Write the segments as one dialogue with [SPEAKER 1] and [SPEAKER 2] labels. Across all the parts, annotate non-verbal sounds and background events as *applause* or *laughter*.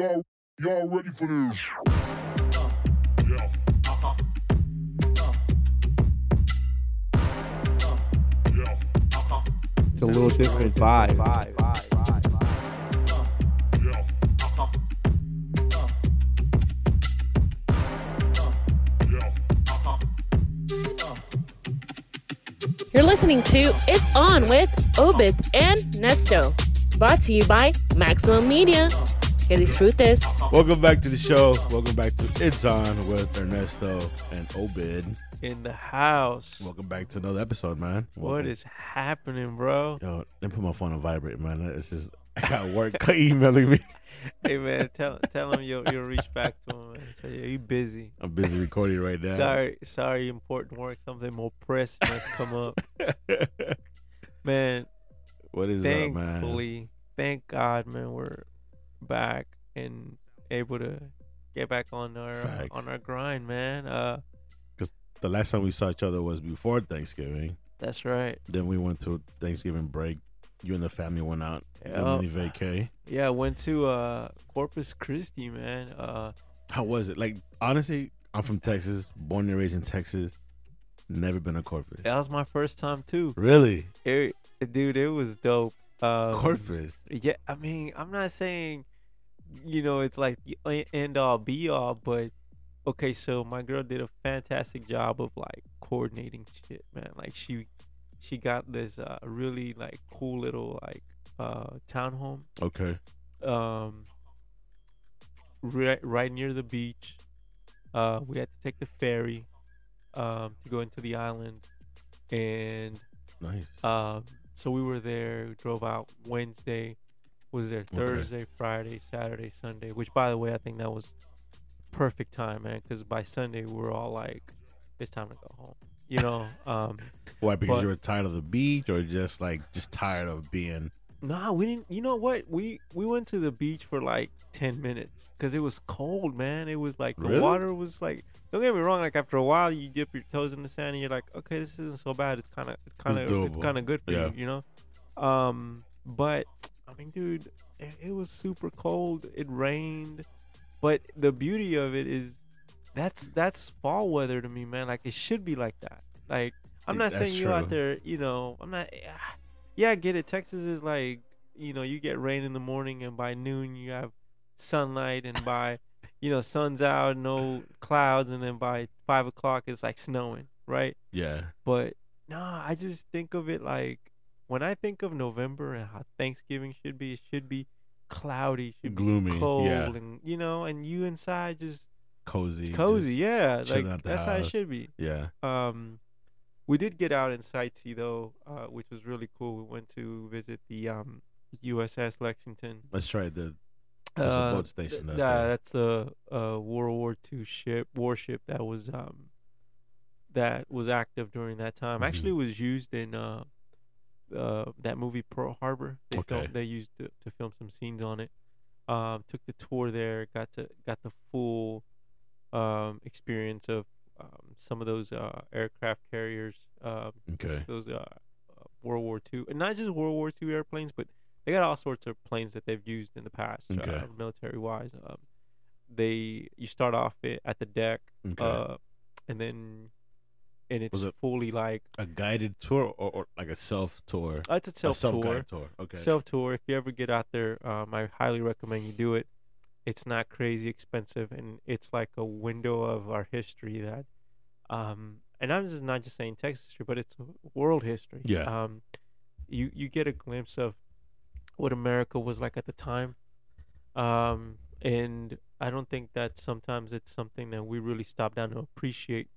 [SPEAKER 1] y'all, y'all ready for this? Yeah.
[SPEAKER 2] Uh-huh.
[SPEAKER 1] Yeah.
[SPEAKER 2] Uh-huh.
[SPEAKER 3] It's a little different vibe.
[SPEAKER 1] Yeah. Yeah.
[SPEAKER 2] Uh-huh.
[SPEAKER 4] You're listening to It's On with Obed and Nesto. Brought to you by Maximum Media. Que disfrutes.
[SPEAKER 5] Welcome back to the show. Welcome back to It's On with Ernesto and Obed.
[SPEAKER 3] In the house.
[SPEAKER 5] Welcome back to another episode, man.
[SPEAKER 3] What
[SPEAKER 5] Welcome.
[SPEAKER 3] is happening, bro?
[SPEAKER 5] Yo, let me put my phone on vibrate, man. It's just I got work *laughs* emailing me.
[SPEAKER 3] hey man, tell tell him you'll you'll reach back to him. Man. So yeah, you busy.
[SPEAKER 5] I'm busy recording right now.
[SPEAKER 3] Sorry, sorry, important work. Something more pressing has come up, *laughs* man.
[SPEAKER 5] what is up, man?
[SPEAKER 3] Thankfully, thank God, man, we're back and able to get back on our
[SPEAKER 5] Facts.
[SPEAKER 3] on our grind, man. Uh, Cause
[SPEAKER 5] The last time we saw each other was before Thanksgiving.
[SPEAKER 3] that's right.
[SPEAKER 5] Then we went to Thanksgiving break. You and the family went out mini vacay.
[SPEAKER 3] Yeah, went to uh Corpus Christi, man. Uh,
[SPEAKER 5] How was it? Like honestly, I'm from Texas, born and raised in Texas. Never been to Corpus.
[SPEAKER 3] that was my first time too.
[SPEAKER 5] Really?
[SPEAKER 3] It, dude, it was dope. Um,
[SPEAKER 5] Corpus.
[SPEAKER 3] Yeah, I mean, I'm not saying, you know, it's like the end all be all, but okay, so my girl did a fantastic job of like coordinating shit, man. Like she, she got this uh, really like cool little like uh townhome,
[SPEAKER 5] Okay.
[SPEAKER 3] um, right right near the beach. Uh, we had to take the ferry, um, to go into the island, and
[SPEAKER 5] Nice.
[SPEAKER 3] um, so we were there. We drove out Wednesday. Was there Thursday, Friday, Saturday, Sunday? Which, by the way, I think that was perfect time, man. Because by Sunday we were all like, "It's time to go home." You know. *laughs* um,
[SPEAKER 5] Why? Because
[SPEAKER 3] but-
[SPEAKER 5] you were tired of the beach, or just like just tired of being?
[SPEAKER 3] nah, we didn't. You know what? We we went to the beach for like ten minutes because it was cold, man. It was like the
[SPEAKER 5] Really?
[SPEAKER 3] water was like. Don't get me wrong. Like after a while, you dip your toes in the sand, and you're like, okay, this isn't so bad. It's kind of, it's kind of, it's
[SPEAKER 5] doable.
[SPEAKER 3] kind of good for
[SPEAKER 5] Yeah.
[SPEAKER 3] you, you know. Um, but I mean, dude, it, it was super cold. It rained, but the beauty of it is, that's that's fall weather to me, man. Like it should be like that. Like I'm not
[SPEAKER 5] That's
[SPEAKER 3] saying you out there, you know, I'm not. Yeah, I get it. Texas is like, you know, you get rain in the morning, and by noon you have sunlight, and by you know, sun's out, no clouds, and then by five o'clock it's like snowing, right?
[SPEAKER 5] Yeah.
[SPEAKER 3] But nah, I just think of it like when I think of November and how Thanksgiving should be, it should be cloudy, should
[SPEAKER 5] Gloomy,
[SPEAKER 3] be cold,
[SPEAKER 5] yeah.
[SPEAKER 3] and you know, and you inside just
[SPEAKER 5] Cozy.
[SPEAKER 3] cozy,
[SPEAKER 5] just-
[SPEAKER 3] yeah, like that's how it should be.
[SPEAKER 5] Yeah.
[SPEAKER 3] Um, we did get out and sightsee though, uh, which was really cool. We went to visit the um USS Lexington.
[SPEAKER 5] Let's try the. There's a
[SPEAKER 3] Uh,
[SPEAKER 5] boat station
[SPEAKER 3] th-
[SPEAKER 5] there.
[SPEAKER 3] that's the uh, World War II ship warship that was um that was active during that time.
[SPEAKER 5] Mhm.
[SPEAKER 3] Actually, it was used in uh, uh that movie Pearl Harbor. They
[SPEAKER 5] Okay.
[SPEAKER 3] filmed, they used to, to film some scenes on it. Um, took the tour there. Got to got the full um experience of um, some of those uh aircraft carriers. Um,
[SPEAKER 5] Okay.
[SPEAKER 3] those uh, uh, World War II, and not just World War II airplanes, but they got all sorts of planes that they've used in the past,
[SPEAKER 5] Okay.
[SPEAKER 3] uh, military wise. Um, they you start off at the deck,
[SPEAKER 5] Okay.
[SPEAKER 3] uh, and then and it's
[SPEAKER 5] Was it-
[SPEAKER 3] fully like
[SPEAKER 5] a guided tour or, or like a self tour?
[SPEAKER 3] uh, it's a self tour.
[SPEAKER 5] self tour. Okay.
[SPEAKER 3] Self tour. If you ever get out there, um, I highly recommend you do it. It's not crazy expensive, and it's like a window of our history that, um, and I'm just not just saying Texas history, but it's world history.
[SPEAKER 5] Yeah.
[SPEAKER 3] Um, you you get a glimpse of what America was like at the time, um, and I don't think that sometimes it's something that we really stop down to appreciate.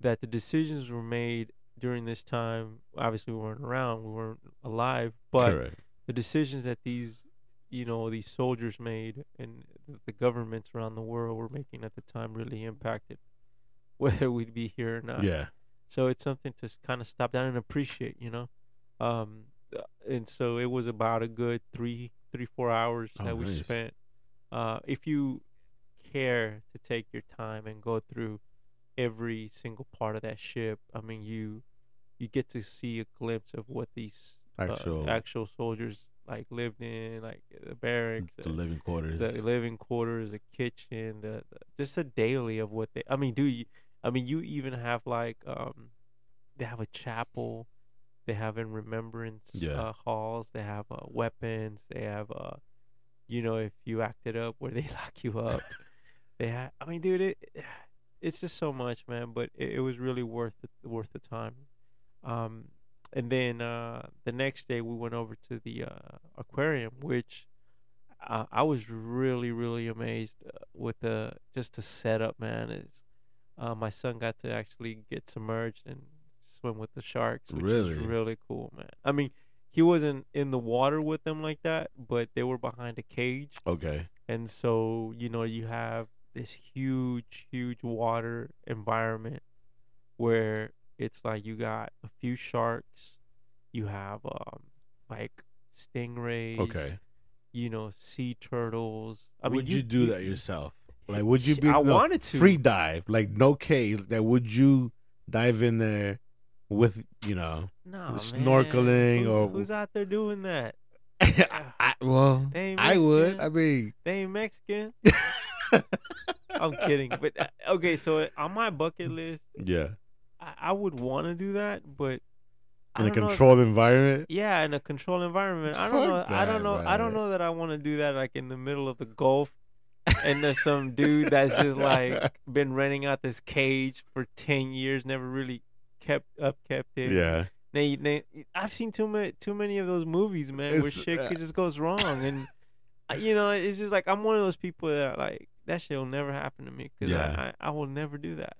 [SPEAKER 3] That the decisions were made during this time. Obviously, we weren't around, we weren't alive, but
[SPEAKER 5] Correct.
[SPEAKER 3] the decisions that these you know these soldiers made and the governments around the world were making at the time really impacted *laughs* whether we'd be here or not
[SPEAKER 5] Yeah.
[SPEAKER 3] so it's something to kind of stop down and appreciate you know um uh, and so it was about a good three three four hours
[SPEAKER 5] Oh,
[SPEAKER 3] that we
[SPEAKER 5] nice.
[SPEAKER 3] spent uh if you care to take your time and go through every single part of that ship i mean you you get to see a glimpse of what these uh,
[SPEAKER 5] Actual-
[SPEAKER 3] actual soldiers like lived in, like the barracks,
[SPEAKER 5] the living quarters.
[SPEAKER 3] the living quarters, the kitchen, the, the just a daily of what they. I mean, do you? I mean, you even have like um, they have a chapel, they have in remembrance
[SPEAKER 5] Yeah.
[SPEAKER 3] uh, halls, they have uh, weapons, they have uh, you know, if you acted up where they *laughs* lock you up, *laughs* they have. I mean, dude, it it's just so much, man. But it, it was really worth it, worth the time. Um, and then uh, the next day we went over to the uh, aquarium, which uh, I was really really amazed uh, with the just the setup, man. Is uh, my son got to actually get submerged and swim with the sharks, which
[SPEAKER 5] Really?
[SPEAKER 3] is really cool, man. I mean, he wasn't in the water with them like that, but they were behind a cage,
[SPEAKER 5] okay.
[SPEAKER 3] and so you know you have this huge huge water environment where it's like you got a few sharks you have um like stingrays
[SPEAKER 5] Okay.
[SPEAKER 3] you know sea turtles i
[SPEAKER 5] would
[SPEAKER 3] mean
[SPEAKER 5] you, do that yourself? Like, would you be?
[SPEAKER 3] I
[SPEAKER 5] no,
[SPEAKER 3] wanted to.
[SPEAKER 5] free dive, like no cage. That would you dive in there with you know?
[SPEAKER 3] no
[SPEAKER 5] snorkeling
[SPEAKER 3] man.
[SPEAKER 5] or-
[SPEAKER 3] who's, who's out there doing that *laughs*
[SPEAKER 5] I, well, I would. I mean,
[SPEAKER 3] they ain't mexican *laughs* i'm kidding but uh, okay so on my bucket list
[SPEAKER 5] yeah,
[SPEAKER 3] i, I would want to do that but
[SPEAKER 5] in a
[SPEAKER 3] don't if-
[SPEAKER 5] controlled environment.
[SPEAKER 3] Yeah, in a controlled environment. I don't
[SPEAKER 5] Fuck
[SPEAKER 3] know. I don't
[SPEAKER 5] that,
[SPEAKER 3] know. I don't know that I want to do that like in the middle of the Gulf, and there's some dude that's just like *laughs* been renting out this cage for ten years, never really kept up, kept it.
[SPEAKER 5] Yeah,
[SPEAKER 3] They, they, I've seen too many, too many of those movies, man, where shit
[SPEAKER 5] uh,
[SPEAKER 3] just goes wrong, and you know, it's just like I'm one of those people that are like that shit will never happen to me because
[SPEAKER 5] Yeah.
[SPEAKER 3] I, I, I will never do that.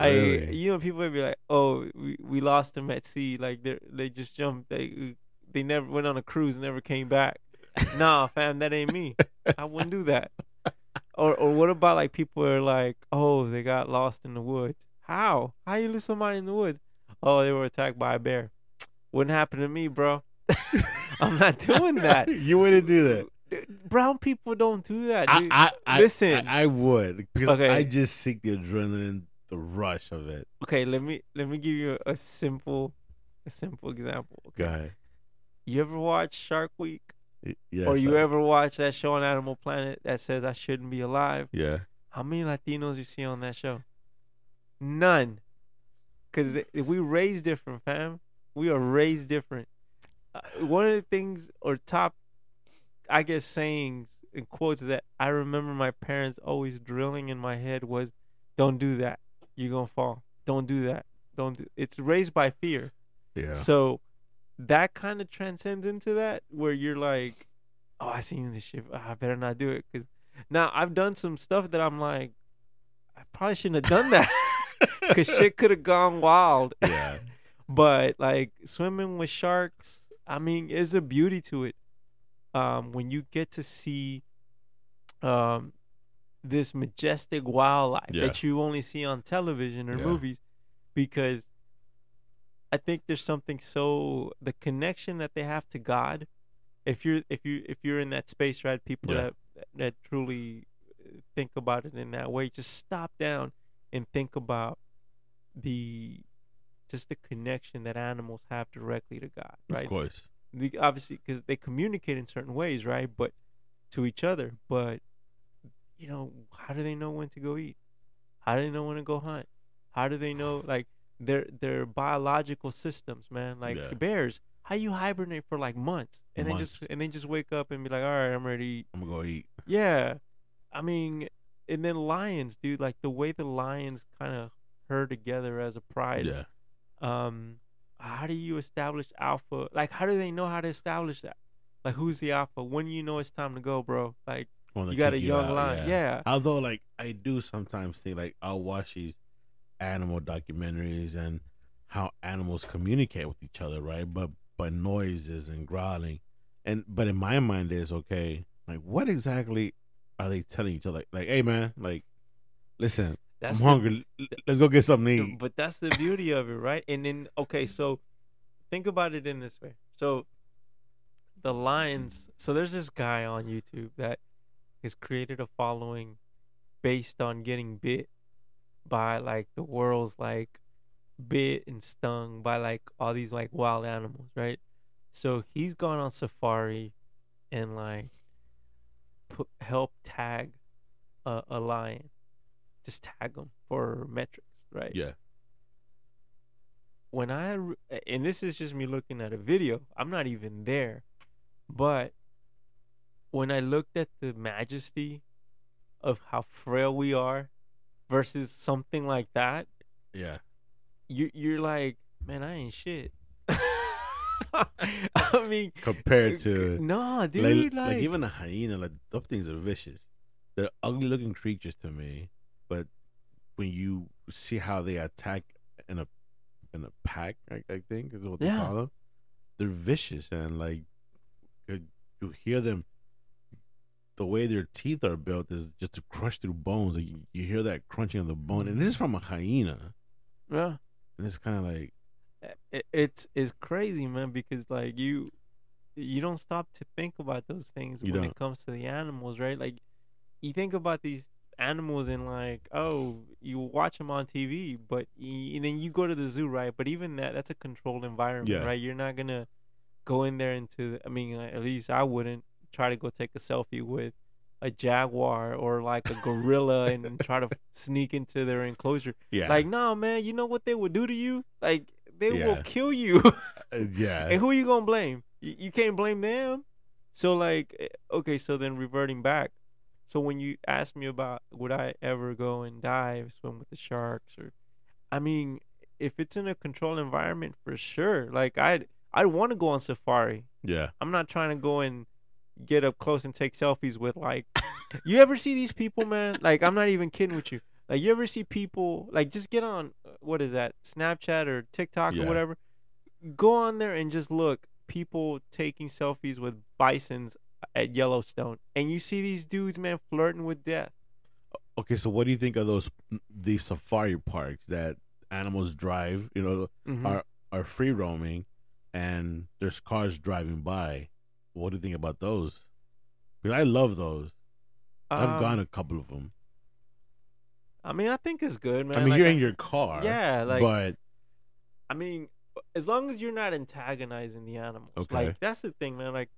[SPEAKER 5] Really?
[SPEAKER 3] I, you know, people would be like, "Oh, we, we lost them at sea. Like they they just jumped. They they never went on a cruise, never came back." *laughs* nah, fam, that ain't me. I wouldn't do that. Or or what about like people are like, "Oh, they got lost in the woods. How? How you lose somebody in the woods? Oh, they were attacked by a bear. Wouldn't happen to me, bro. *laughs* I'm not doing that. *laughs*
[SPEAKER 5] you wouldn't do that.
[SPEAKER 3] Brown people don't do that.
[SPEAKER 5] I,
[SPEAKER 3] dude.
[SPEAKER 5] I, I,
[SPEAKER 3] Listen.
[SPEAKER 5] I, I would because
[SPEAKER 3] Okay.
[SPEAKER 5] I just seek the adrenaline, the rush of it.
[SPEAKER 3] okay, let me let me give you a, a simple a simple example.
[SPEAKER 5] Go
[SPEAKER 3] Okay.
[SPEAKER 5] ahead.
[SPEAKER 3] You ever watch Shark Week?
[SPEAKER 5] Y- Yes,
[SPEAKER 3] or you
[SPEAKER 5] I-
[SPEAKER 3] ever watch that show on Animal Planet that says I shouldn't be alive?
[SPEAKER 5] Yeah.
[SPEAKER 3] How many Latinos you see on that show? None. Cause we raised different, fam. We are raised different. Uh, one of the things or top, I guess, sayings and quotes that I remember my parents always drilling in my head was, "Don't do that. You're gonna fall. Don't do that. Don't do." It's raised by fear.
[SPEAKER 5] Yeah.
[SPEAKER 3] So that kind of transcends into that where you're like, oh, I seen this shit. Ah, I better not do it because now I've done some stuff that I'm like, I probably shouldn't have done that *laughs* because shit could have gone wild.
[SPEAKER 5] yeah. *laughs*
[SPEAKER 3] But like swimming with sharks, I mean, there's a beauty to it. Um, when you get to see um this majestic wildlife
[SPEAKER 5] Yeah.
[SPEAKER 3] that you only see on television or
[SPEAKER 5] Yeah.
[SPEAKER 3] movies, because I think there's something so the connection that they have to God. If you're if you if you're in that space, right? People
[SPEAKER 5] Yeah.
[SPEAKER 3] that that truly think about it in that way, just stop down and think about the just the connection that animals have directly to God, right?
[SPEAKER 5] Of course.
[SPEAKER 3] The, obviously, because they communicate in certain ways, right? But to each other, but you know, how do they know when to go eat? How do they know when to go hunt? How do they know like their their biological systems, man? Like
[SPEAKER 5] Yeah.
[SPEAKER 3] bears, how you hibernate for like months and then just and then just wake up and be like, all right, I'm ready.
[SPEAKER 5] I'm gonna go eat.
[SPEAKER 3] Yeah. I mean, and then lions, dude, like the way the lions kind of herd together as a pride.
[SPEAKER 5] Yeah.
[SPEAKER 3] Um, how do you establish alpha? Like, how do they know how to establish that? Like, who's the alpha? When you know it's time to go, bro? Like, you got a young
[SPEAKER 5] out,
[SPEAKER 3] lion. Yeah.
[SPEAKER 5] Although, like, I do sometimes think, like, I'll watch these animal documentaries and how animals communicate with each other, right? But by noises and growling, and but in my mind is okay. Like, what exactly are they telling each other? Like, like hey, man, like, listen,
[SPEAKER 3] That's
[SPEAKER 5] I'm
[SPEAKER 3] the-
[SPEAKER 5] hungry. Let's go get something to eat.
[SPEAKER 3] But that's the beauty of it, right? And then okay, so think about it in this way. So the lions. So there's this guy on YouTube that has created a following based on getting bit by like the world's like bit and stung by like all these like wild animals, right? So he's gone on safari and like put help tag a, a lion, just tag them for metrics, right?
[SPEAKER 5] Yeah.
[SPEAKER 3] when I re- and this is just me looking at a video. I'm not even there, but when I looked at the majesty of how frail we are versus something like that,
[SPEAKER 5] Yeah.
[SPEAKER 3] you you're like, man, I ain't shit. *laughs* I mean,
[SPEAKER 5] Compared to
[SPEAKER 3] no,
[SPEAKER 5] like,
[SPEAKER 3] dude,
[SPEAKER 5] like,
[SPEAKER 3] like,
[SPEAKER 5] even a hyena, like those things are vicious. They're ugly looking creatures to me, but when you see how they attack in a in a pack, I, I think is what they
[SPEAKER 3] Yeah.
[SPEAKER 5] call them. They're vicious and like you hear them. The way their teeth are built is just to crush through bones. Like you, you hear that crunching of the bone, and this is from a hyena,
[SPEAKER 3] yeah.
[SPEAKER 5] and it's kind of like
[SPEAKER 3] it, it's it's crazy, man, because like you you don't stop to think about those things
[SPEAKER 5] You
[SPEAKER 3] when
[SPEAKER 5] don't.
[SPEAKER 3] it comes to the animals, right? Like you think about these animals and like, oh, you watch them on TV, but and then you go to the zoo, right? But even that that's a controlled environment,
[SPEAKER 5] Yeah.
[SPEAKER 3] right? You're not gonna go in there into. I mean, at least I wouldn't try to go take a selfie with a jaguar or like a gorilla *laughs* and try to sneak into their enclosure.
[SPEAKER 5] yeah,
[SPEAKER 3] Like, no, man, you know what they would do to you? Like, they will kill you.
[SPEAKER 5] Uh, *laughs* yeah,
[SPEAKER 3] and who are you gonna blame? You, you can't blame them. So, like, eh, okay, so then reverting back. So when you ask me about would I ever go and dive, swim with the sharks, or, I mean, if it's in a controlled environment, for sure. Like, I'd I'd want to go on safari.
[SPEAKER 5] yeah.
[SPEAKER 3] I'm not trying to go and get up close and take selfies with like *laughs* you ever see these people man like i'm not even kidding with you like you ever see people like just get on what is that snapchat or tiktok
[SPEAKER 5] Yeah.
[SPEAKER 3] or whatever go on there and just look people taking selfies with bisons at yellowstone and you see these dudes man flirting with death
[SPEAKER 5] Okay, so what do you think of those these safari parks that animals drive? You know,
[SPEAKER 3] Mhm.
[SPEAKER 5] are are free roaming, and there's cars driving by. What do you think about those? Because I love those. I've
[SPEAKER 3] Um,
[SPEAKER 5] gone a couple of them.
[SPEAKER 3] i mean i think it's good man
[SPEAKER 5] I mean,
[SPEAKER 3] Like,
[SPEAKER 5] you're in your car.
[SPEAKER 3] yeah like
[SPEAKER 5] but
[SPEAKER 3] I mean, as long as you're not antagonizing the animals,
[SPEAKER 5] Okay.
[SPEAKER 3] like that's the thing, man. Like,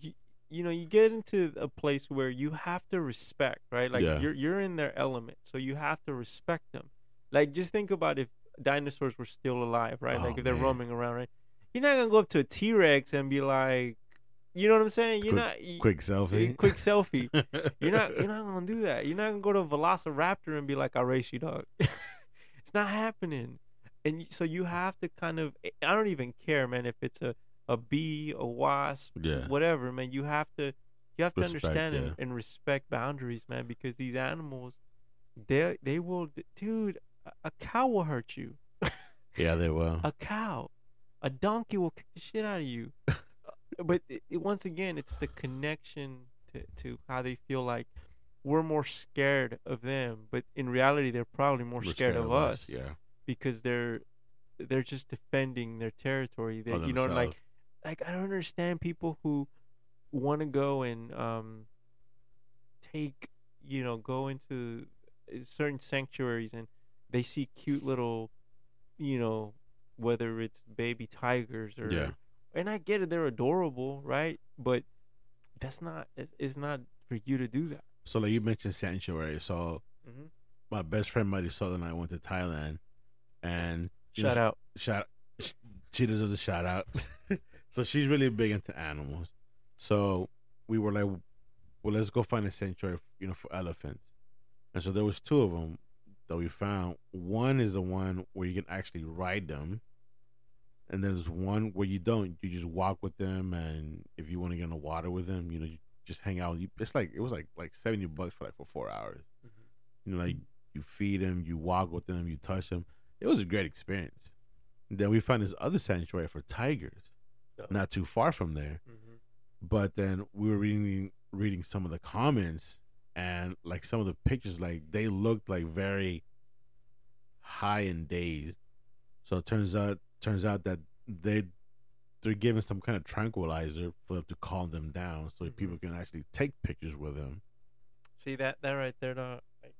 [SPEAKER 3] you, you know, you get into a place where you have to respect, right? Like
[SPEAKER 5] Yeah.
[SPEAKER 3] you're you're in their element, so you have to respect them. Like, just think about if dinosaurs were still alive, right? like
[SPEAKER 5] Oh,
[SPEAKER 3] if they're
[SPEAKER 5] man.
[SPEAKER 3] roaming around, right? You're not gonna go up to a T Rex and be like, you know what I'm saying? You're
[SPEAKER 5] Quick-
[SPEAKER 3] not
[SPEAKER 5] quick selfie.
[SPEAKER 3] quick selfie. *laughs* You're not you're not gonna do that. You're not gonna go to a Velociraptor and be like, "I'll race you, dog." *laughs* it's not happening. And so you have to kind of. I don't even care, man. If it's a a bee, a wasp,
[SPEAKER 5] Yeah.
[SPEAKER 3] whatever, man. You have to you have to understand and,
[SPEAKER 5] yeah.
[SPEAKER 3] and respect boundaries, man. Because these animals, they they will, dude. a- cow will hurt you. *laughs*
[SPEAKER 5] yeah, they will.
[SPEAKER 3] A cow, a donkey will kick the shit out of you. *laughs* Uh, but it, it- once again, it's the connection to, to how they feel like we're more scared of them, but in reality, they're probably more
[SPEAKER 5] We're
[SPEAKER 3] scared, of us
[SPEAKER 5] Yeah.
[SPEAKER 3] because they're they're just defending their territory.
[SPEAKER 5] For
[SPEAKER 3] you know, like. Like I don't understand people who want to go and um take you know go into uh, certain sanctuaries and they see cute little you know whether it's baby tigers or
[SPEAKER 5] Yeah.
[SPEAKER 3] and I get it they're adorable right but that's not it's, it's not for you to do that
[SPEAKER 5] So, like you mentioned sanctuary. So,
[SPEAKER 3] mm-hmm.
[SPEAKER 5] my best friend Mighty Southern and I went to Thailand, and you know,
[SPEAKER 3] shout out
[SPEAKER 5] shout sh- she deserves a shout out. *laughs* so she's really big into animals. So we were like, well, let's go find a sanctuary, you know, for elephants. And so there was two of them that we found. One is the one where you can actually ride them, and there's one where you don't. You just walk with them, and if you want to get in the water with them, you know, you just hang out. It's like it was like like seventy bucks for like for four hours. Mm-hmm. You know, like you feed them, you walk with them, you touch them. It was a great experience. Then we found this other sanctuary for tigers. Not too far from there.
[SPEAKER 3] mm-hmm.
[SPEAKER 5] But then we were reading reading some of the comments and like some of the pictures, like they looked like very high and dazed. So it turns out turns out that they they're giving some kind of tranquilizer for them to calm them down, so
[SPEAKER 3] Mhm.
[SPEAKER 5] people can actually take pictures with them.
[SPEAKER 3] see that that right there like,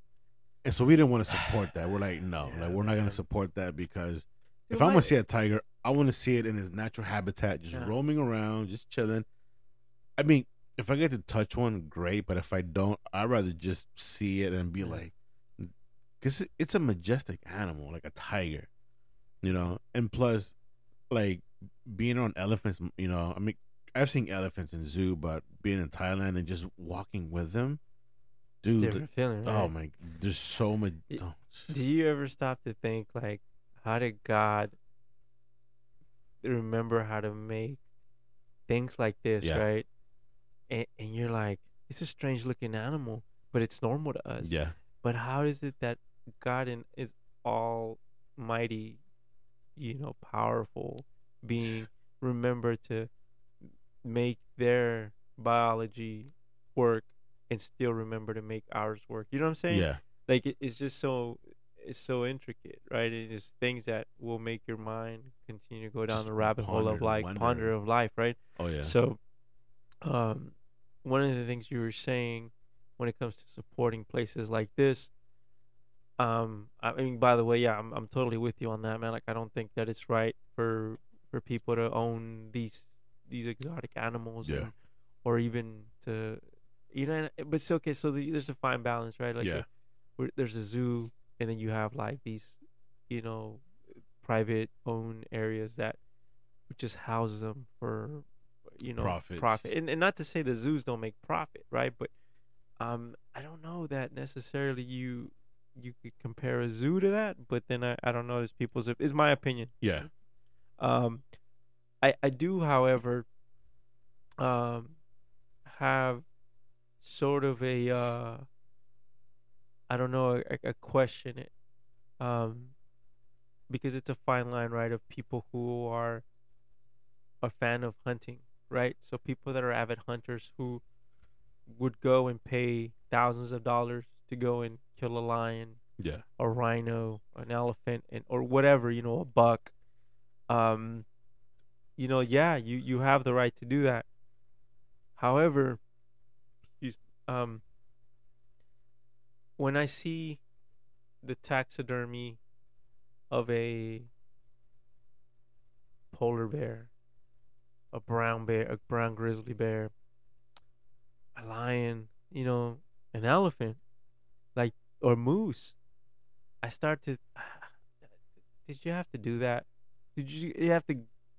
[SPEAKER 5] And so we didn't want to support that. We're like, no,
[SPEAKER 3] Yeah,
[SPEAKER 5] like we're not gonna support that because if I'm gonna see a tiger, I want to see it in its natural habitat, just
[SPEAKER 3] Yeah.
[SPEAKER 5] roaming around, just chilling. I mean, if I get to touch one, great. But if I don't, I'd rather just see it and be
[SPEAKER 3] Yeah.
[SPEAKER 5] like, because it's a majestic animal, like a tiger, you know. And plus, like being on elephants, you know. I mean, I've seen elephants in zoo, but being in Thailand and just walking with them,
[SPEAKER 3] It's
[SPEAKER 5] dude.
[SPEAKER 3] different feeling.
[SPEAKER 5] Oh
[SPEAKER 3] right?
[SPEAKER 5] my, there's so much. Oh,
[SPEAKER 3] Do you ever stop to think like, how did God remember how to make things like this,
[SPEAKER 5] Yeah.
[SPEAKER 3] right? And and you're like, it's a strange looking animal, but it's normal to us.
[SPEAKER 5] yeah,
[SPEAKER 3] But how is it that God in, is almighty, you know, powerful being *sighs* remember to make their biology work and still remember to make ours work? You know what I'm saying?
[SPEAKER 5] yeah,
[SPEAKER 3] like it, it's just so it's so intricate right it's things that will make your mind continue to go down
[SPEAKER 5] Just
[SPEAKER 3] the rabbit hole of like
[SPEAKER 5] wonder.
[SPEAKER 3] ponder of life right
[SPEAKER 5] oh yeah,
[SPEAKER 3] so um one of the things you were saying when it comes to supporting places like this um i mean by the way yeah i'm, I'm totally with you on that man like i don't think that it's right for for people to own these these exotic animals
[SPEAKER 5] Yeah.
[SPEAKER 3] and, or even to you know but it's okay so the, there's a fine balance right like
[SPEAKER 5] Yeah.
[SPEAKER 3] there's a zoo and then you have like these you know private owned areas that just house them for you know
[SPEAKER 5] Profits.
[SPEAKER 3] profit. And, and not to say the zoos don't make profit right? But um i don't know that necessarily you you could compare a zoo to that but then i, I don't know there's people's is my opinion.
[SPEAKER 5] Yeah,
[SPEAKER 3] um i i do however um have sort of a uh i don't know a, a question it um because it's a fine line right of people who are a fan of hunting right so people that are avid hunters who would go and pay thousands of dollars to go and kill a lion
[SPEAKER 5] yeah,
[SPEAKER 3] a rhino, an elephant, and or whatever, you know, a buck. Um, you know, yeah, you you have the right to do that. However, um, when I see the taxidermy of a polar bear, a brown bear, a brown grizzly bear, a lion, you know, an elephant, like or moose, I start to. Ah, did you have to do that? Did you you have to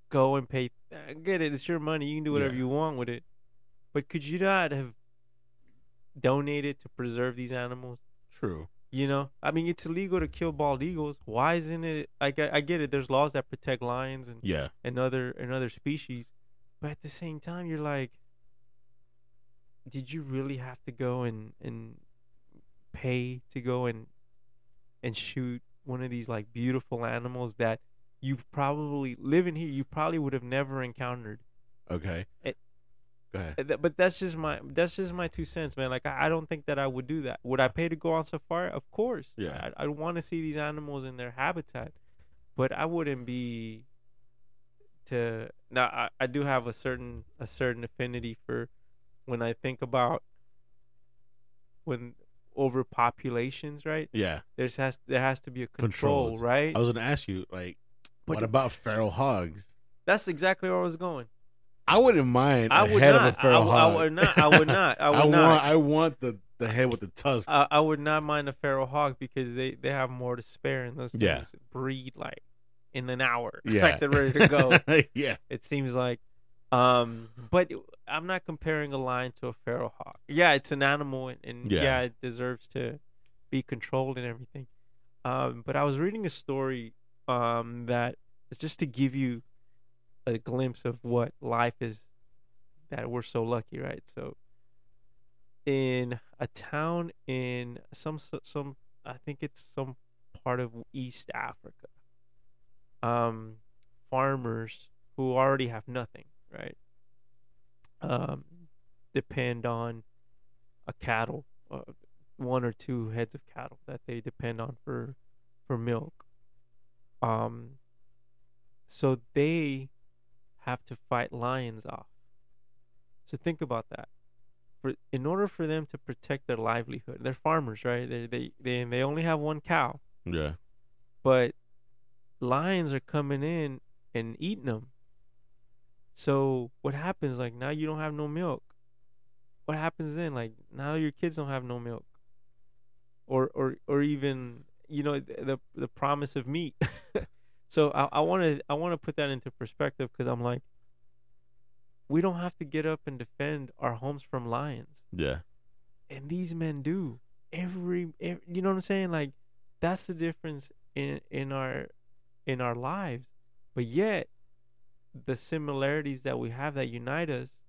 [SPEAKER 3] go and pay? I get it. It's your money. You can do whatever
[SPEAKER 5] Yeah.
[SPEAKER 3] you want with it. But could you not have donated to preserve these animals?
[SPEAKER 5] True.
[SPEAKER 3] You know, I mean, it's illegal to kill bald eagles. Why isn't it? I get, I get it. There's laws that protect lions and
[SPEAKER 5] Yeah,
[SPEAKER 3] and other and other species, but at the same time, you're like, did you really have to go and and pay to go and and shoot one of these like beautiful animals that you probably living here you probably would have never encountered
[SPEAKER 5] okay.
[SPEAKER 3] It-
[SPEAKER 5] Go ahead.
[SPEAKER 3] Uh, th- but that's just my that's just my two cents man. Like i, I don't think that i would do that. Would i pay to go on safari? Of course.
[SPEAKER 5] Yeah.
[SPEAKER 3] i, I want to see these animals in their habitat but i wouldn't be to now I, I do have a certain a certain affinity for when i think about when overpopulations right?
[SPEAKER 5] Yeah,
[SPEAKER 3] there's has there has to be a control
[SPEAKER 5] Controlled.
[SPEAKER 3] right?
[SPEAKER 5] I was gonna ask you, like,
[SPEAKER 3] But
[SPEAKER 5] what about feral hogs?
[SPEAKER 3] that's exactly where i was going
[SPEAKER 5] I wouldn't mind
[SPEAKER 3] i
[SPEAKER 5] a
[SPEAKER 3] would
[SPEAKER 5] head
[SPEAKER 3] not
[SPEAKER 5] of a feral
[SPEAKER 3] I,
[SPEAKER 5] hog.
[SPEAKER 3] I would not i would not i *laughs* would
[SPEAKER 5] I
[SPEAKER 3] not
[SPEAKER 5] want, I want the the head with the tusk.
[SPEAKER 3] I, I would not mind a feral hog because they, they have more to spare and those things
[SPEAKER 5] Yeah.
[SPEAKER 3] breed like in an hour. *laughs*
[SPEAKER 5] yeah,
[SPEAKER 3] like they're ready to go. *laughs*
[SPEAKER 5] yeah,
[SPEAKER 3] it seems like. Um, but I'm not comparing a lion to a feral hog. Yeah, it's an animal and, and yeah.
[SPEAKER 5] Yeah.
[SPEAKER 3] it deserves to be controlled and everything. Um, but I was reading a story um that is just to give you a glimpse of what life is that we're so lucky, right? So in a town in some some I think it's some part of East Africa. Um, farmers who already have nothing, right? Um, depend on a cattle, uh, one or two heads of cattle that they depend on for for milk. Um, so they have to fight lions off. So think about that. For in order for them to protect their livelihood, they're farmers, right? They they they they only have one cow,
[SPEAKER 5] yeah.
[SPEAKER 3] but lions are coming in and eating them. So what happens? Like now you don't have no milk. What happens then? Like now your kids don't have no milk, or or or even you know th- the the promise of meat. *laughs* so I want to I want to put that into perspective because I'm like, we don't have to get up and defend our homes from lions
[SPEAKER 5] Yeah.
[SPEAKER 3] and these men do every, every you know what i'm saying like that's the difference in in our in our lives but yet the similarities that we have that unite us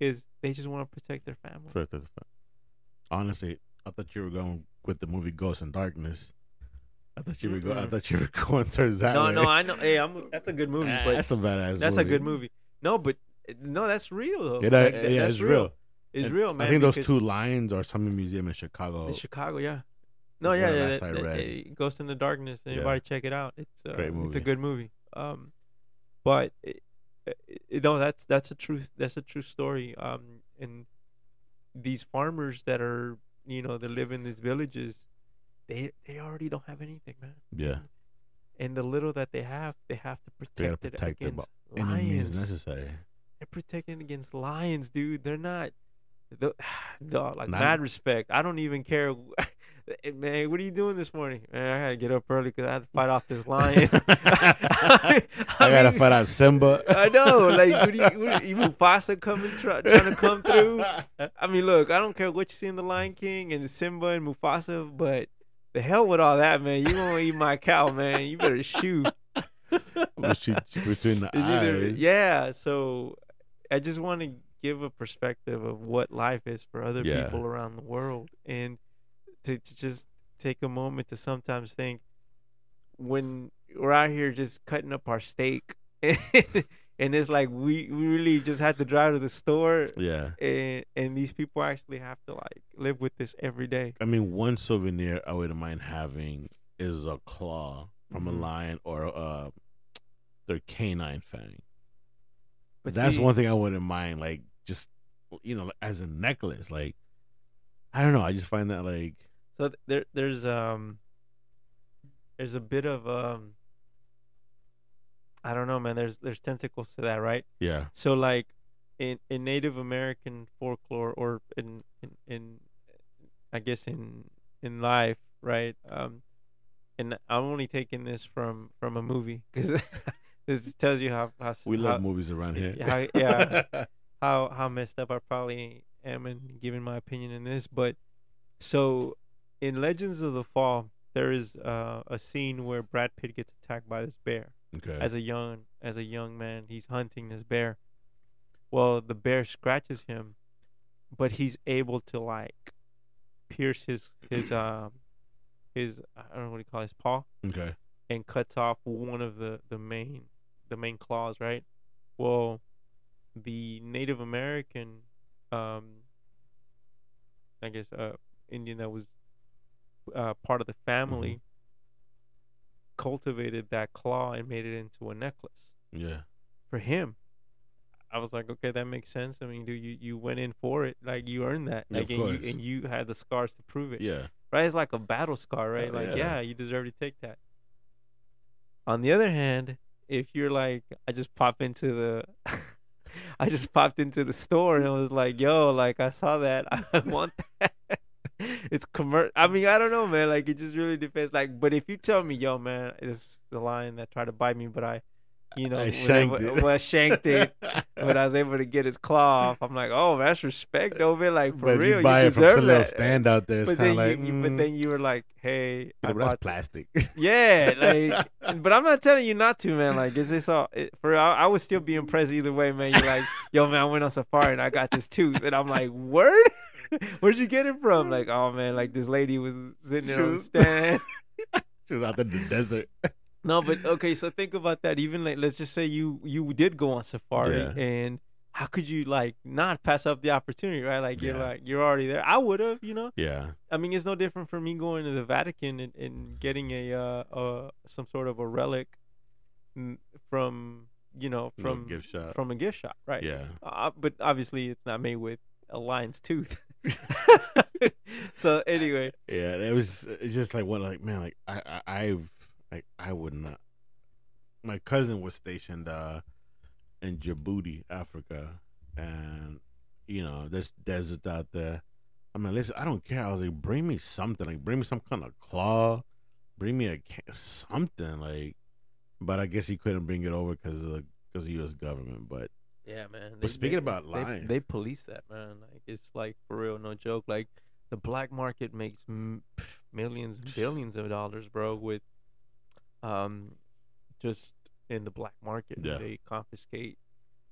[SPEAKER 3] is they just want to protect their family
[SPEAKER 5] First, that's fine. Honestly, I thought you were going with the movie Ghost in Darkness. I thought you were going. I thought you were *laughs* going towards that.
[SPEAKER 3] no
[SPEAKER 5] way.
[SPEAKER 3] no i know hey i'm that's a good movie
[SPEAKER 5] Ah,
[SPEAKER 3] but
[SPEAKER 5] that's a badass. Movie.
[SPEAKER 3] That's
[SPEAKER 5] movie.
[SPEAKER 3] a good movie no but no that's real though
[SPEAKER 5] Yeah, that-
[SPEAKER 3] Like, that-
[SPEAKER 5] yeah,
[SPEAKER 3] that's
[SPEAKER 5] it's real.
[SPEAKER 3] it's
[SPEAKER 5] And
[SPEAKER 3] real man
[SPEAKER 5] I think those two lions are some museum in Chicago.
[SPEAKER 3] in chicago yeah no yeah, yeah
[SPEAKER 5] last
[SPEAKER 3] that-
[SPEAKER 5] I read.
[SPEAKER 3] eh, ghost in the darkness
[SPEAKER 5] Yeah.
[SPEAKER 3] anybody check it out it's uh,
[SPEAKER 5] Great
[SPEAKER 3] it's a good movie um but it, it, no that's that's a true that's a true story um and these farmers that are you know that live in these villages they they already don't have anything man
[SPEAKER 5] Yeah.
[SPEAKER 3] and the little that they have they have to protect it
[SPEAKER 5] protect it
[SPEAKER 3] against
[SPEAKER 5] means
[SPEAKER 3] lions
[SPEAKER 5] necessary.
[SPEAKER 3] they're protecting against lions, dude. They're not. The, *sighs* dog, like
[SPEAKER 5] Not-
[SPEAKER 3] mad respect. I don't even care. *laughs* Eh, man, what are you doing this morning? Man, I gotta get up early because I had to fight off this lion. *laughs* *laughs*
[SPEAKER 5] I gotta
[SPEAKER 3] mean,
[SPEAKER 5] fight out Simba.
[SPEAKER 3] I know, like, what do you, what you, Mufasa coming, try, trying to come through? I mean, look, I don't care what you see in The Lion King and Simba and Mufasa, but the hell with all that, man. You gonna eat my cow, man. You better shoot.
[SPEAKER 5] She between the
[SPEAKER 3] It's either
[SPEAKER 5] eyes.
[SPEAKER 3] yeah. So I just want to give a perspective of what life is for other
[SPEAKER 5] Yeah.
[SPEAKER 3] people around the world, and to, to just take a moment to sometimes think when we're out here just cutting up our steak, *laughs* and it's like we, we really just had to drive to the store,
[SPEAKER 5] Yeah.
[SPEAKER 3] and and these people actually have to like live with this every day.
[SPEAKER 5] I mean, one souvenir I wouldn't mind having is a claw from
[SPEAKER 3] Mhm.
[SPEAKER 5] a lion or uh, their canine fang.
[SPEAKER 3] But
[SPEAKER 5] That's
[SPEAKER 3] see-
[SPEAKER 5] one thing I wouldn't mind. Like, just you know, as a necklace. Like, I don't know. I just find that like,
[SPEAKER 3] So th- there, there's um, there's a bit of um, I don't know, man. There's there's tentacles to that, right?
[SPEAKER 5] yeah,
[SPEAKER 3] So like, in in Native American folklore, or in in, in I guess in in life, right? Um, and I'm only taking this from from a movie because *laughs* this tells you how how
[SPEAKER 5] we
[SPEAKER 3] how,
[SPEAKER 5] love movies around here.
[SPEAKER 3] yeah, yeah. *laughs* how how messed up I probably am in giving my opinion in this, but so in Legends of the Fall, there is uh, a scene where Brad Pitt gets attacked by this bear
[SPEAKER 5] okay.
[SPEAKER 3] as a young as a young man. He's hunting this bear. Well, the bear scratches him, but he's able to like pierce his his *clears throat* um his I don't know what you call it, his paw
[SPEAKER 5] okay.
[SPEAKER 3] and cuts off one of the the main the main claws, right? Well, the Native American, um, I guess, uh, Indian that was uh, part of the family, cultivated that claw and made it into a necklace
[SPEAKER 5] Yeah.
[SPEAKER 3] for him. I was like, okay, that makes sense. I mean, dude, you, you went in for it, like you earned that,
[SPEAKER 5] Yeah,
[SPEAKER 3] like
[SPEAKER 5] of
[SPEAKER 3] and you and you had the scars to prove it
[SPEAKER 5] Yeah.
[SPEAKER 3] right? It's like a battle scar, right? Like,
[SPEAKER 5] yeah.
[SPEAKER 3] yeah. you deserve to take that. On the other hand, if you're like, I just pop into the, *laughs* I just popped into the store and I was like, yo, like I saw that, *laughs* I want that. *laughs* it's commercial. I mean, I don't know, man. Like it just really depends. Like, but if you tell me, yo, man, it's the lion that tried to bite me, but I, you know,
[SPEAKER 5] I shanked
[SPEAKER 3] able-
[SPEAKER 5] it.
[SPEAKER 3] well, shanked it, *laughs* but I was able to get his claw off. I'm like, oh, that's respect over. Like for
[SPEAKER 5] but
[SPEAKER 3] real,
[SPEAKER 5] you buy
[SPEAKER 3] you
[SPEAKER 5] it
[SPEAKER 3] deserve
[SPEAKER 5] little
[SPEAKER 3] that
[SPEAKER 5] stand out there.
[SPEAKER 3] But then
[SPEAKER 5] like,
[SPEAKER 3] you,
[SPEAKER 5] mm,
[SPEAKER 3] but then you were like, hey,
[SPEAKER 5] yeah,
[SPEAKER 3] I
[SPEAKER 5] but that's plastic. *laughs*
[SPEAKER 3] yeah, like, but I'm not telling you not to, man. Like, is this all it, for? I, I would still be impressed either way, man. You're like, yo, man, I went on safari and I got this tooth, and I'm like, word. *laughs* Where'd you get it from? Like, oh man, like this lady was sitting there on the stand. *laughs*
[SPEAKER 5] she was out in the desert. *laughs*
[SPEAKER 3] No, but okay, so think about that. Even like, let's just say you you did go on safari,
[SPEAKER 5] Yeah.
[SPEAKER 3] and how could you like not pass up the opportunity, right? Like you're
[SPEAKER 5] Yeah.
[SPEAKER 3] like you're already there. I would have, you know.
[SPEAKER 5] Yeah.
[SPEAKER 3] I mean, it's no different from me going to the Vatican and, and getting a uh, uh some sort of a relic from you know from
[SPEAKER 5] gift shop.
[SPEAKER 3] from a gift shop, right?
[SPEAKER 5] Yeah.
[SPEAKER 3] Uh, but obviously, it's not made with a lion's tooth. *laughs* so anyway,
[SPEAKER 5] Yeah, it was just like what like man like I, I I've like I would not my cousin was stationed uh in Djibouti, Africa, and you know there's deserts out there. I mean, listen, I don't care. I was like, bring me something, like bring me some kind of claw, bring me a something, like. But I guess he couldn't bring it over because of the because of U.S. government. But
[SPEAKER 3] Yeah, man.
[SPEAKER 5] But speaking about
[SPEAKER 3] they,
[SPEAKER 5] lions-
[SPEAKER 3] they police that, man. Like it's like for real, no joke. Like the black market makes m- millions, *laughs* billions of dollars, bro. With um, just in the black market,
[SPEAKER 5] Yeah.
[SPEAKER 3] they confiscate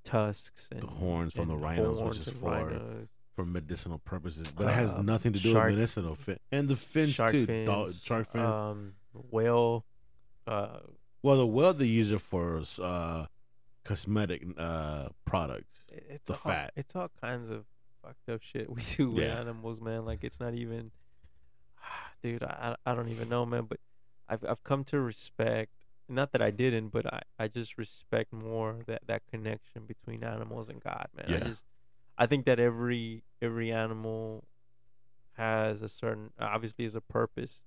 [SPEAKER 3] tusks and
[SPEAKER 5] the horns from the rhinos, which is for
[SPEAKER 3] rhinos.
[SPEAKER 5] for medicinal purposes, but it has
[SPEAKER 3] Uh,
[SPEAKER 5] nothing to do
[SPEAKER 3] shark-
[SPEAKER 5] with medicinal fin and the fins
[SPEAKER 3] shark
[SPEAKER 5] too.
[SPEAKER 3] fins,
[SPEAKER 5] Dol- shark fin.
[SPEAKER 3] um, whale, uh,
[SPEAKER 5] well, the whale they use it for uh, cosmetic uh, products.
[SPEAKER 3] it's
[SPEAKER 5] The
[SPEAKER 3] all,
[SPEAKER 5] fat.
[SPEAKER 3] It's all kinds of fucked up shit *laughs* we do with
[SPEAKER 5] Yeah.
[SPEAKER 3] animals, man. Like it's not even, *sighs* dude. I I don't even know, man. But I've I've come to respect. Not that I didn't, but I, I just respect more that, that connection between animals and God, man. I just I think that every every animal has a certain obviously is a purpose,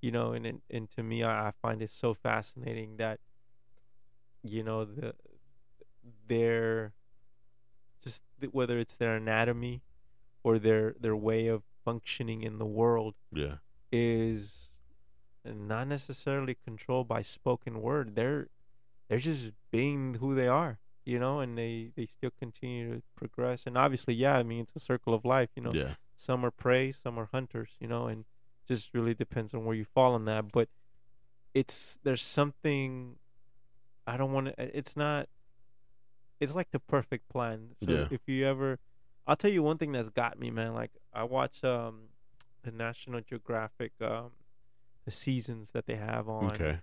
[SPEAKER 3] you know, and and, and to me I, I find it so fascinating that you know the their just th- whether it's their anatomy or their their way of functioning in the world
[SPEAKER 5] Yeah,
[SPEAKER 3] is not necessarily controlled by spoken word. They're they're just being who they are, you know, and they they still continue to progress. And obviously, yeah, I mean it's a circle of life, you know.
[SPEAKER 5] yeah,
[SPEAKER 3] Some are prey, some are hunters, you know, and just really depends on where you fall on that. But it's there's something I don't want to. It's not. It's like the perfect plan. So
[SPEAKER 5] Yeah.
[SPEAKER 3] if you ever, I'll tell you one thing that's got me, man. Like I watch um the National Geographic um the seasons that they have on
[SPEAKER 5] okay,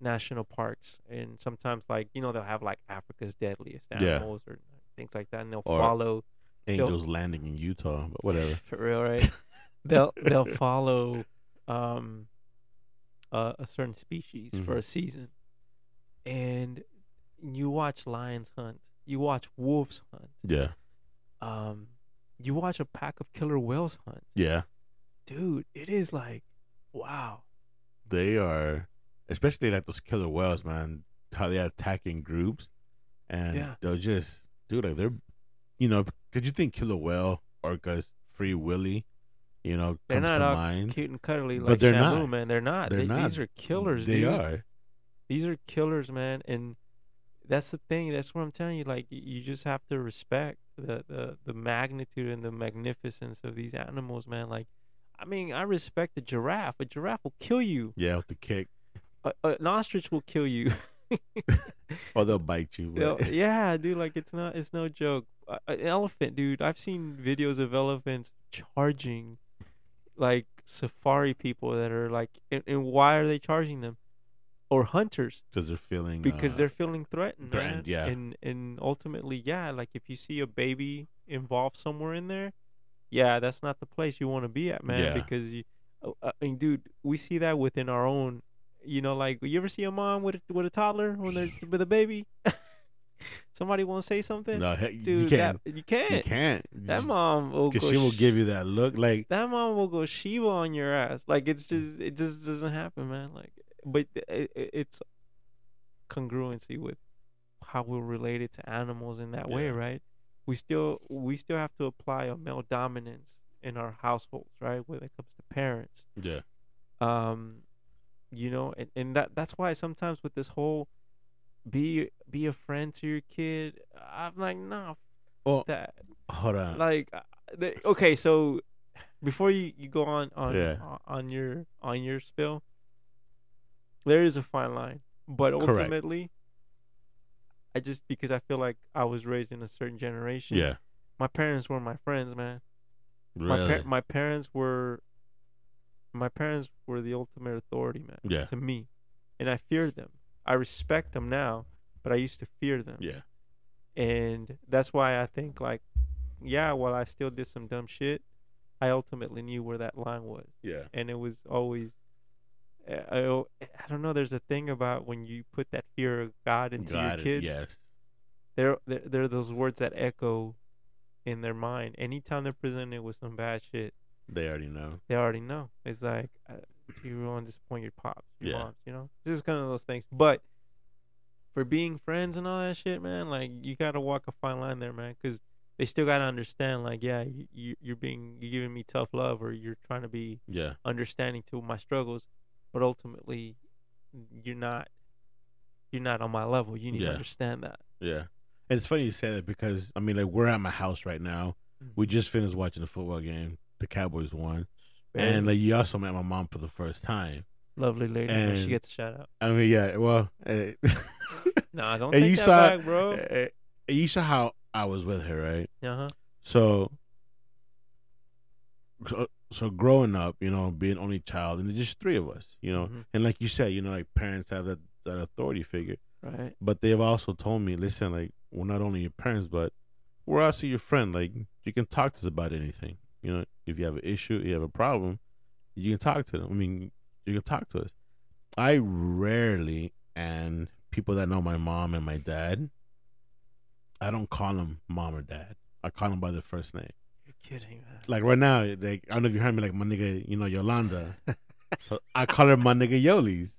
[SPEAKER 3] national parks, and sometimes like you know they'll have like Africa's deadliest
[SPEAKER 5] Yeah.
[SPEAKER 3] animals or things like that, and they'll
[SPEAKER 5] Or-
[SPEAKER 3] follow
[SPEAKER 5] angels landing in Utah, but whatever. *laughs*
[SPEAKER 3] for real, right? they'll they'll *laughs* follow um a, a certain species for
[SPEAKER 5] Mhm.
[SPEAKER 3] a season, and you watch lions hunt, you watch wolves hunt,
[SPEAKER 5] Yeah,
[SPEAKER 3] um, you watch a pack of killer whales hunt,
[SPEAKER 5] yeah,
[SPEAKER 3] dude. It is like, wow,
[SPEAKER 5] they are, especially like those killer whales, man. How they attack in groups, and
[SPEAKER 3] Yeah.
[SPEAKER 5] they'll just do like they're, you know, because you think killer whale or orcas free willy, you know,
[SPEAKER 3] they're
[SPEAKER 5] comes
[SPEAKER 3] not
[SPEAKER 5] to
[SPEAKER 3] all
[SPEAKER 5] mind.
[SPEAKER 3] cute and cuddly
[SPEAKER 5] But they're
[SPEAKER 3] Shamu,
[SPEAKER 5] not.
[SPEAKER 3] man. They're not.
[SPEAKER 5] They're
[SPEAKER 3] They-
[SPEAKER 5] not.
[SPEAKER 3] These are killers.
[SPEAKER 5] They
[SPEAKER 3] dude.
[SPEAKER 5] are.
[SPEAKER 3] these are killers, man, and that's the thing. That's what I'm telling you. Like you just have to respect the the the magnitude and the magnificence of these animals, man. Like, I mean, I respect a giraffe. A giraffe will kill you.
[SPEAKER 5] Yeah, with the kick,
[SPEAKER 3] A, an ostrich will kill you. *laughs*
[SPEAKER 5] or they'll bite you.
[SPEAKER 3] They'll- yeah, dude. Like it's not. It's no joke. An elephant, dude. I've seen videos of elephants charging, like safari people that are like, and, and why are they charging them? Or hunters
[SPEAKER 5] because they're feeling
[SPEAKER 3] because
[SPEAKER 5] uh,
[SPEAKER 3] they're feeling threatened.
[SPEAKER 5] threatened, yeah.
[SPEAKER 3] And and ultimately, yeah, like if you see a baby involved somewhere in there, yeah, that's not the place you want to be at, man.
[SPEAKER 5] Yeah.
[SPEAKER 3] Because you, uh, I mean, dude, we see that within our own. You know, like you ever see a mom with a, with a toddler when they're *laughs* with a baby? *laughs* Somebody want to say something?
[SPEAKER 5] no, heck,
[SPEAKER 3] Dude,
[SPEAKER 5] you can't.
[SPEAKER 3] that you can't.
[SPEAKER 5] You can't.
[SPEAKER 3] That mom will
[SPEAKER 5] she will give you that look like
[SPEAKER 3] that mom will go Shiva on your ass. Like it's just it just doesn't happen, man. Like, but it, it, it's congruency with how we're related to animals in that way, right? We still we still have to apply a male dominance in our households, right? When it comes to parents,
[SPEAKER 5] yeah,
[SPEAKER 3] um, you know, and, and that that's why sometimes with this whole be be a friend to your kid, I'm like, nah,
[SPEAKER 5] Well,
[SPEAKER 3] that
[SPEAKER 5] hold on.
[SPEAKER 3] like uh, okay so before you, you go on on
[SPEAKER 5] Yeah.
[SPEAKER 3] on- on your on your spill there is a fine line but
[SPEAKER 5] Correct.
[SPEAKER 3] ultimately i just because i feel like i was raised in a certain generation
[SPEAKER 5] yeah,
[SPEAKER 3] my parents were my friends man.
[SPEAKER 5] Really.
[SPEAKER 3] my par- my parents were my parents were the ultimate authority man
[SPEAKER 5] Yeah.
[SPEAKER 3] to me and i feared them. I respect them now but i used to fear them.
[SPEAKER 5] Yeah,
[SPEAKER 3] and that's why I think like, yeah, while I still did some dumb shit, I ultimately knew where that line was,
[SPEAKER 5] yeah,
[SPEAKER 3] and it was always, I, I don't know. There's a thing about when you put that fear of God into
[SPEAKER 5] Got
[SPEAKER 3] your kids.
[SPEAKER 5] Yes,
[SPEAKER 3] They're, they're they're those words that echo in their mind anytime they're presented with some bad shit.
[SPEAKER 5] they already know.
[SPEAKER 3] They already know. It's like uh, you want to disappoint your pops, your
[SPEAKER 5] Yeah.
[SPEAKER 3] moms. You know, it's just kind of those things. But for being friends and all that shit, man, like you gotta walk a fine line there, man, because they still gotta understand, like, yeah, you, you you're being you're giving me tough love, or you're trying to be
[SPEAKER 5] Yeah.
[SPEAKER 3] understanding to my struggles, but ultimately, you're not you're not on my level. You need
[SPEAKER 5] Yeah.
[SPEAKER 3] to understand that.
[SPEAKER 5] Yeah. And it's funny you say that because I mean like we're at my house right now. We
[SPEAKER 3] Mm-hmm.
[SPEAKER 5] just finished watching the football game. The Cowboys won.
[SPEAKER 3] Very
[SPEAKER 5] And like you also met my mom for the first time.
[SPEAKER 3] lovely lady, man. she gets a shout out.
[SPEAKER 5] I mean, yeah, well, eh, *laughs*
[SPEAKER 3] Nah, don't *laughs*
[SPEAKER 5] and
[SPEAKER 3] take
[SPEAKER 5] you
[SPEAKER 3] that
[SPEAKER 5] saw
[SPEAKER 3] back, bro.
[SPEAKER 5] eh, eh, you saw how I was with her, right?
[SPEAKER 3] Uh huh.
[SPEAKER 5] So, so, growing up, you know, being only child, and there's just three of us, you know,
[SPEAKER 3] Mhm.
[SPEAKER 5] and like you said, you know, like parents have that that authority figure,
[SPEAKER 3] Right.
[SPEAKER 5] but they've also told me, listen, like we're not only your parents, but we're also your friend. Like you can talk to us about anything. You know, if you have an issue, you have a problem, you can talk to them. I mean, you can talk to us. I rarely, and people that know my mom and my dad, I don't call them mom or dad. I call them by their first name.
[SPEAKER 3] Kidding, man.
[SPEAKER 5] Like right now, like I don't know if you heard me, like my nigga, you know Yolanda. *laughs* so I call her my nigga Yolis.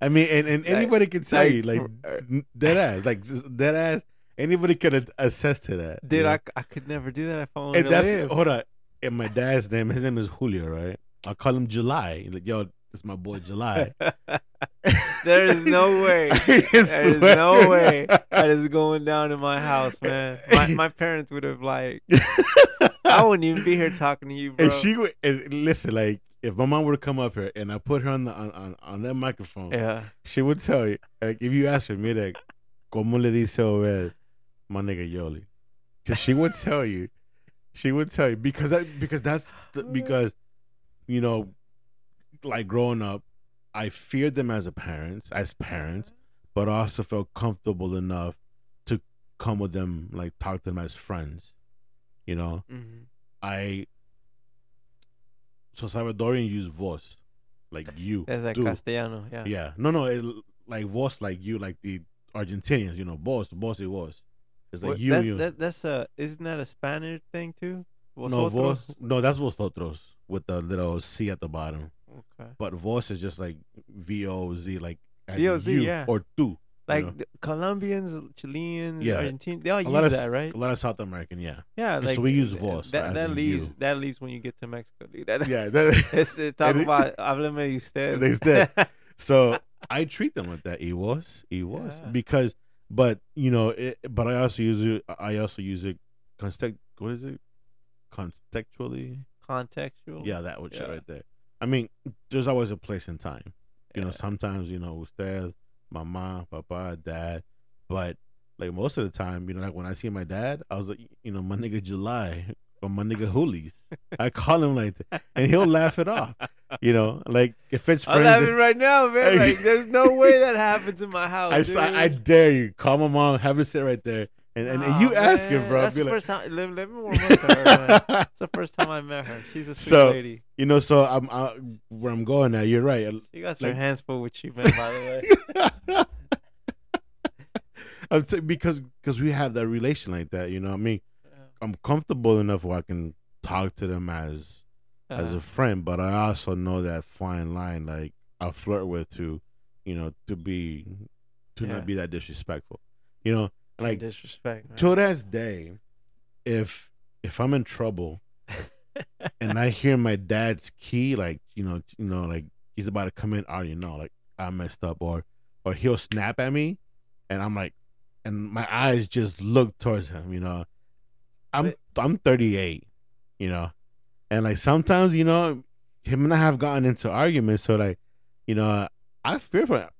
[SPEAKER 5] I mean, and, and anybody can tell
[SPEAKER 3] like,
[SPEAKER 5] you, like
[SPEAKER 3] er,
[SPEAKER 5] dead ass, like dead ass. Anybody could a- attest to that, you
[SPEAKER 3] Dude,
[SPEAKER 5] know?
[SPEAKER 3] I, I could never do that if I
[SPEAKER 5] And that's
[SPEAKER 3] live.
[SPEAKER 5] hold on. And my dad's name, his name is Julio, right? I call him July. Like, yo, this my boy July. *laughs*
[SPEAKER 3] there is no way. *laughs* There is no way that is going down in my house, man. My *laughs* my parents would have like I wouldn't even be here talking to you, bro.
[SPEAKER 5] And she would and listen, like if my mom were to come up here and I put her on the on, on, on that microphone,
[SPEAKER 3] yeah.
[SPEAKER 5] she would tell you. Like if you ask her, mira, ¿cómo le dice Obed, my nigga Yoli? Because she would tell you, she would tell you because that because that's the, because you know, like growing up, I feared them as a parent, as parents, but also felt comfortable enough to come with them, like talk to them as friends. You know,
[SPEAKER 3] hmm
[SPEAKER 5] I so Salvadorian use vos, like you.
[SPEAKER 3] That's like
[SPEAKER 5] do.
[SPEAKER 3] Castellano, yeah.
[SPEAKER 5] Yeah, no, no, it, like vos, like you, like the Argentinians. You know, boss, boss, it was. It's like
[SPEAKER 3] What-
[SPEAKER 5] you,
[SPEAKER 3] that's,
[SPEAKER 5] you.
[SPEAKER 3] That, that's a isn't that a Spanish thing too?
[SPEAKER 5] no, vos, no, that's vosotros with the little c at the bottom.
[SPEAKER 3] Okay.
[SPEAKER 5] But vos is just like v o z, like
[SPEAKER 3] V-O-Z, yeah.
[SPEAKER 5] or tu.
[SPEAKER 3] Like
[SPEAKER 5] know.
[SPEAKER 3] Colombians, Chileans,
[SPEAKER 5] Yeah.
[SPEAKER 3] Argentinians, they all
[SPEAKER 5] A
[SPEAKER 3] use
[SPEAKER 5] of
[SPEAKER 3] that, right?
[SPEAKER 5] a lot of South American, yeah,
[SPEAKER 3] Yeah, like
[SPEAKER 5] so we use vos,
[SPEAKER 3] That that leaves
[SPEAKER 5] you.
[SPEAKER 3] that leaves when you get to Mexico, dude. That,
[SPEAKER 5] yeah. That, *laughs*
[SPEAKER 3] It's, it's *laughs* talk
[SPEAKER 5] And it-
[SPEAKER 3] about *laughs* háblame usted.
[SPEAKER 5] Usted. so I treat them like that. It was, it was
[SPEAKER 3] Yeah.
[SPEAKER 5] because, but you know, it, but I also use it. I also use it. Context. What is it? Contextually.
[SPEAKER 3] Contextual.
[SPEAKER 5] Yeah, that would
[SPEAKER 3] Yeah.
[SPEAKER 5] right there. I mean, there's always a place and time. You know, sometimes you know, usted, mama, papa, dad, but like most of the time, you know, like when I see my dad, I was like, you know, my nigga July *laughs* or my nigga Hoolies. *laughs* I call him like that, and he'll laugh it off. You know, like if it's
[SPEAKER 3] I'm
[SPEAKER 5] friends.
[SPEAKER 3] laughing
[SPEAKER 5] that-
[SPEAKER 3] right now, man. *laughs* Like, there's no way that happens in my house.
[SPEAKER 5] I. I, I dare you. Call my mom, have her sit right there, and, and, and you
[SPEAKER 3] Aw,
[SPEAKER 5] ask her, bro.
[SPEAKER 3] That's the
[SPEAKER 5] like,
[SPEAKER 3] first time. Let, let me warm up to her. It's the first time I met her. She's a sweet
[SPEAKER 5] So-
[SPEAKER 3] lady.
[SPEAKER 5] you know, so I'm I, where I'm going now. You're right.
[SPEAKER 3] You got
[SPEAKER 5] like-
[SPEAKER 3] her hands full with you, man. By the way. *laughs*
[SPEAKER 5] I'm t- because because we have that relation like that. You know, what I mean, I'm comfortable enough where I can talk to them as as
[SPEAKER 3] Uh,
[SPEAKER 5] a friend, but I also know that fine line, like I flirt with to, you know, to be to
[SPEAKER 3] Yeah.
[SPEAKER 5] not be that disrespectful. You know, like
[SPEAKER 3] disrespect. Man.
[SPEAKER 5] to this day, if if I'm in trouble *laughs* and I hear my dad's key, like you know, you know, like he's about to come in, I already know, like I messed up, or or he'll snap at me, and I'm like, and my eyes just look towards him, you know. I'm I'm 38, you know, and like sometimes, you know, him and I have gotten into arguments, so like, you know, I fear for.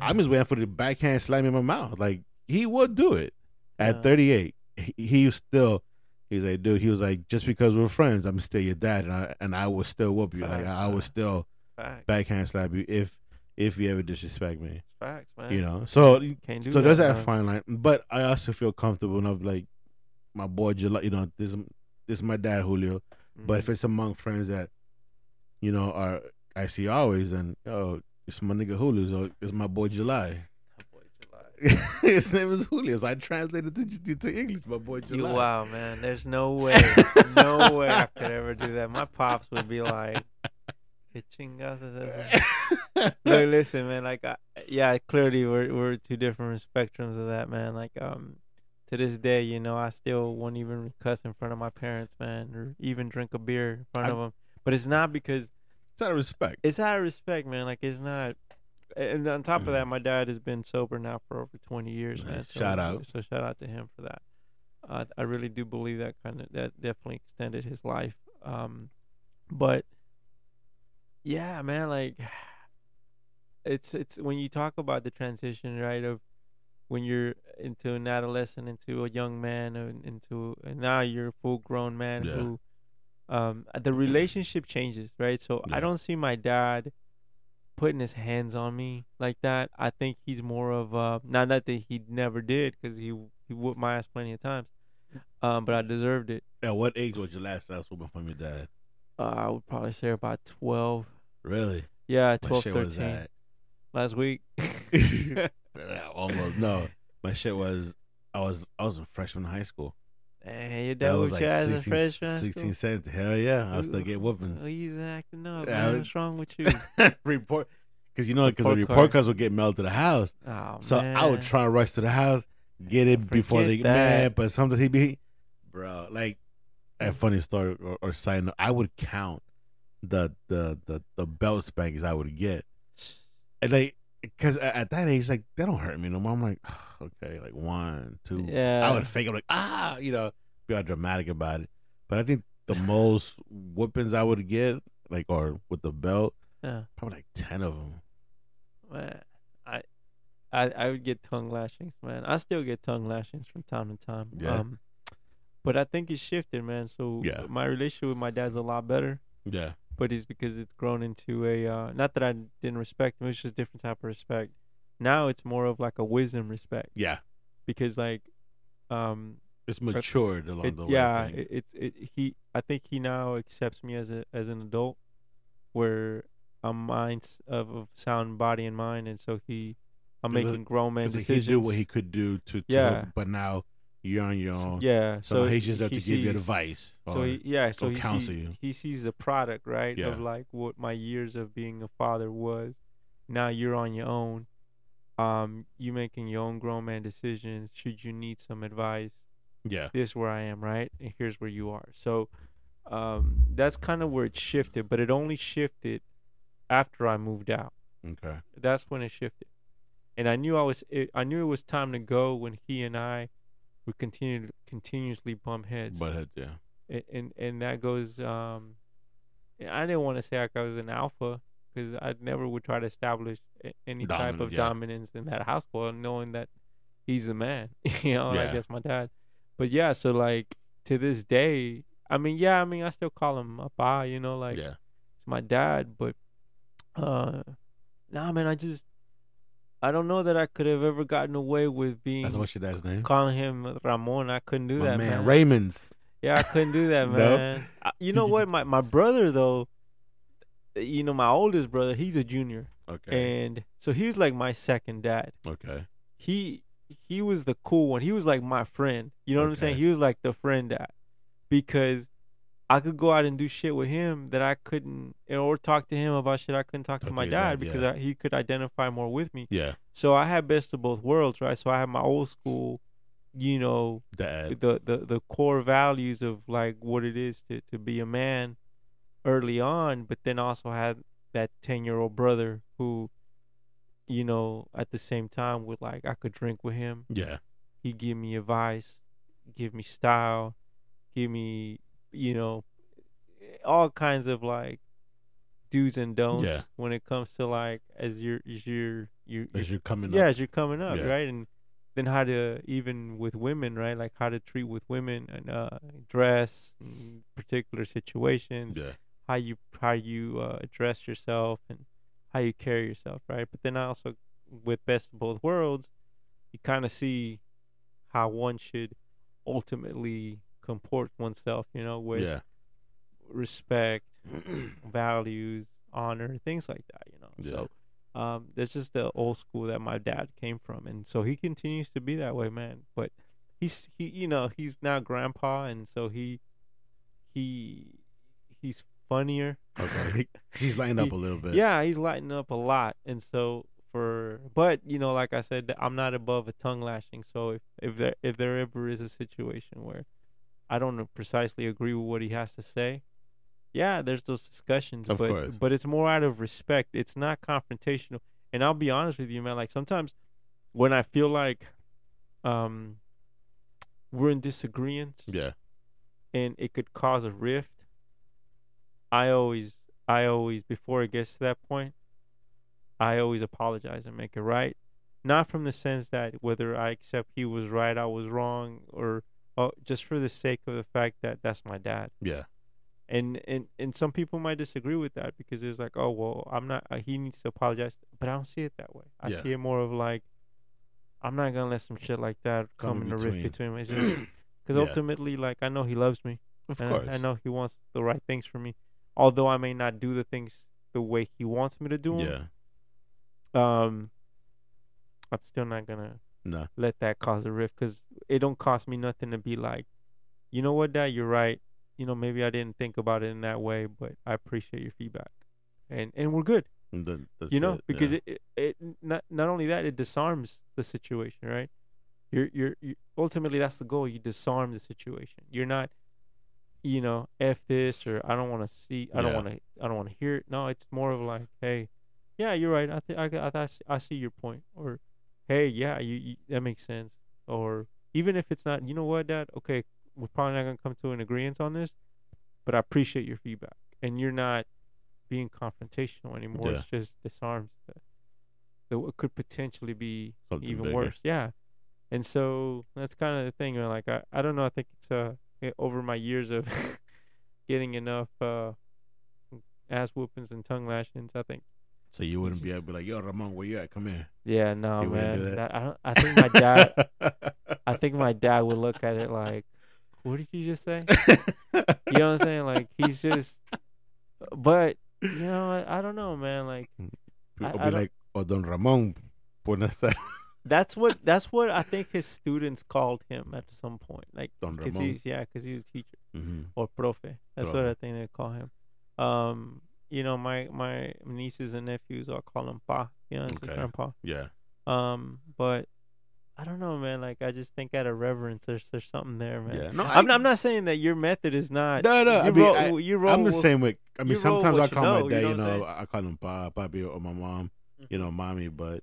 [SPEAKER 5] I'm just waiting for the backhand slam in my mouth. Like he would do it at
[SPEAKER 3] Yeah.
[SPEAKER 5] 38. He, he was still. He's like, dude. He was like, just because we're friends, I'm still your dad, and I and I will still whoop you. like
[SPEAKER 3] Facts,
[SPEAKER 5] I, I will still
[SPEAKER 3] Facts.
[SPEAKER 5] backhand slap you if if you ever disrespect me.
[SPEAKER 3] Facts, man.
[SPEAKER 5] You know. So
[SPEAKER 3] Can't do
[SPEAKER 5] so
[SPEAKER 3] that.
[SPEAKER 5] there's that
[SPEAKER 3] man.
[SPEAKER 5] fine line. But I also feel comfortable enough, like my boy July. You know, this this is my dad Julio. But if
[SPEAKER 3] Mhm.
[SPEAKER 5] it's among friends that, you know, are I see always, and oh, it's my nigga Julio, so it's my boy July. *laughs* His name is Julio, so I translated to, to English. My boy
[SPEAKER 3] You
[SPEAKER 5] July.
[SPEAKER 3] wow, man. There's no *laughs* way, no way I could ever do that. My pops would be like, Que chingados es eso? Look, listen, man. Like, I, yeah, clearly we're we're two different spectrums of that, man. Like, um, to this day, you know, I still won't even cuss in front of my parents, man, or even drink a beer in front
[SPEAKER 5] I-
[SPEAKER 3] of them. But it's not because
[SPEAKER 5] It's out of respect.
[SPEAKER 3] it's out of respect, man. Like, it's not. And on top of that, my dad has been sober now for over twenty years, man. So,
[SPEAKER 5] Shout out.
[SPEAKER 3] So shout out to him for that. Uh, I really do believe that kind of that definitely extended his life. Um, but yeah, man, like *sighs* it's it's when you talk about the transition, right? Of when you're into an adolescent, into a young man, and into and now you're a full grown man
[SPEAKER 5] Yeah.
[SPEAKER 3] who, um, the relationship changes, right? So
[SPEAKER 5] Yeah.
[SPEAKER 3] I don't see my dad putting his hands on me like that. I think he's more of uh, not that that he never did because he he whooped my ass plenty of times, um, but I deserved it.
[SPEAKER 5] At what age was your last ass whooping from your dad?
[SPEAKER 3] Uh, I would probably say about twelve.
[SPEAKER 5] Really?
[SPEAKER 3] Yeah,
[SPEAKER 5] My
[SPEAKER 3] 12, 13
[SPEAKER 5] was that.
[SPEAKER 3] last week. *laughs* *laughs*
[SPEAKER 5] Almost no. My shit was I was I was a freshman in high school.
[SPEAKER 3] Hey, your
[SPEAKER 5] That
[SPEAKER 3] dad
[SPEAKER 5] was
[SPEAKER 3] was
[SPEAKER 5] like
[SPEAKER 3] in
[SPEAKER 5] 16,
[SPEAKER 3] freshman.
[SPEAKER 5] 16, 17. Hell yeah. I was still getting
[SPEAKER 3] Oh,
[SPEAKER 5] whoopings.
[SPEAKER 3] he's acting up.
[SPEAKER 5] Yeah, I
[SPEAKER 3] What's wrong with you? *laughs*
[SPEAKER 5] report because you know because the
[SPEAKER 3] Report
[SPEAKER 5] report
[SPEAKER 3] card.
[SPEAKER 5] cards would get mailed to the house.
[SPEAKER 3] Oh,
[SPEAKER 5] So I would try to rush to the house, get it before they get
[SPEAKER 3] that.
[SPEAKER 5] mad. But sometimes he'd be, bro, like a funny story or, or side note. I would count the the the the belt spankings I would get, and like because at that age, like they don't hurt me no more. I'm like, *sighs* okay, like one, two.
[SPEAKER 3] Yeah.
[SPEAKER 5] I would fake. I'm like, ah, you know, be all dramatic about it. But I think the *laughs* most whoopings I would get, like, or with the belt,
[SPEAKER 3] Yeah.
[SPEAKER 5] probably like ten of them.
[SPEAKER 3] Man, I, I, I would get tongue lashings, man. I still get tongue lashings from time to time.
[SPEAKER 5] Yeah.
[SPEAKER 3] Um, but I think it's shifted, man. So
[SPEAKER 5] Yeah.
[SPEAKER 3] my relationship with my dad's a lot better.
[SPEAKER 5] Yeah,
[SPEAKER 3] But it's because it's grown into a uh, not that I didn't respect him. It's just a different type of respect. Now it's more of like a wisdom respect
[SPEAKER 5] yeah.
[SPEAKER 3] because like, um,
[SPEAKER 5] It's matured along
[SPEAKER 3] it,
[SPEAKER 5] the way. Yeah,
[SPEAKER 3] it, it's it. He, I think he now accepts me as a as an adult, where I'm minds of, of sound body and mind, and so he, I'm making grown man decisions.
[SPEAKER 5] he do what he could do to, to
[SPEAKER 3] Yeah.
[SPEAKER 5] but now you're on your own.
[SPEAKER 3] yeah,
[SPEAKER 5] So,
[SPEAKER 3] so
[SPEAKER 5] he's just there
[SPEAKER 3] he
[SPEAKER 5] to give you advice.
[SPEAKER 3] So he, yeah, so he
[SPEAKER 5] counsel
[SPEAKER 3] see,
[SPEAKER 5] you.
[SPEAKER 3] he sees the product right
[SPEAKER 5] Yeah.
[SPEAKER 3] of like what my years of being a father was. Now you're on your own. Um, you're making your own grown man decisions. Should you need some advice,
[SPEAKER 5] yeah,
[SPEAKER 3] this is where I am, right? And here's where you are. So um that's kind of where it shifted, but it only shifted after I moved out.
[SPEAKER 5] okay,
[SPEAKER 3] That's when it shifted. And I knew I was it, I knew it was time to go when he and I would continue to continuously bump heads.
[SPEAKER 5] but uh, yeah,
[SPEAKER 3] and and, and that goes um I didn't want to say like I was an alpha because I never would try to establish a- any type of
[SPEAKER 5] yeah.
[SPEAKER 3] dominance in that household, knowing that he's the man. *laughs* you know, like that's my dad. But yeah, so like to this day, I mean, yeah, I mean, I still call him a pa, you know, like
[SPEAKER 5] yeah,
[SPEAKER 3] it's my dad, but uh, nah, man, I just I don't know that I could have ever gotten away with being
[SPEAKER 5] that's what's your dad's name?
[SPEAKER 3] calling him Ramon. I couldn't do
[SPEAKER 5] My
[SPEAKER 3] that,
[SPEAKER 5] man,
[SPEAKER 3] man.
[SPEAKER 5] Raymond's.
[SPEAKER 3] Yeah, I couldn't do that, *laughs*
[SPEAKER 5] No?
[SPEAKER 3] man. I- You know what? My my brother though, you know, my oldest brother, he's a junior,
[SPEAKER 5] Okay,
[SPEAKER 3] and so he was like my second dad.
[SPEAKER 5] okay,
[SPEAKER 3] He he was the cool one. He was like my friend. You know what I'm saying? He was like the friend dad because I could go out and do shit with him that I couldn't, or talk to him about shit I couldn't talk to my dad,
[SPEAKER 5] dad,
[SPEAKER 3] because
[SPEAKER 5] yeah.
[SPEAKER 3] I, he could identify more with me.
[SPEAKER 5] yeah,
[SPEAKER 3] So I had best of both worlds, right? So I had my old school, you know,
[SPEAKER 5] dad.
[SPEAKER 3] the, the the core values of like what it is to to be a man early on, but then also had that ten year old brother who, you know, at the same time would like I could drink with him.
[SPEAKER 5] Yeah,
[SPEAKER 3] He give me advice, give me style, give me you know, all kinds of like do's and don'ts
[SPEAKER 5] Yeah.
[SPEAKER 3] when it comes to like as you're as you're you
[SPEAKER 5] as you're coming up
[SPEAKER 3] yeah,
[SPEAKER 5] up.
[SPEAKER 3] as you're coming up,
[SPEAKER 5] Yeah.
[SPEAKER 3] right? And then how to even with women, right? Like how to treat with women and uh, dress in particular situations,
[SPEAKER 5] Yeah,
[SPEAKER 3] how you how you uh, address yourself and how you carry yourself, right? But then also with best of both worlds, you kind of see how one should ultimately comport oneself, you know, with
[SPEAKER 5] yeah,
[SPEAKER 3] respect, *clears throat* values, honor, things like that, you know.
[SPEAKER 5] Yeah.
[SPEAKER 3] So um that's just the old school that my dad came from and so he continues to be that way, man. But he's he you know, he's now grandpa and so he he he's funnier.
[SPEAKER 5] Okay, he, *laughs* he's lighting up a little bit.
[SPEAKER 3] Yeah, he's lighting up a lot, and so for but you know, like I said, I'm not above a tongue lashing. So if if there if there ever is a situation where I don't precisely agree with what he has to say, yeah, there's those discussions.
[SPEAKER 5] Of
[SPEAKER 3] but
[SPEAKER 5] course.
[SPEAKER 3] but it's more out of respect. It's not confrontational. And I'll be honest with you, man. Like sometimes when I feel like um we're in disagreements
[SPEAKER 5] yeah,
[SPEAKER 3] and it could cause a rift, I always, I always, before it gets to that point, I always apologize and make it right. Not from the sense that whether I accept he was right, I was wrong, or oh, just for the sake of the fact that that's my dad.
[SPEAKER 5] yeah,
[SPEAKER 3] And and and some people might disagree with that because it's like, oh well, I'm not. Uh, he needs to apologize, but I don't see it that way. I
[SPEAKER 5] Yeah.
[SPEAKER 3] see it more of like, I'm not gonna let some shit like that
[SPEAKER 5] Come
[SPEAKER 3] come
[SPEAKER 5] in
[SPEAKER 3] the rift
[SPEAKER 5] between. *clears throat*
[SPEAKER 3] us. Because
[SPEAKER 5] Yeah.
[SPEAKER 3] ultimately, like, I know he loves me.
[SPEAKER 5] of
[SPEAKER 3] And
[SPEAKER 5] course.
[SPEAKER 3] I, I know he wants the right things for me, although I may not do the things the way he wants me to do them.
[SPEAKER 5] Yeah,
[SPEAKER 3] Um, I'm still not gonna
[SPEAKER 5] no,
[SPEAKER 3] let that cause a rift because it don't cost me nothing to be like, you know what, Dad, you're right. You know, maybe I didn't think about it in that way, but I appreciate your feedback, and and we're good.
[SPEAKER 5] Th- that's
[SPEAKER 3] you know,
[SPEAKER 5] it,
[SPEAKER 3] because
[SPEAKER 5] yeah.
[SPEAKER 3] it, it not not only that it disarms the situation, right? You're you're, you ultimately that's the goal. You disarm the situation. You're not, you know, f this or I don't want to see. I don't want to. I don't want to hear it. No, it's more of like, hey, yeah, you're right. I think I I, I see your point. Or, hey, yeah, you, you that makes sense. Or even if it's not, you know what, Dad? Okay, we're probably not gonna come to an agreement on this, but I appreciate your feedback. And you're not being confrontational anymore.
[SPEAKER 5] Yeah.
[SPEAKER 3] It's just disarms the, the what could potentially be
[SPEAKER 5] Something
[SPEAKER 3] even
[SPEAKER 5] bigger.
[SPEAKER 3] worse. Yeah. And so that's kind of the thing. man, Like I, I don't know. I think it's uh over my years of *laughs* getting enough uh ass whoopings and tongue lashings. I think
[SPEAKER 5] So you wouldn't be able to be like, yo, Ramon, where you at? Come here.
[SPEAKER 3] yeah, no
[SPEAKER 5] You wouldn't do
[SPEAKER 3] man.
[SPEAKER 5] that?
[SPEAKER 3] I don't. I think my dad. *laughs* I think my dad would look at it like, "What did you just say?" *laughs* You know what I'm saying? Like he's just. But you know, I, I don't know, man. Like
[SPEAKER 5] People
[SPEAKER 3] I
[SPEAKER 5] be
[SPEAKER 3] don't-
[SPEAKER 5] like, oh, Don Ramon, nacer. *laughs*
[SPEAKER 3] that's what that's what I think his students called him at some point. Like
[SPEAKER 5] Don Ramon.
[SPEAKER 3] he's yeah, because he was teacher
[SPEAKER 5] hmm
[SPEAKER 3] or profe. That's what I think they call him. Um, you know, my my nieces and nephews, I'll call them pa. You know, it's
[SPEAKER 5] Okay.
[SPEAKER 3] grandpa.
[SPEAKER 5] Yeah,
[SPEAKER 3] Um, but I don't know, man. Like I just think out of reverence, there's there's something there, man.
[SPEAKER 5] yeah. No,
[SPEAKER 3] I'm, I'm not saying that your method is not.
[SPEAKER 5] No, no,
[SPEAKER 3] You
[SPEAKER 5] I mean,
[SPEAKER 3] roll,
[SPEAKER 5] I-
[SPEAKER 3] you roll
[SPEAKER 5] I'm the
[SPEAKER 3] with-
[SPEAKER 5] same way. I mean, sometimes I
[SPEAKER 3] you
[SPEAKER 5] call
[SPEAKER 3] know,
[SPEAKER 5] my
[SPEAKER 3] you
[SPEAKER 5] dad,
[SPEAKER 3] know
[SPEAKER 5] you know. I call him pa, papi, or my mom,
[SPEAKER 3] Mm-hmm.
[SPEAKER 5] you know, mommy. But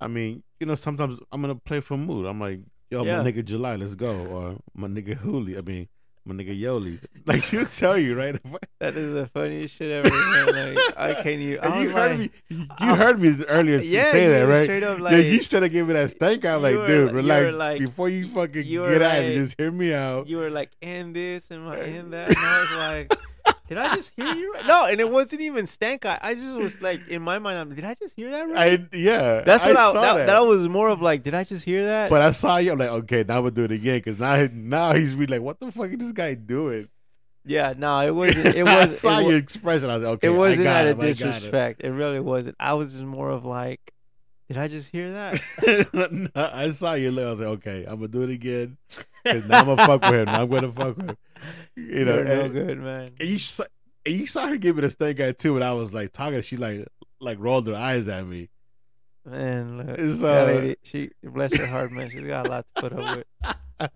[SPEAKER 5] I mean, you know, sometimes I'm gonna play for mood. I'm like, yo,
[SPEAKER 3] Yeah.
[SPEAKER 5] my nigga July, let's go, or my nigga Huli. I mean, my nigga Yoli. *laughs* Like she'll tell you, right? *laughs*
[SPEAKER 3] That is the funniest shit ever, man. Like I can't even. I
[SPEAKER 5] you heard
[SPEAKER 3] like,
[SPEAKER 5] me. You
[SPEAKER 3] I-
[SPEAKER 5] heard me earlier
[SPEAKER 3] Yeah,
[SPEAKER 5] say that, right?
[SPEAKER 3] straight up like, yeah,
[SPEAKER 5] you should have given me that stank. I'm like,
[SPEAKER 3] were
[SPEAKER 5] dude, relax.
[SPEAKER 3] like-
[SPEAKER 5] Before you fucking
[SPEAKER 3] you
[SPEAKER 5] get
[SPEAKER 3] like-
[SPEAKER 5] just hear me out.
[SPEAKER 3] you were like, and this and my and that, and I was like, *laughs* did I just hear you? Right? *laughs* No, and it wasn't even stank. I, I just was like, in my mind, I'm, did I just hear that right?
[SPEAKER 5] I yeah,
[SPEAKER 3] That's what I,
[SPEAKER 5] saw
[SPEAKER 3] that,
[SPEAKER 5] that.
[SPEAKER 3] that. was more of like, did I just hear that?
[SPEAKER 5] But I saw you. I'm like, okay, now we'll do it again because now, now he's really like, what the fuck is this guy doing?
[SPEAKER 3] yeah, no, it *laughs* wasn't. It
[SPEAKER 5] I
[SPEAKER 3] was.
[SPEAKER 5] saw
[SPEAKER 3] it,
[SPEAKER 5] your expression. I was like, okay,
[SPEAKER 3] it wasn't
[SPEAKER 5] I
[SPEAKER 3] out of
[SPEAKER 5] I
[SPEAKER 3] disrespect. It really wasn't. I was just more of like, did I just hear that? *laughs*
[SPEAKER 5] No, I saw you. look. I was like, okay, I'm gonna do it again because now I'm gonna fuck with him. I'm gonna fuck with him. You know,
[SPEAKER 3] You're no good, man.
[SPEAKER 5] and you saw, and you saw her give it a stank eye too. And I was like talking. She like like rolled her eyes at me.
[SPEAKER 3] Man, look,
[SPEAKER 5] It's,
[SPEAKER 3] that
[SPEAKER 5] uh,
[SPEAKER 3] lady, she bless her heart, man. She's got a lot to put up with,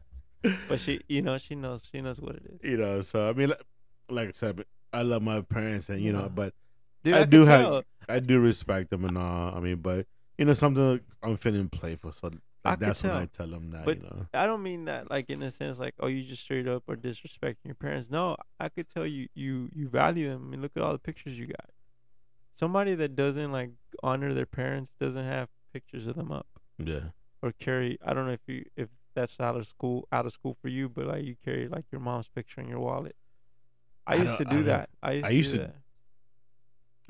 [SPEAKER 3] *laughs* but she, you know, she knows, she knows what it is.
[SPEAKER 5] You know, so I mean, like, like I said, I love my parents, and you know, but
[SPEAKER 3] Dude,
[SPEAKER 5] I
[SPEAKER 3] I,
[SPEAKER 5] do have- I do respect them and all. I mean, but you know, something I'm feeling playful, so like,
[SPEAKER 3] could
[SPEAKER 5] that's when I
[SPEAKER 3] tell.
[SPEAKER 5] them that.
[SPEAKER 3] But-
[SPEAKER 5] you know,
[SPEAKER 3] I don't mean that like in a sense like oh you just straight up are disrespecting your parents. No, I could tell you you you value them. I mean look at all the pictures you got. Somebody that doesn't like honor their parents doesn't have pictures of them up
[SPEAKER 5] yeah,
[SPEAKER 3] or carry. I don't know if you if that's out of school out of school for you, but like you carry like your mom's picture in your wallet. I,
[SPEAKER 5] I
[SPEAKER 3] used to
[SPEAKER 5] don't- I
[SPEAKER 3] that. I used
[SPEAKER 5] I
[SPEAKER 3] to
[SPEAKER 5] used
[SPEAKER 3] do
[SPEAKER 5] to-
[SPEAKER 3] that.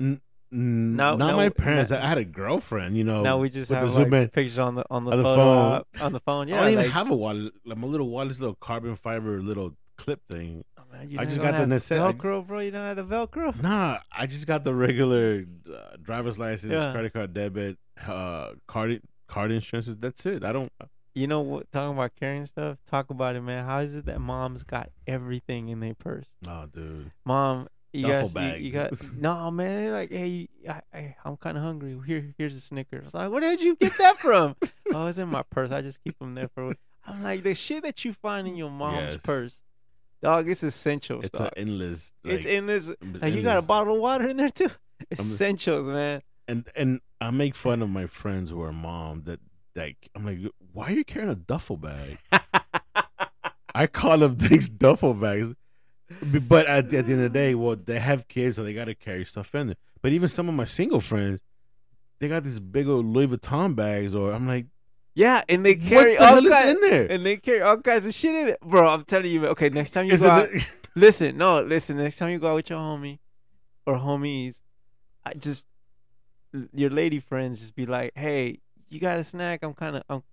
[SPEAKER 5] Mm,
[SPEAKER 3] Now-
[SPEAKER 5] not
[SPEAKER 3] now-
[SPEAKER 5] my parents. I had a girlfriend. You know,
[SPEAKER 3] now we just have
[SPEAKER 5] the
[SPEAKER 3] like
[SPEAKER 5] in.
[SPEAKER 3] pictures on the on the,
[SPEAKER 5] On the phone.
[SPEAKER 3] on the phone. *laughs* Yeah,
[SPEAKER 5] I don't even have a wallet. Like my little wallet's little carbon fiber little clip thing.
[SPEAKER 3] oh, man,
[SPEAKER 5] I just got the
[SPEAKER 3] have
[SPEAKER 5] necess- I
[SPEAKER 3] Velcro, bro. You don't have the Velcro.
[SPEAKER 5] Nah, I just got the regular uh, driver's license,
[SPEAKER 3] Yeah.
[SPEAKER 5] credit card, debit, uh, card card insurances. That's it. I don't.
[SPEAKER 3] You know what? Talking about carrying stuff. Talk about it, man. How is it that moms got everything in their purse?
[SPEAKER 5] Oh, dude.
[SPEAKER 3] Mom, you
[SPEAKER 5] Duffel
[SPEAKER 3] guys,
[SPEAKER 5] bag.
[SPEAKER 3] You, you got *laughs* no man. Like, hey, I, I, I'm kind of hungry. Here, here's a Snickers. I'm like, where did you get that from? *laughs* oh, it's in my purse. I just keep them there for. I'm like, the shit that you find in your mom's
[SPEAKER 5] Yes.
[SPEAKER 3] purse, dog. It's essential.
[SPEAKER 5] It's
[SPEAKER 3] dog.
[SPEAKER 5] an endless.
[SPEAKER 3] it's
[SPEAKER 5] like,
[SPEAKER 3] endless. Like you got a bottle of water in there too. Essentials, man.
[SPEAKER 5] and and I make fun of my friends who are mom that like I'm like, why are you carrying a duffel bag? *laughs* I call them these duffel bags, but at, the- at the end of the day, well, they have kids, so they got to carry stuff in there. But even some of my single friends, they got these big old Louis Vuitton bags, or I'm like,
[SPEAKER 3] Yeah, and they carry
[SPEAKER 5] the
[SPEAKER 3] all kinds,
[SPEAKER 5] in there?
[SPEAKER 3] and they carry all kinds of shit in it, bro. I'm telling you. Okay, next time you
[SPEAKER 5] Is
[SPEAKER 3] go out,
[SPEAKER 5] it, *laughs*
[SPEAKER 3] listen, no, listen. Next time you go out with your homie or homies, I just your lady friends just be like, "Hey, you got a snack? I'm kind of, um,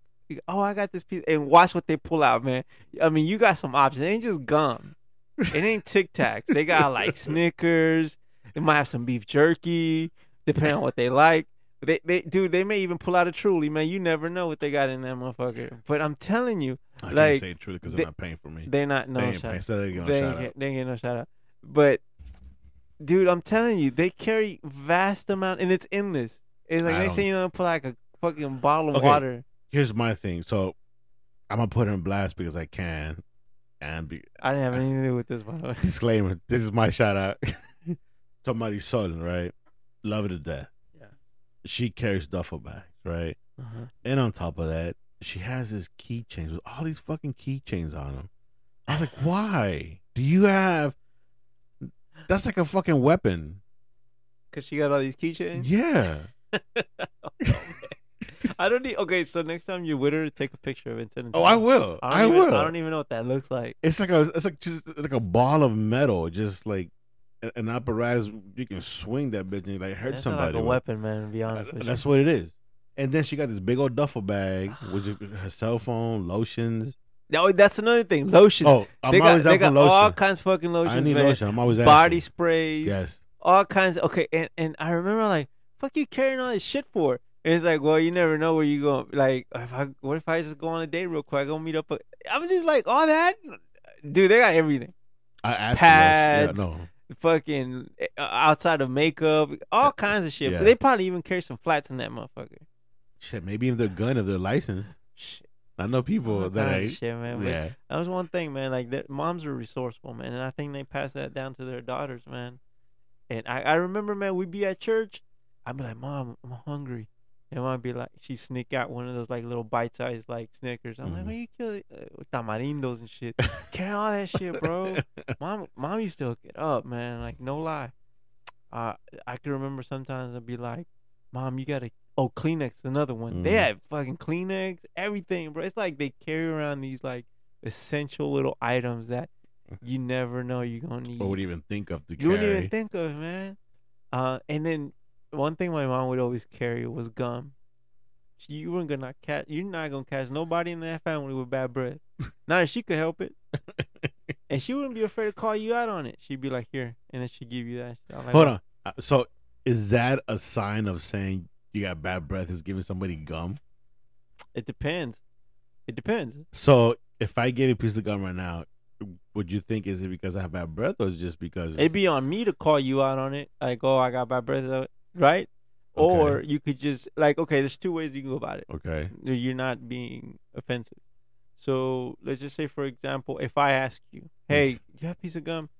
[SPEAKER 3] oh, I got this piece." And watch what they pull out, man. I mean, you got some options. It ain't just gum. It ain't Tic Tacs. They got like Snickers. They might have some beef jerky, depending on what they like. They, they, dude, they may even pull out a Truly, man. You never know what they got in that motherfucker. But I'm telling you,
[SPEAKER 5] I
[SPEAKER 3] like,
[SPEAKER 5] can't say truly because
[SPEAKER 3] they-
[SPEAKER 5] they're not paying for me.
[SPEAKER 3] they're not no
[SPEAKER 5] they ain't
[SPEAKER 3] shut
[SPEAKER 5] paying, so
[SPEAKER 3] They
[SPEAKER 5] shout
[SPEAKER 3] ain't, get, they ain't get no shout out. But dude, I'm telling you, they carry vast amount and it's endless. It's like
[SPEAKER 5] I don't-
[SPEAKER 3] thing you know, put like a fucking bottle of
[SPEAKER 5] Okay.
[SPEAKER 3] water.
[SPEAKER 5] Here's my thing. So I'm gonna put it in blast because I can, and be,
[SPEAKER 3] I didn't have anything to do with this, by the way.
[SPEAKER 5] disclaimer. *laughs* This is my shout out. *laughs* Somebody's son, right? Love it to death.
[SPEAKER 3] Yeah.
[SPEAKER 5] She carries duffel bags, right?
[SPEAKER 3] Uh-huh.
[SPEAKER 5] And on top of that, she has this keychains with all these fucking keychains on them. I was like, *laughs* why? Do you have? That's like a fucking weapon.
[SPEAKER 3] Cause she got all these keychains.
[SPEAKER 5] Yeah.
[SPEAKER 3] I don't need. Okay, so next time you're with her, take a picture of it and send it. Oh, to
[SPEAKER 5] Oh. I will.
[SPEAKER 3] I,
[SPEAKER 5] I,
[SPEAKER 3] even,
[SPEAKER 5] will.
[SPEAKER 3] I don't even know what that looks like.
[SPEAKER 5] It's like a. It's like just like a ball of metal, just like an apparatus. You can swing that bitch and like hurt
[SPEAKER 3] That's
[SPEAKER 5] somebody.
[SPEAKER 3] like a weapon, man. To be honest with
[SPEAKER 5] That's
[SPEAKER 3] you.
[SPEAKER 5] what it is. And then she got this big old duffel bag, with *sighs* her cell phone, lotions.
[SPEAKER 3] No, that's another thing. Lotions.
[SPEAKER 5] Oh, I'm
[SPEAKER 3] they got,
[SPEAKER 5] always
[SPEAKER 3] got
[SPEAKER 5] for lotion.
[SPEAKER 3] all kinds of fucking lotions,
[SPEAKER 5] I need
[SPEAKER 3] man.
[SPEAKER 5] lotion. I'm always
[SPEAKER 3] Body
[SPEAKER 5] asking.
[SPEAKER 3] sprays.
[SPEAKER 5] Yes.
[SPEAKER 3] all kinds of okay and and i remember like fuck you carrying all this shit for it's like well you never know where you going like if i what if i just go on a date real quick i go meet up a, i'm just like all that dude they got everything
[SPEAKER 5] I
[SPEAKER 3] Pads.
[SPEAKER 5] Yeah, no.
[SPEAKER 3] fucking uh, outside of makeup all kinds of shit
[SPEAKER 5] Yeah.
[SPEAKER 3] but they probably even carry some flats in that motherfucker
[SPEAKER 5] Shit, maybe if they're gun, if they're licensed.
[SPEAKER 3] shit,
[SPEAKER 5] I know people
[SPEAKER 3] all
[SPEAKER 5] that
[SPEAKER 3] of shit man But
[SPEAKER 5] Yeah.
[SPEAKER 3] that was one thing man like their moms are resourceful man and i think they pass that down to their daughters man and i, I remember man we'd be at church i'd be like mom i'm hungry and mom would be like she sneak out one of those like little bite-sized like snickers. I'm like
[SPEAKER 5] Mhm.
[SPEAKER 3] why you kill it? Uh, with tamarindos and shit. *laughs* Carry all that shit bro. Mom mom used to hook it up man. Like no lie. Uh i can remember sometimes i'd be like mom you gotta oh kleenex another one. They
[SPEAKER 5] Mhm.
[SPEAKER 3] had fucking kleenex everything bro. It's like they carry around these like essential little items that you never know you're gonna need
[SPEAKER 5] What would even think of to
[SPEAKER 3] you wouldn't even think of man. Uh and then one thing my mom would always carry was gum She- you weren't gonna catch you're not gonna catch nobody in that family with bad breath *laughs* not if she could help it *laughs* and she wouldn't be afraid to call you out on it she'd be like here and then she'd give you that like,
[SPEAKER 5] Hold on. Uh, So is that a sign of saying you got bad breath? Is giving somebody gum?
[SPEAKER 3] it depends it depends
[SPEAKER 5] So if I gave you a piece of gum right now, would you think is it because I have bad breath or is it just because
[SPEAKER 3] It'd be on me to call you out on it. Like, oh, I got bad breath, right? Or you could just like, okay, there's two ways you can go about it.
[SPEAKER 5] okay?
[SPEAKER 3] You're not being offensive. So let's just say, for example, if I ask you, mm. "Hey, you have a piece of gum?"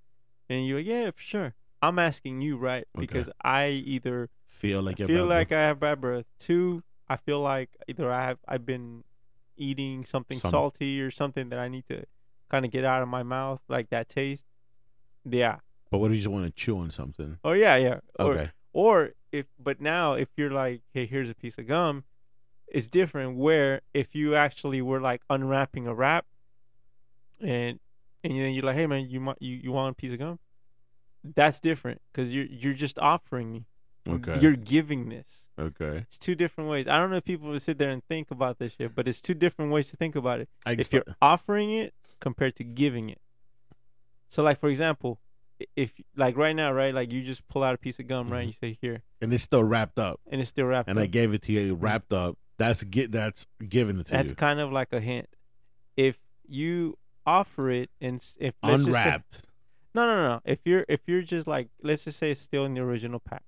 [SPEAKER 3] and you're like, "Yeah, for sure," I'm asking you, right?
[SPEAKER 5] Okay.
[SPEAKER 3] Because I either
[SPEAKER 5] Feel like have
[SPEAKER 3] feel like
[SPEAKER 5] breath.
[SPEAKER 3] I have bad breath. Two, I feel like either I have I've been eating something
[SPEAKER 5] Some-
[SPEAKER 3] salty or something that I need to kind of get out of my mouth, like that taste. Yeah.
[SPEAKER 5] But what if you just want to chew on something?
[SPEAKER 3] Oh yeah, yeah. Or,
[SPEAKER 5] Okay.
[SPEAKER 3] Or if, but now if you're like, hey, here's a piece of gum, it's different. Where if you actually were like unwrapping a wrap, and and then you're like, hey man, you want you, you want a piece of gum? That's different because you're you're just offering me.
[SPEAKER 5] Okay.
[SPEAKER 3] You're giving this.
[SPEAKER 5] okay.
[SPEAKER 3] It's two different ways. I don't know if people would sit there and think about this shit, but it's two different ways to think about it.
[SPEAKER 5] I
[SPEAKER 3] If you're offering it compared to giving it. So like for example, if like right now, right, like you just pull out a piece of gum, right, and you say here,
[SPEAKER 5] and it's still wrapped up,
[SPEAKER 3] and it's still wrapped
[SPEAKER 5] and
[SPEAKER 3] up.
[SPEAKER 5] I gave it to you wrapped up. That's get that's giving it to
[SPEAKER 3] That's
[SPEAKER 5] you.
[SPEAKER 3] kind of like a hint. If you offer it and if just say-
[SPEAKER 5] Unwrapped.
[SPEAKER 3] No, no, no. If you're if you're just like let's just say it's still in the original pack,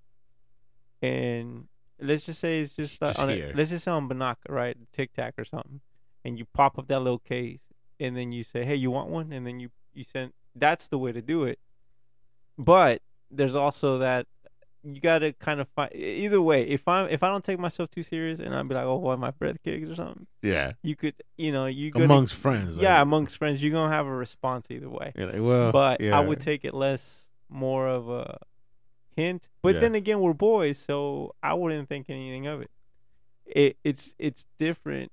[SPEAKER 3] and let's just say it's just, uh,
[SPEAKER 5] Just
[SPEAKER 3] on a, let's just say on Banaka, right, Tic Tac or something, and you pop up that little case, and then you say, hey, you want one, and then you you send. That's the way to do it. But there's also that you gotta kind of find either way. If I'm if I don't take myself too serious and I'd be like, oh, why my breath kicks or something,
[SPEAKER 5] Yeah.
[SPEAKER 3] you could you know you gonna,
[SPEAKER 5] Amongst friends. like,
[SPEAKER 3] yeah amongst friends you're gonna have a response either way
[SPEAKER 5] like, well,
[SPEAKER 3] but
[SPEAKER 5] yeah.
[SPEAKER 3] I would take it less more of a hint. But
[SPEAKER 5] Yeah.
[SPEAKER 3] then again, we're boys, so I wouldn't think anything of it. It it's it's different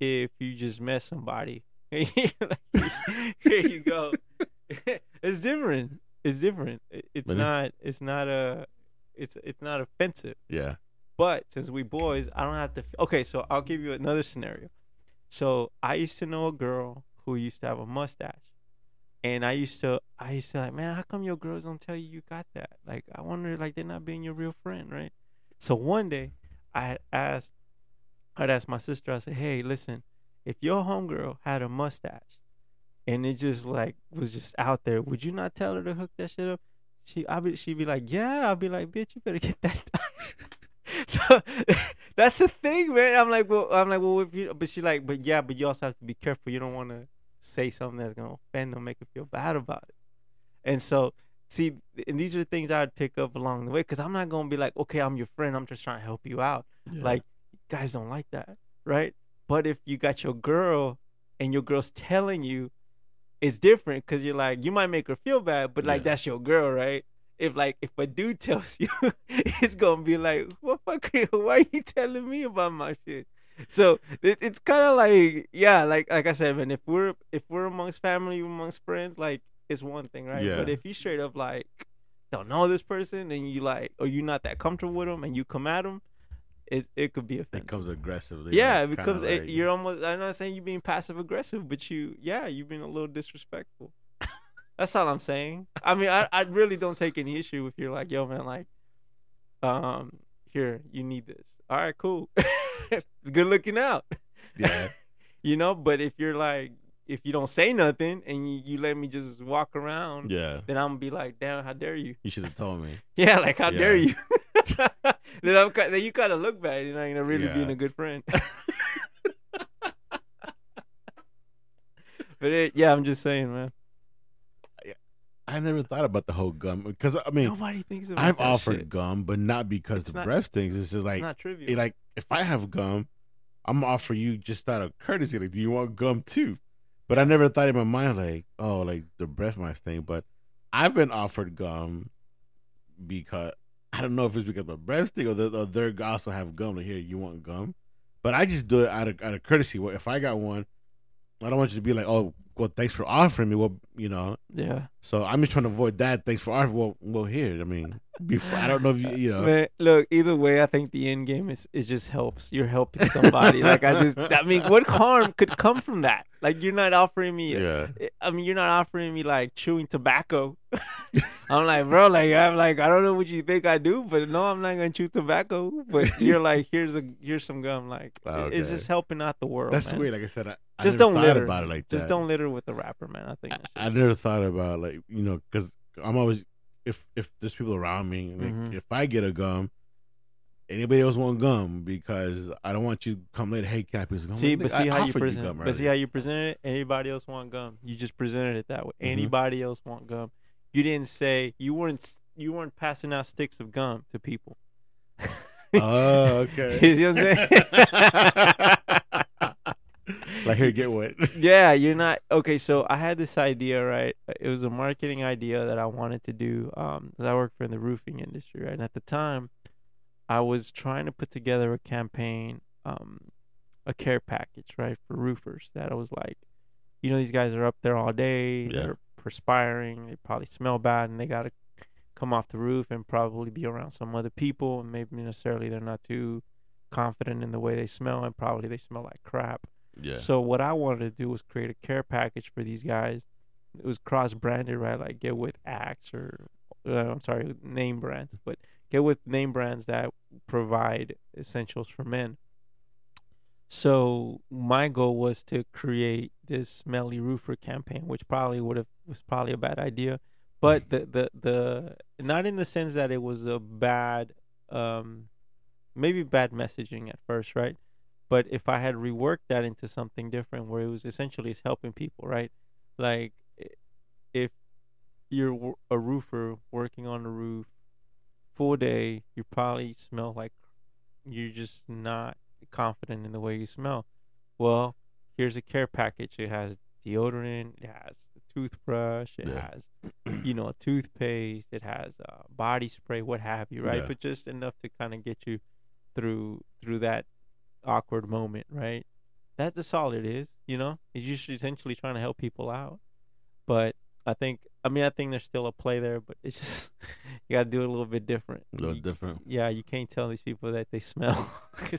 [SPEAKER 3] if you just met somebody. Like, *laughs* Here you go. *laughs* *laughs* it's different. It's different. It's
[SPEAKER 5] Really?
[SPEAKER 3] not. It's not a. It's it's not offensive.
[SPEAKER 5] Yeah.
[SPEAKER 3] But since we boys, I don't have to. Okay, so I'll give you another scenario. So I used to know a girl who used to have a mustache, and I used to, I used to like, man, how come your girls don't tell you you got that? Like, I wonder, like, they're not being your real friend, right? So one day, I had asked, I'd asked my sister. I said, hey, listen, if your homegirl had a mustache, and it just like was just out there, would you not tell her to hook that shit up? She, I be, she'd be like, yeah. I'll be like, bitch, you better *laughs* get that. *laughs* so *laughs* that's the thing, man. I'm like, well, I'm like, well, if you, but she like, but yeah, but you also have to be careful. You don't want to say something that's gonna offend them, make them feel bad about it. And so, see, and these are the things I would pick up along the way, because I'm not gonna be like, okay, I'm your friend. I'm just trying to help you out.
[SPEAKER 5] yeah.
[SPEAKER 3] Like, guys don't like that, right? But if you got your girl and your girl's telling you, it's different because you're like, you might make her feel bad, but like
[SPEAKER 5] Yeah.
[SPEAKER 3] that's your girl, right? If like if a dude *laughs* tells you, it's gonna be like, what fuck? are you- *laughs* Why are you telling me about my shit? So it, it's kind of like, yeah, like like I said, man. If we're if we're amongst family, amongst friends, like it's one thing, right?
[SPEAKER 5] Yeah.
[SPEAKER 3] But if you straight up like don't know this person and you like, or you're not that comfortable with them, and you come at them, it it could be offensive.
[SPEAKER 5] it comes aggressively.
[SPEAKER 3] Yeah,
[SPEAKER 5] like,
[SPEAKER 3] it becomes it,
[SPEAKER 5] like-
[SPEAKER 3] you're almost. I'm not saying you're being passive aggressive, but you, yeah, you've been a little disrespectful. *laughs* That's all I'm saying. I mean, I, I really don't take any issue if you're like, yo, man, like, um, here, you need this. All right, cool. *laughs* Good looking out.
[SPEAKER 5] Yeah. *laughs*
[SPEAKER 3] You know, but if you're like, if you don't say nothing and you, you let me just walk around,
[SPEAKER 5] Yeah.
[SPEAKER 3] then I'm gonna be like, damn, how dare you?
[SPEAKER 5] You should have told me.
[SPEAKER 3] Yeah, like how dare you? Then I'm then you kind of look bad. You're not gonna really
[SPEAKER 5] Yeah.
[SPEAKER 3] being a good friend. *laughs* but it, yeah, I'm just saying, man.
[SPEAKER 5] I never thought about the whole gum because I mean
[SPEAKER 3] Nobody thinks about
[SPEAKER 5] I've offered
[SPEAKER 3] shit.
[SPEAKER 5] gum, but not because
[SPEAKER 3] It's
[SPEAKER 5] the
[SPEAKER 3] not-
[SPEAKER 5] breast things. It's just
[SPEAKER 3] it's
[SPEAKER 5] like
[SPEAKER 3] not trivial.
[SPEAKER 5] it, like if I have gum, I'm gonna offer you just out of courtesy. Like, do you want gum too? But I never thought in my mind like, oh, like the breath mice thing. But I've been offered gum because I don't know if it's because of my breath or, the, or they also have gum. Like, here, you want gum? But I just do it out of out of courtesy. Well, if I got one, I don't want you to be like, oh, well, thanks for offering me. Well, you know,
[SPEAKER 3] yeah,
[SPEAKER 5] so I'm just trying to avoid that. Thanks for offering. Well, well, here. I mean, before I don't know if you, you know.
[SPEAKER 3] man. Look, either way, I think the end game is it just helps. You're helping somebody. like I just, I mean, what harm could come from that? Like you're not offering me.
[SPEAKER 5] Yeah.
[SPEAKER 3] I mean, you're not offering me like chewing tobacco. *laughs* I'm like, bro, like I'm like, I don't know what you think I do, but no, I'm not gonna chew tobacco. But you're like, here's a here's some gum. Like it- it's just helping out the world.
[SPEAKER 5] That's
[SPEAKER 3] man.
[SPEAKER 5] weird. Like I said, I, I
[SPEAKER 3] Just
[SPEAKER 5] never
[SPEAKER 3] don't litter
[SPEAKER 5] about it like
[SPEAKER 3] Just
[SPEAKER 5] that.
[SPEAKER 3] don't litter with the wrapper, man. I think.
[SPEAKER 5] I, I never thought about like you know because I'm always if if there's people around me like
[SPEAKER 3] Mhm.
[SPEAKER 5] if I get a gum, anybody else want gum because I don't want you to come later. Hey, can I please gum?
[SPEAKER 3] See,
[SPEAKER 5] Like,
[SPEAKER 3] but
[SPEAKER 5] I
[SPEAKER 3] see how you present.
[SPEAKER 5] gum
[SPEAKER 3] but see how you presented it. Anybody else want gum? You just presented it that way.
[SPEAKER 5] Mhm.
[SPEAKER 3] Anybody else want gum? You didn't say you weren't. You weren't passing out sticks of gum to people. *laughs*
[SPEAKER 5] Oh, okay.
[SPEAKER 3] you see what I'm saying? *laughs* *laughs*
[SPEAKER 5] like here, get what? *laughs*
[SPEAKER 3] yeah, you're not okay. So I had this idea, right? It was a marketing idea that I wanted to do. Um, I work for in the roofing industry, right? And at the time, I was trying to put together a campaign, um, a care package, right, for roofers. That I was like, you know, these guys are up there all day.
[SPEAKER 5] Yeah.
[SPEAKER 3] They're perspiring. They probably smell bad, and they gotta come off the roof and probably be around some other people, and maybe necessarily they're not too confident in the way they smell, and probably they smell like crap.
[SPEAKER 5] Yeah.
[SPEAKER 3] So what I wanted to do was create a care package for these guys. It was cross branded, right? Like get with Axe or uh, I'm sorry, name brands, but get with name brands that provide essentials for men. So my goal was to create this smelly roofer campaign, which probably would have was probably a bad idea, but the the the not in the sense that it was a bad um maybe bad messaging at first right but if i had reworked that into something different where it was essentially it's helping people right like if you're a roofer working on the roof full day you probably smell like you're just not confident in the way you smell well here's a care package it has deodorant it has a toothbrush it
[SPEAKER 5] Yeah.
[SPEAKER 3] has you know, toothpaste, it has uh, body spray, what have you, right?
[SPEAKER 5] Yeah.
[SPEAKER 3] But just enough to kind of get you through through that awkward moment, right? That's just all it is, you know. It's just essentially trying to help people out. But I think, I mean, I think there's still a play there, but it's just *laughs* you got to do it a little bit different.
[SPEAKER 5] A little
[SPEAKER 3] You-
[SPEAKER 5] different.
[SPEAKER 3] Yeah, you can't tell these people that they smell. *laughs*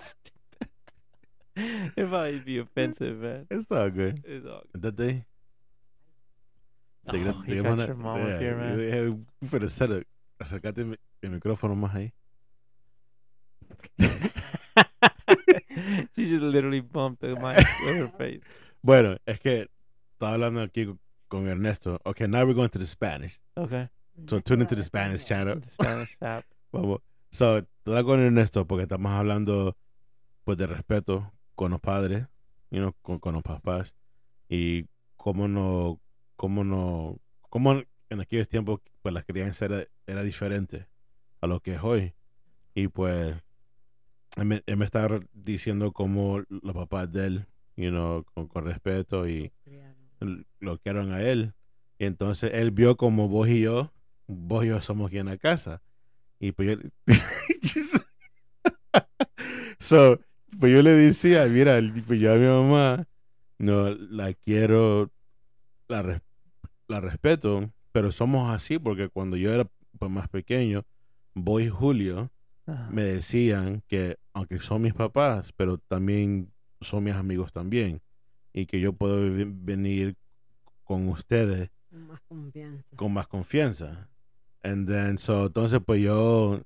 [SPEAKER 3] it might be offensive, man.
[SPEAKER 5] It's all good.
[SPEAKER 3] It's all good.
[SPEAKER 5] That day.
[SPEAKER 3] Oh, you got your mom up here, man.
[SPEAKER 5] Yeah, we finna set it. Acércate el, mi- el micrófono más ahí. *laughs* *laughs*
[SPEAKER 3] she just literally bumped the mic with her face.
[SPEAKER 5] Bueno, es que estaba hablando aquí con- Ernesto. Okay, now we're going to the Spanish.
[SPEAKER 3] Okay.
[SPEAKER 5] So tune into the Spanish channel.
[SPEAKER 3] The Spanish app. *laughs*
[SPEAKER 5] Vamos. So, estoy con Ernesto porque estamos hablando pues de respeto con los padres, you know, con, con los papás y cómo no, cómo no, cómo en aquellos tiempos pues la crianza era, era diferente a lo que es hoy. Y pues él me, él me estaba diciendo cómo los papás de él, you know, con, con respeto y lo que eran a él. Y entonces él vio como vos y yo, vos y yo somos aquí en la casa. Y pues yo, *laughs* so, pues yo le decía, mira, pues yo a mi mamá no la quiero, la, res- la respeto, pero somos así porque cuando yo era pues, más pequeño, vos y Julio
[SPEAKER 3] Ajá.
[SPEAKER 5] me decían que aunque son mis papás, pero también son mis amigos también. Y que yo puedo venir con ustedes
[SPEAKER 2] Con más confianza.
[SPEAKER 5] con más confianza. And then, so, entonces, pues yo,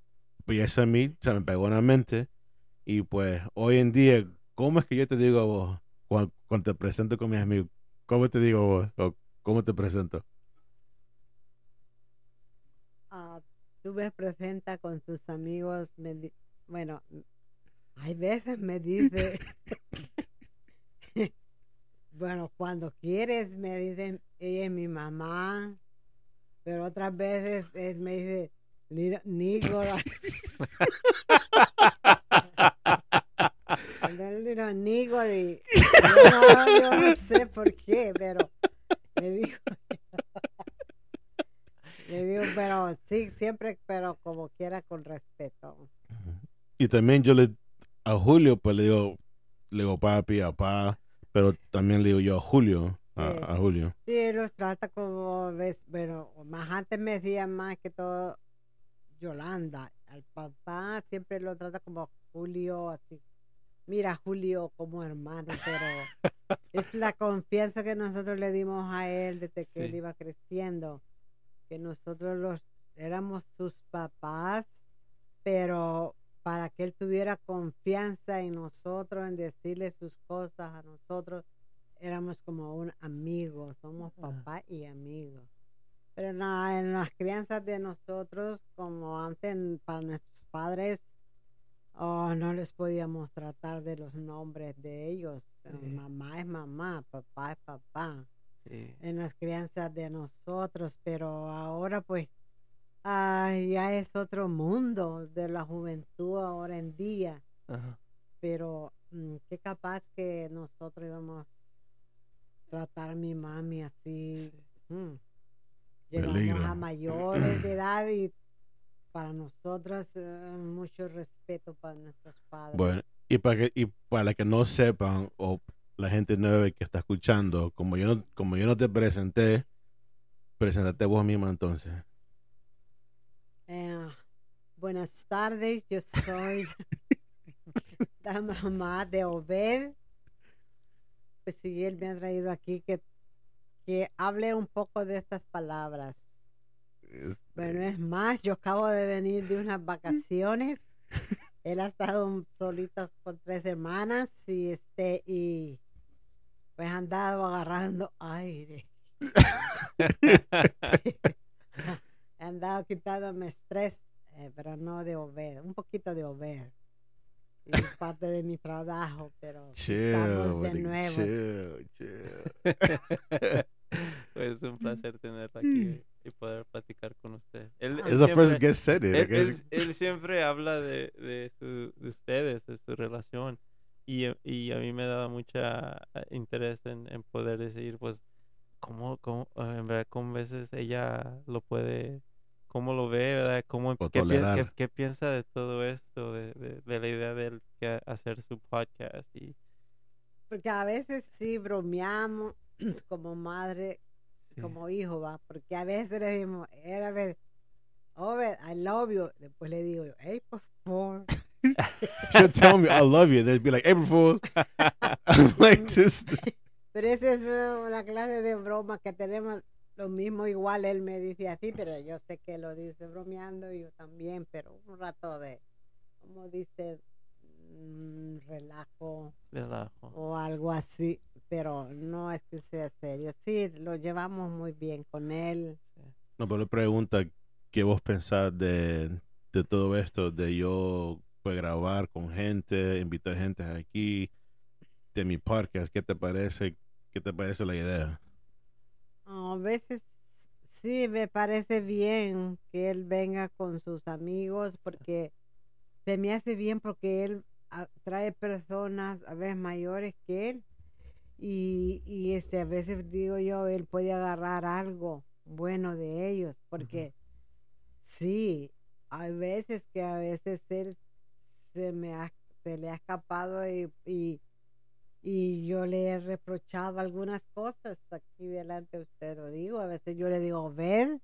[SPEAKER 5] pues eso a mí se me pegó en la mente. Y pues hoy en día, ¿cómo es que yo te digo a vos cuando, cuando te presento con mis amigos? ¿Cómo te digo vos? ¿O ¿Cómo te presento?
[SPEAKER 2] Ah, tú me presentas con tus amigos. bueno, hay veces me dice, *laughs* bueno, cuando quieres me dicen, ella es mi mamá, pero otras veces él me dice, "Ni- Nígora. Entonces, digo, Nígori. Yo no, yo no sé por qué, pero le digo. *laughs* Le digo, pero sí, siempre, pero como quiera, con respeto.
[SPEAKER 5] Y también yo le, a Julio, pues le digo, le digo papi, a pa, pero también le digo yo a Julio, a,
[SPEAKER 2] Sí.
[SPEAKER 5] a Julio.
[SPEAKER 2] Sí, él los trata como, ves, bueno, más antes me decía más que todo Yolanda. Al papá siempre lo trata como Julio, así. Mira, Julio como hermano, pero *laughs* es la confianza que nosotros le dimos a él desde que él iba creciendo. Que nosotros los éramos sus papás, pero para que él tuviera confianza en nosotros, en decirle sus cosas a nosotros, éramos como un amigo, somos papá y amigos. Pero en, la- en las crianzas de nosotros, como antes para nuestros padres, oh, no les podíamos tratar de los nombres de ellos. Eh,
[SPEAKER 3] Sí.
[SPEAKER 2] Mamá es mamá, papá es papá.
[SPEAKER 3] Sí.
[SPEAKER 2] En las crianzas de nosotros, pero ahora pues ay, ya es otro mundo de la juventud ahora en día
[SPEAKER 3] Ajá.
[SPEAKER 2] pero mm, qué capaz que nosotros íbamos a tratar a mi mami así. mm. Llegamos
[SPEAKER 5] Peligro.
[SPEAKER 2] a mayores de *clears throat* edad y para nosotros eh, mucho respeto para nuestros padres.
[SPEAKER 5] Bueno, y para que, y para que no sepan, o la gente nueva que está escuchando, como yo no, como yo no te presenté, preséntate vos misma entonces.
[SPEAKER 2] Eh, buenas tardes, yo soy *laughs* la mamá de Obed. Pues sí, él me ha traído aquí que, que hable un poco de estas palabras. Bueno, es más, yo acabo de venir de unas vacaciones. *laughs* Él ha estado solito por tres semanas y este y pues andado agarrando aire. *laughs* He andado quitándome estrés, eh, pero no de Obed, un poquito de. Y es *laughs* parte de mi trabajo, pero
[SPEAKER 5] Chill,
[SPEAKER 2] estamos de nuevo.
[SPEAKER 5] chill, chill. *laughs*
[SPEAKER 3] pues es un placer tenerla aquí y poder platicar con usted. Él, él
[SPEAKER 5] It's the first
[SPEAKER 3] siempre-
[SPEAKER 5] guest said it.
[SPEAKER 3] Él, él- él siempre habla de, de, su, de ustedes, de su relación. Y, y a mí me da mucha eh, interés en, en poder decir, pues, cómo, cómo, en verdad, cómo veces ella lo puede, cómo lo ve, ¿verdad? Cómo, qué, qué- qué piensa de todo esto, de, de, de la idea de hacer su podcast. Y,
[SPEAKER 2] Porque a veces sí bromeamos *clears throat* como madre,
[SPEAKER 3] Sí.
[SPEAKER 2] como hijo, va, porque a veces le decimos, era ver, Obed, I love you. Después le digo yo, hey, por favor. *laughs*
[SPEAKER 5] She'll tell me I love you. They'd be like, April Fools. *laughs* I'm like, *laughs* just
[SPEAKER 2] Pero esa es una clase de broma que tenemos lo mismo, igual él me dice así, pero yo sé que lo dice bromeando y yo también, pero un rato de, como dice, mm, relajo
[SPEAKER 3] relajo.
[SPEAKER 2] o algo así, pero no es que sea serio. Sí, lo llevamos muy bien con él.
[SPEAKER 5] No, pero le pregunta qué vos pensás de, de todo esto, de yo pues, grabar con gente, invitar gente aquí, de mi podcast. ¿Qué te parece? ¿Qué te parece la idea?
[SPEAKER 2] A veces sí me parece bien que él venga con sus amigos porque se me hace bien porque él ah, trae personas a veces mayores que él y, y este a veces digo yo él puede agarrar algo bueno de ellos porque sí hay veces que a veces él se me ha, se le ha escapado y, y y yo le he reprochado algunas cosas aquí delante de usted, lo digo. A veces yo le digo, ven,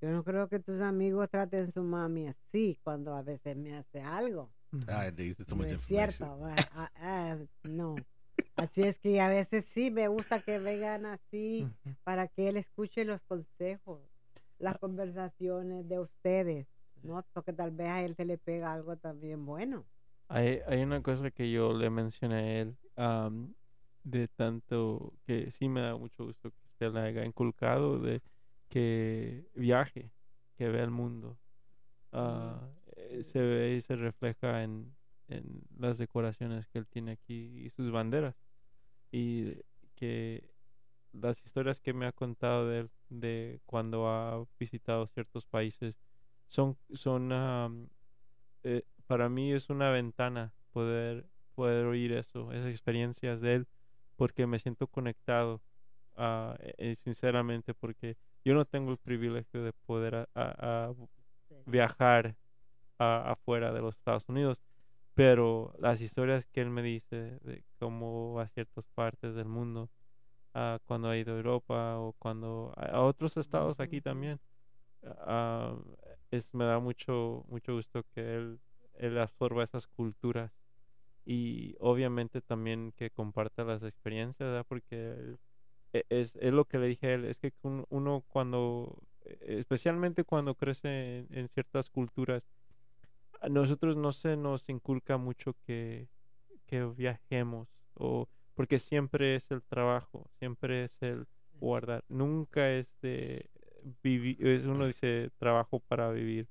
[SPEAKER 2] yo no creo que tus amigos traten a su mami así cuando a veces me hace algo.
[SPEAKER 5] Is too
[SPEAKER 2] No
[SPEAKER 5] much
[SPEAKER 2] es cierto. ah, ah, ah, no. Así es que a veces sí me gusta que vengan así para que él escuche los consejos, las conversaciones de ustedes, ¿no? Porque tal vez a él se le pega algo también bueno.
[SPEAKER 3] Hay, hay una cosa que yo le mencioné a él, am, de tanto que sí me da mucho gusto que usted le haya inculcado, de que viaje, que vea el mundo. Ah, eh, se ve y se refleja en, en las decoraciones que él tiene aquí y sus banderas. Y que las historias que me ha contado de él, de cuando ha visitado ciertos países, son, son am, eh, para mí es una ventana poder, poder oír eso, esas experiencias de él, porque me siento conectado, eh, sinceramente, porque yo no tengo el privilegio de poder a- a- a viajar a- afuera de los Estados Unidos, pero las historias que él me dice de cómo va a ciertas partes del mundo, ah, cuando ha ido a Europa o cuando a, otros estados aquí también, ah, es, me da mucho, mucho gusto que él, él absorba esas culturas y obviamente también que comparta las experiencias. Porque él- e- es, es lo que le dije a él, es que un- uno cuando, e- especialmente cuando crece en, ciertas culturas, a nosotros no se nos inculca mucho que, que viajemos, o porque siempre es el trabajo, siempre es el guardar, nunca es de vivir, uno dice trabajo para vivir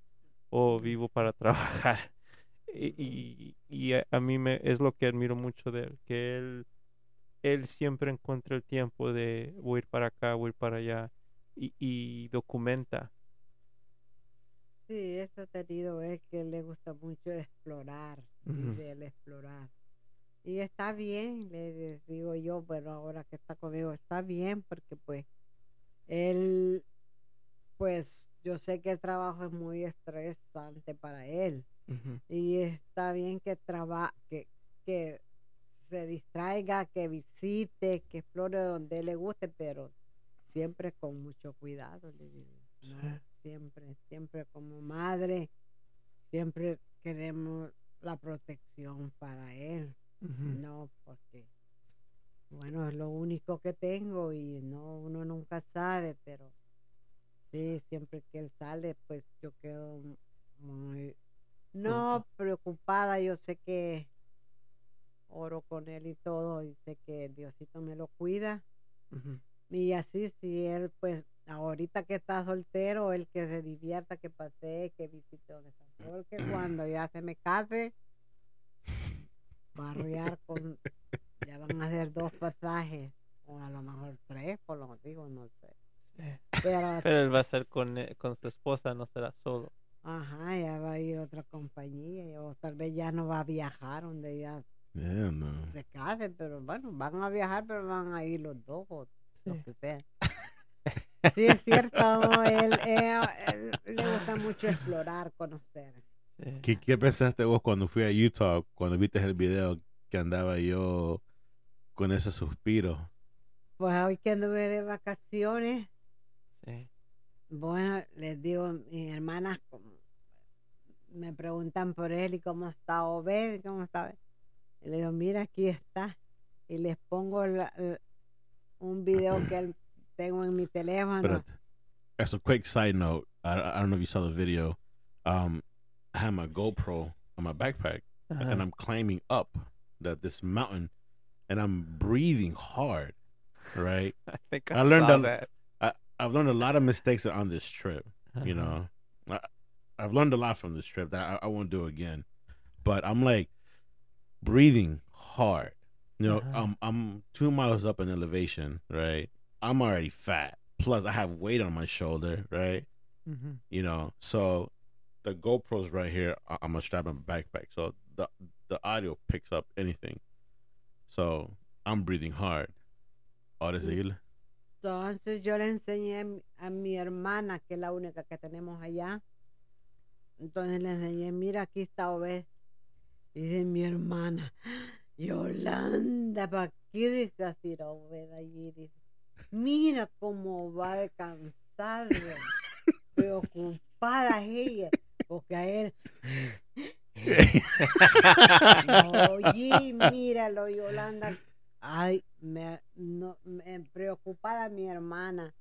[SPEAKER 3] o vivo para *laughs* trabajar. Y, y, a, a mí me, es lo que admiro mucho de él, que él, él siempre encuentra el tiempo de voy a ir para acá, voy a ir para allá y, y documenta.
[SPEAKER 2] Sí, eso ha tenido es que le gusta mucho explorar, dice él explorar. Y está bien, le digo yo, pero ahora que está conmigo está bien porque pues él, pues yo sé que el trabajo es muy estresante para él y está bien que traba que, que se distraiga, que visite, que explore donde le guste, pero siempre con mucho cuidado, le digo. Siempre, siempre como madre, siempre queremos la protección para él, no porque, bueno, es lo único que tengo y no, uno nunca sabe, pero sí, siempre que él sale, pues yo quedo muy, no preocupada, yo sé que oro con él y todo, y sé que Diosito me lo cuida. Y así, si él, pues, ahorita que está soltero, el que se divierta, que pase, que visite donde está. Porque cuando ya se me case, barriar con, ya van a ser dos pasajes, o a lo mejor tres, por lo digo, no sé. Pero,
[SPEAKER 3] Pero él va a ser con, eh, con su esposa, no será solo.
[SPEAKER 2] Ajá, ya va a ir a otra compañía, o tal vez ya no va a viajar donde ya
[SPEAKER 5] Yeah, no.
[SPEAKER 2] se casen, pero bueno, van a viajar, pero van a ir los dos, o lo que sea. *laughs* Sí, es cierto, él, él- él le gusta mucho explorar, conocer.
[SPEAKER 5] ¿Qué, ¿Qué pensaste vos cuando fui a Utah, cuando viste el video que andaba yo con ese suspiro?
[SPEAKER 2] Pues hoy que anduve de vacaciones,
[SPEAKER 3] Sí.
[SPEAKER 2] Bueno, les digo, mis hermanas me preguntan por él y cómo está Obed, cómo está. Obed. Y le digo, mira, aquí está. Y les pongo la- la- un video que él- *clears throat* tengo en mi teléfono.
[SPEAKER 5] But as a quick side note, I, I don't know if you saw the video. Um, I had my GoPro on my backpack, and. I'm climbing up that this mountain, and I'm breathing hard. Right, *laughs*
[SPEAKER 3] I think
[SPEAKER 5] I
[SPEAKER 3] I,
[SPEAKER 5] learned
[SPEAKER 3] saw
[SPEAKER 5] a-
[SPEAKER 3] that.
[SPEAKER 5] I've learned a lot of mistakes on this trip. you know? I, i've learned a lot from this trip that I, I won't do again. But i'm like breathing hard. You know
[SPEAKER 3] Uh-huh.
[SPEAKER 5] i'm i'm two miles up in elevation right? I'm already fat. Plus i have weight on my shoulder right?
[SPEAKER 3] Mhm.
[SPEAKER 5] you know? So the gopro's right here i'm gonna strap my backpack. So the the audio picks up anything. So i'm breathing hard. Ahora seguirle
[SPEAKER 2] Entonces yo le enseñé a mi- hermana, que es la única que tenemos allá. Entonces le enseñé, mira, aquí está Obed. Dice mi hermana, Yolanda, ¿para qué dejas ir a Obed allí? Dice, mira cómo va de cansada, preocupada ella, porque a él, *laughs* *laughs* oye, míralo, Yolanda, Ay, me, no, me preocupada mi hermana,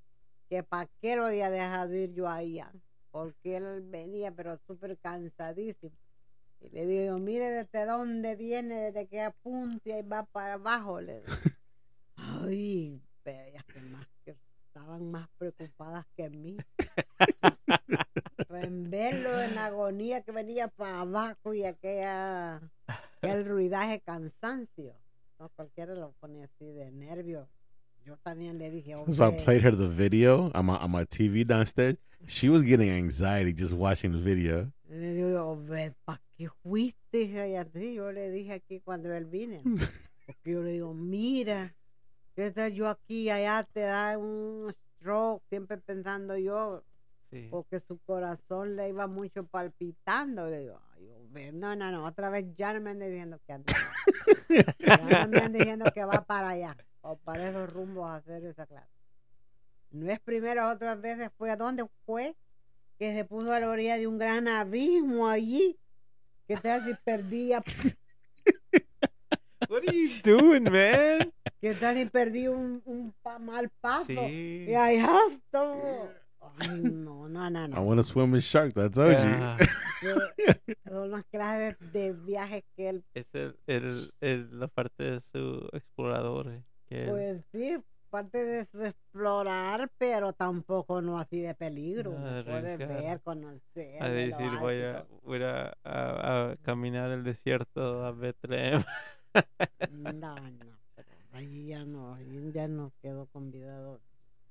[SPEAKER 2] que para qué lo había dejado ir yo allá, porque él venía pero súper cansadísimo. Y le digo, mire desde dónde viene, desde que apunta y va para abajo. Le digo. *laughs* Ay, pero ellas que más que estaban más preocupadas que mí. *laughs* en verlo en agonía que venía para abajo y aquella, aquel ruidaje cansancio. No, cualquiera lo pone así de nervio. Yo también le dije, *laughs*
[SPEAKER 5] So I
[SPEAKER 2] "Hombre,
[SPEAKER 5] played her the video on my on my TV downstairs. She was getting anxiety just watching the video.
[SPEAKER 2] Le digo, ¿para qué fuiste? Y así yo le dije aquí cuando él. *laughs* Porque yo le digo, mira, ¿qué tal yo aquí y allá te da un stroke? Siempre pensando yo,
[SPEAKER 3] Sí.
[SPEAKER 2] porque su corazón le iba mucho palpitando. Le digo, "Ay, no, no, no, otra vez ya no me ande diciendo que anda. ya no me ande diciendo que va para allá, o para esos rumbos a hacer esa clase. No es primero, otras veces fue, ¿a dónde fue? Que se puso a la orilla de un gran abismo allí. ¿Qué tal si perdía?
[SPEAKER 3] What are you doing, man?
[SPEAKER 2] ¿Qué tal si perdí un, un pa- mal paso?
[SPEAKER 3] Sí.
[SPEAKER 2] Y allá estuvo. Ay, no, no, no,
[SPEAKER 5] I
[SPEAKER 2] no.
[SPEAKER 5] want to swim with sharks. I told
[SPEAKER 3] Ah,
[SPEAKER 5] you.
[SPEAKER 2] Son las clases de viajes que él,
[SPEAKER 3] es el, el, el- la parte de su explorador. eh, que él-
[SPEAKER 2] pues sí, parte de su explorar, pero tampoco no así de peligro.
[SPEAKER 3] No, de
[SPEAKER 2] Puede
[SPEAKER 3] arriesgar.
[SPEAKER 2] ver, conocer.
[SPEAKER 3] a decir, voy a, voy a, a- a caminar el desierto a Betlem.
[SPEAKER 2] No, no, *laughs* pero allí ya no, allí ya no quedó convidado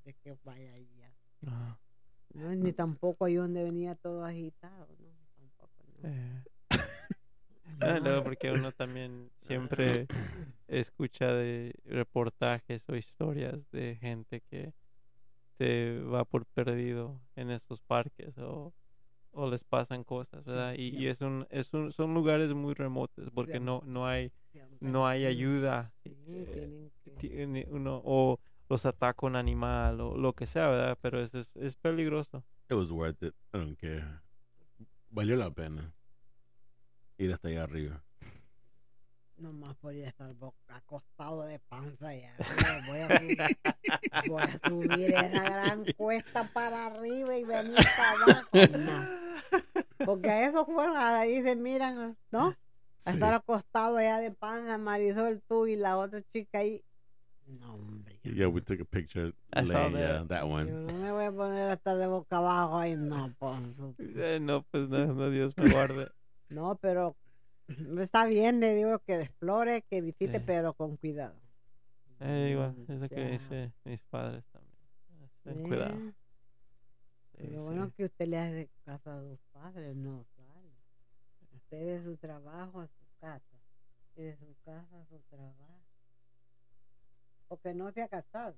[SPEAKER 2] de que vaya allá.
[SPEAKER 3] Ah,
[SPEAKER 2] No, ni tampoco ahí donde venía todo agitado, ¿no? Tampoco, ¿no?
[SPEAKER 3] eh. *laughs* Ah, no, porque uno también siempre *coughs* escucha de reportajes o historias de gente que se va por perdido en estos parques o, o les pasan cosas, ¿verdad? Y, y
[SPEAKER 2] siempre.
[SPEAKER 3] es un, es un, son lugares muy remotos porque no, no hay no hay ayuda.
[SPEAKER 2] Sí,
[SPEAKER 3] eh,
[SPEAKER 2] tienen que-
[SPEAKER 3] tiene uno o los ataca un animal o lo que sea, ¿verdad? Pero eso es, es peligroso.
[SPEAKER 5] It was worth it. I don't care. Valió la pena. Ir hasta allá arriba.
[SPEAKER 2] Nomás podría estar bo- acostado de panza ya. Voy a, subir, *laughs* voy a subir esa gran *laughs* cuesta para arriba y venir para abajo. No. Porque a esos fueron, ahí se miran, ¿no? A estar acostado allá de panza, Marisol, tú y la otra chica ahí. No, hombre.
[SPEAKER 5] Yeah, we took a picture.
[SPEAKER 3] I saw
[SPEAKER 5] late, yeah,
[SPEAKER 3] that.
[SPEAKER 5] that
[SPEAKER 2] Yo
[SPEAKER 5] one.
[SPEAKER 2] no me voy a poner a estar de boca abajo ahí, no, pues.
[SPEAKER 3] Eh, no, pues no, no, Dios me guarde. *laughs*
[SPEAKER 2] No, pero está bien, le digo que explore, que visite,
[SPEAKER 3] Sí.
[SPEAKER 2] pero con cuidado.
[SPEAKER 3] Eh, igual,
[SPEAKER 2] Mm,
[SPEAKER 3] es lo que dice mis padres también. Ten
[SPEAKER 2] Sí,
[SPEAKER 3] cuidado. Sí,
[SPEAKER 2] Lo
[SPEAKER 3] sí.
[SPEAKER 2] bueno que usted le hace caso a sus padres, no sale. Usted de su trabajo a su casa. Y de su casa a su trabajo. Porque no se ha casado.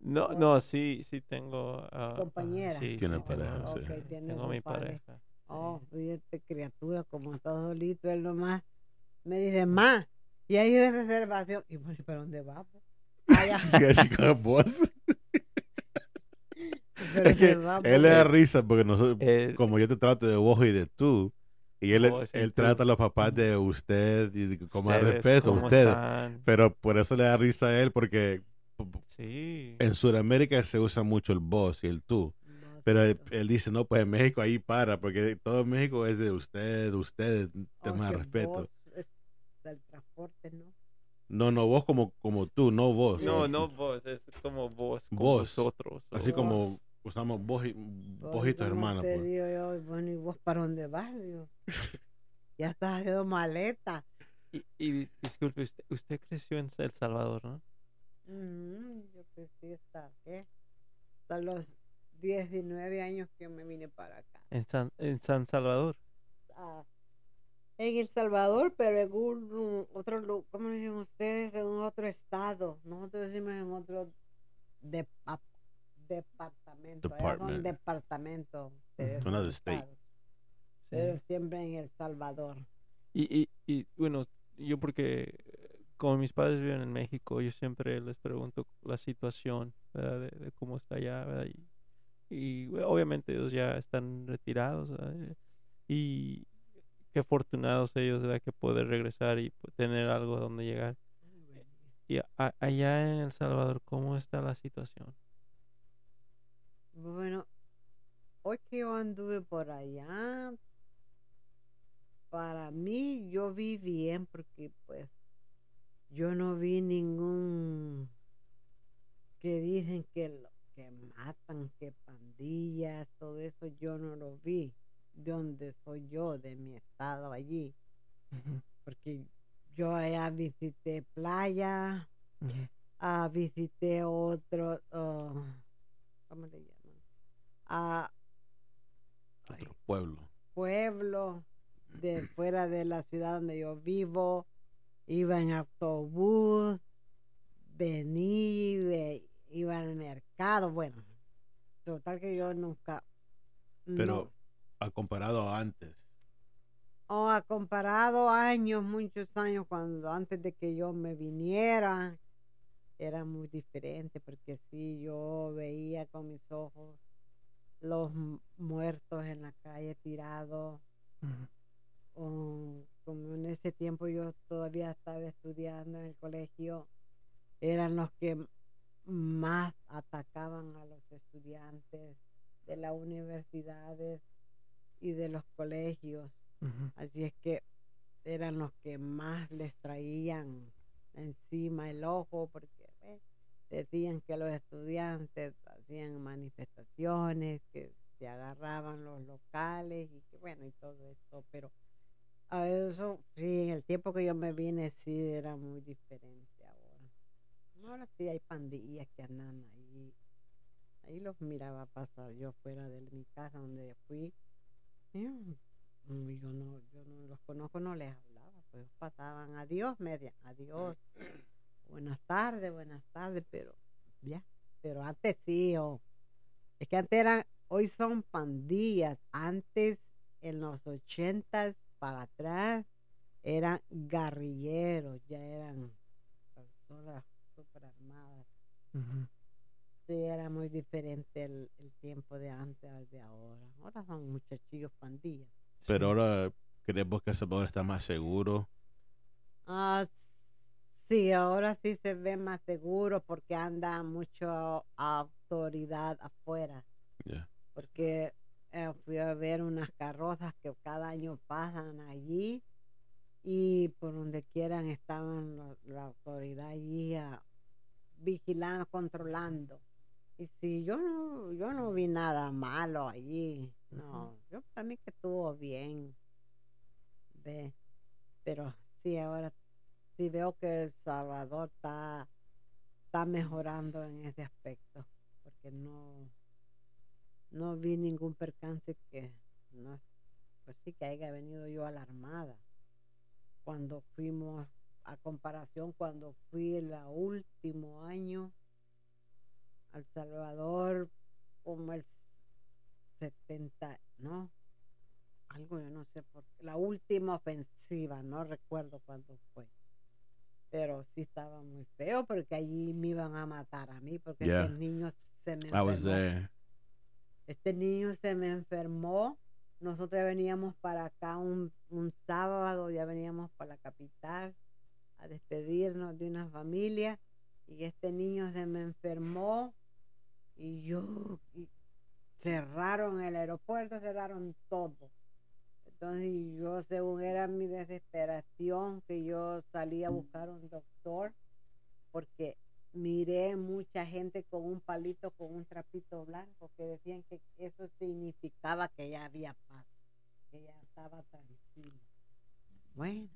[SPEAKER 3] No, no, sí, sí tengo. ah, ah,
[SPEAKER 2] Compañera.
[SPEAKER 3] sí,
[SPEAKER 5] Tiene
[SPEAKER 3] sí,
[SPEAKER 5] pareja,
[SPEAKER 3] tengo,
[SPEAKER 5] sí.
[SPEAKER 2] Tiene
[SPEAKER 3] Tengo mi
[SPEAKER 2] padre.
[SPEAKER 3] pareja. sí.
[SPEAKER 2] Oh, y esta criatura, como está solito, él nomás me dice, ma, y ahí de reservación. Y bueno, ¿y para dónde? Allá.
[SPEAKER 5] Got boss.
[SPEAKER 2] Pero
[SPEAKER 5] Es que
[SPEAKER 2] se va,
[SPEAKER 5] él le da risa porque nosotros,
[SPEAKER 3] Eh,
[SPEAKER 5] como yo te trato de vos y de tú, y él,
[SPEAKER 3] y
[SPEAKER 5] él trata a los papás de usted y con más respeto,
[SPEAKER 3] ¿cómo
[SPEAKER 5] ustedes.
[SPEAKER 3] están?
[SPEAKER 5] Pero por eso le da risa a él porque
[SPEAKER 3] Sí.
[SPEAKER 5] en Sudamérica se usa mucho el vos y el tú. Pero él, dice, no, pues en México ahí para, porque todo México es de usted, de ustedes, tema de respeto.
[SPEAKER 2] del transporte, ¿no?
[SPEAKER 5] No, no, vos como, como tú, no vos.
[SPEAKER 3] No, no vos, es como vos, con
[SPEAKER 5] Vos.
[SPEAKER 3] nosotros.
[SPEAKER 5] Así como. Usamos vos y
[SPEAKER 2] Vos,
[SPEAKER 5] vojitos
[SPEAKER 2] ¿cómo
[SPEAKER 5] hermanos.
[SPEAKER 2] Te
[SPEAKER 5] Pues.
[SPEAKER 2] digo yo, bueno, ¿y vos para dónde vas? Digo, *laughs* ya estás haciendo maleta.
[SPEAKER 3] Y, y dis- disculpe, usted, usted creció en El Salvador, ¿no?
[SPEAKER 2] Ujú, yo crecí hasta, ¿qué? Hasta los 19 años que me vine para acá.
[SPEAKER 3] En San, en San Salvador.
[SPEAKER 2] Ah, en El Salvador, pero en un un otro, ¿cómo le dicen ustedes? En un otro estado. Nosotros decimos en otro depa- departamento.
[SPEAKER 5] Department.
[SPEAKER 2] departamentos. ustedes son
[SPEAKER 5] Another state.
[SPEAKER 3] Sí.
[SPEAKER 2] Pero siempre en El Salvador.
[SPEAKER 3] Y, y, y bueno, yo porque como mis padres viven en México, yo siempre les pregunto la situación ¿verdad? De, de cómo está allá, ¿verdad? Y, obviamente ellos ya están retirados, ¿verdad? Y qué afortunados ellos, ¿verdad? Que poder regresar y tener algo donde llegar. Y a- allá en El Salvador, ¿cómo está la situación?
[SPEAKER 2] Bueno, hoy que yo anduve por allá, para mí yo vi bien porque pues yo no vi ningún que dicen que lo que matan, que pandillas, todo eso yo no lo vi de donde soy yo, de mi estado allí, porque yo allá visité playa, ah, visité otro, oh, ¿cómo le llaman? Ay,
[SPEAKER 5] Otro pueblo.
[SPEAKER 2] pueblo de *clears throat* fuera de la ciudad donde yo vivo, iba en autobús, venía, ve- iba al mercado, bueno, total que yo nunca,
[SPEAKER 5] Pero
[SPEAKER 2] no,
[SPEAKER 5] ha comparado a antes.
[SPEAKER 2] oh, ha comparado años, muchos años, cuando antes de que yo me viniera, era muy diferente, porque sí, yo veía con mis ojos los mu- muertos en la calle tirados, o como en ese tiempo yo todavía estaba estudiando en el colegio, eran los que más atacaban a los estudiantes de las universidades y de los colegios. Así es que eran los que más les traían encima el ojo porque decían que los estudiantes hacían manifestaciones, que se agarraban los locales y que bueno y todo eso, pero a eso sí, en el tiempo que yo me vine sí era muy diferente ahora. Ahora sí hay pandillas que andan ahí. Ahí los miraba pasar yo fuera de mi casa donde fui. mm, yo no, yo no los conozco, no les hablaba, pues pasaban adiós, media, adiós. Buenas tardes, buenas tardes, pero ya, pero antes sí, o es que antes eran, hoy son pandillas, antes en los ochentas para atrás eran guerrilleros, ya eran personas super armadas. Sí, era muy diferente el, el tiempo de antes al de ahora. Ahora son muchachillos pandillas.
[SPEAKER 5] Pero ahora creemos que El Salvador está más seguro.
[SPEAKER 2] Ah, sí, ahora sí se ve más seguro porque anda mucho autoridad afuera. Porque eh, fui a ver unas carrozas que cada año pasan allí y por donde quieran estaban lo- la autoridad allí ah, vigilando, controlando. Y si yo no, yo no vi nada malo allí, no, yo para mí que estuvo bien, ve, pero sí ahora sí veo que El Salvador está, está mejorando en ese aspecto, porque no, no vi ningún percance que no, pues sí que haya venido yo a la Armada. Cuando fuimos, a comparación, cuando fui el último año al Salvador, como el 70, ¿no? Algo yo no sé por qué. La última ofensiva, no recuerdo cuándo fue. Pero sí estaba muy feo porque allí me iban a matar a mí porque
[SPEAKER 5] Yeah.
[SPEAKER 2] este niño se me
[SPEAKER 5] I was
[SPEAKER 2] enfermó.
[SPEAKER 5] there.
[SPEAKER 2] Este niño se me enfermó. Nosotros veníamos para acá un, un sábado, ya veníamos para la capital a despedirnos de una familia y este niño se me enfermó y yo y cerraron el aeropuerto, cerraron todo. Entonces yo, según era mi desesperación, que yo salí a buscar un doctor porque miré mucha gente con un palito, con un trapito blanco, que decían que eso significaba que ya había paz, que ya estaba tranquilo. Bueno,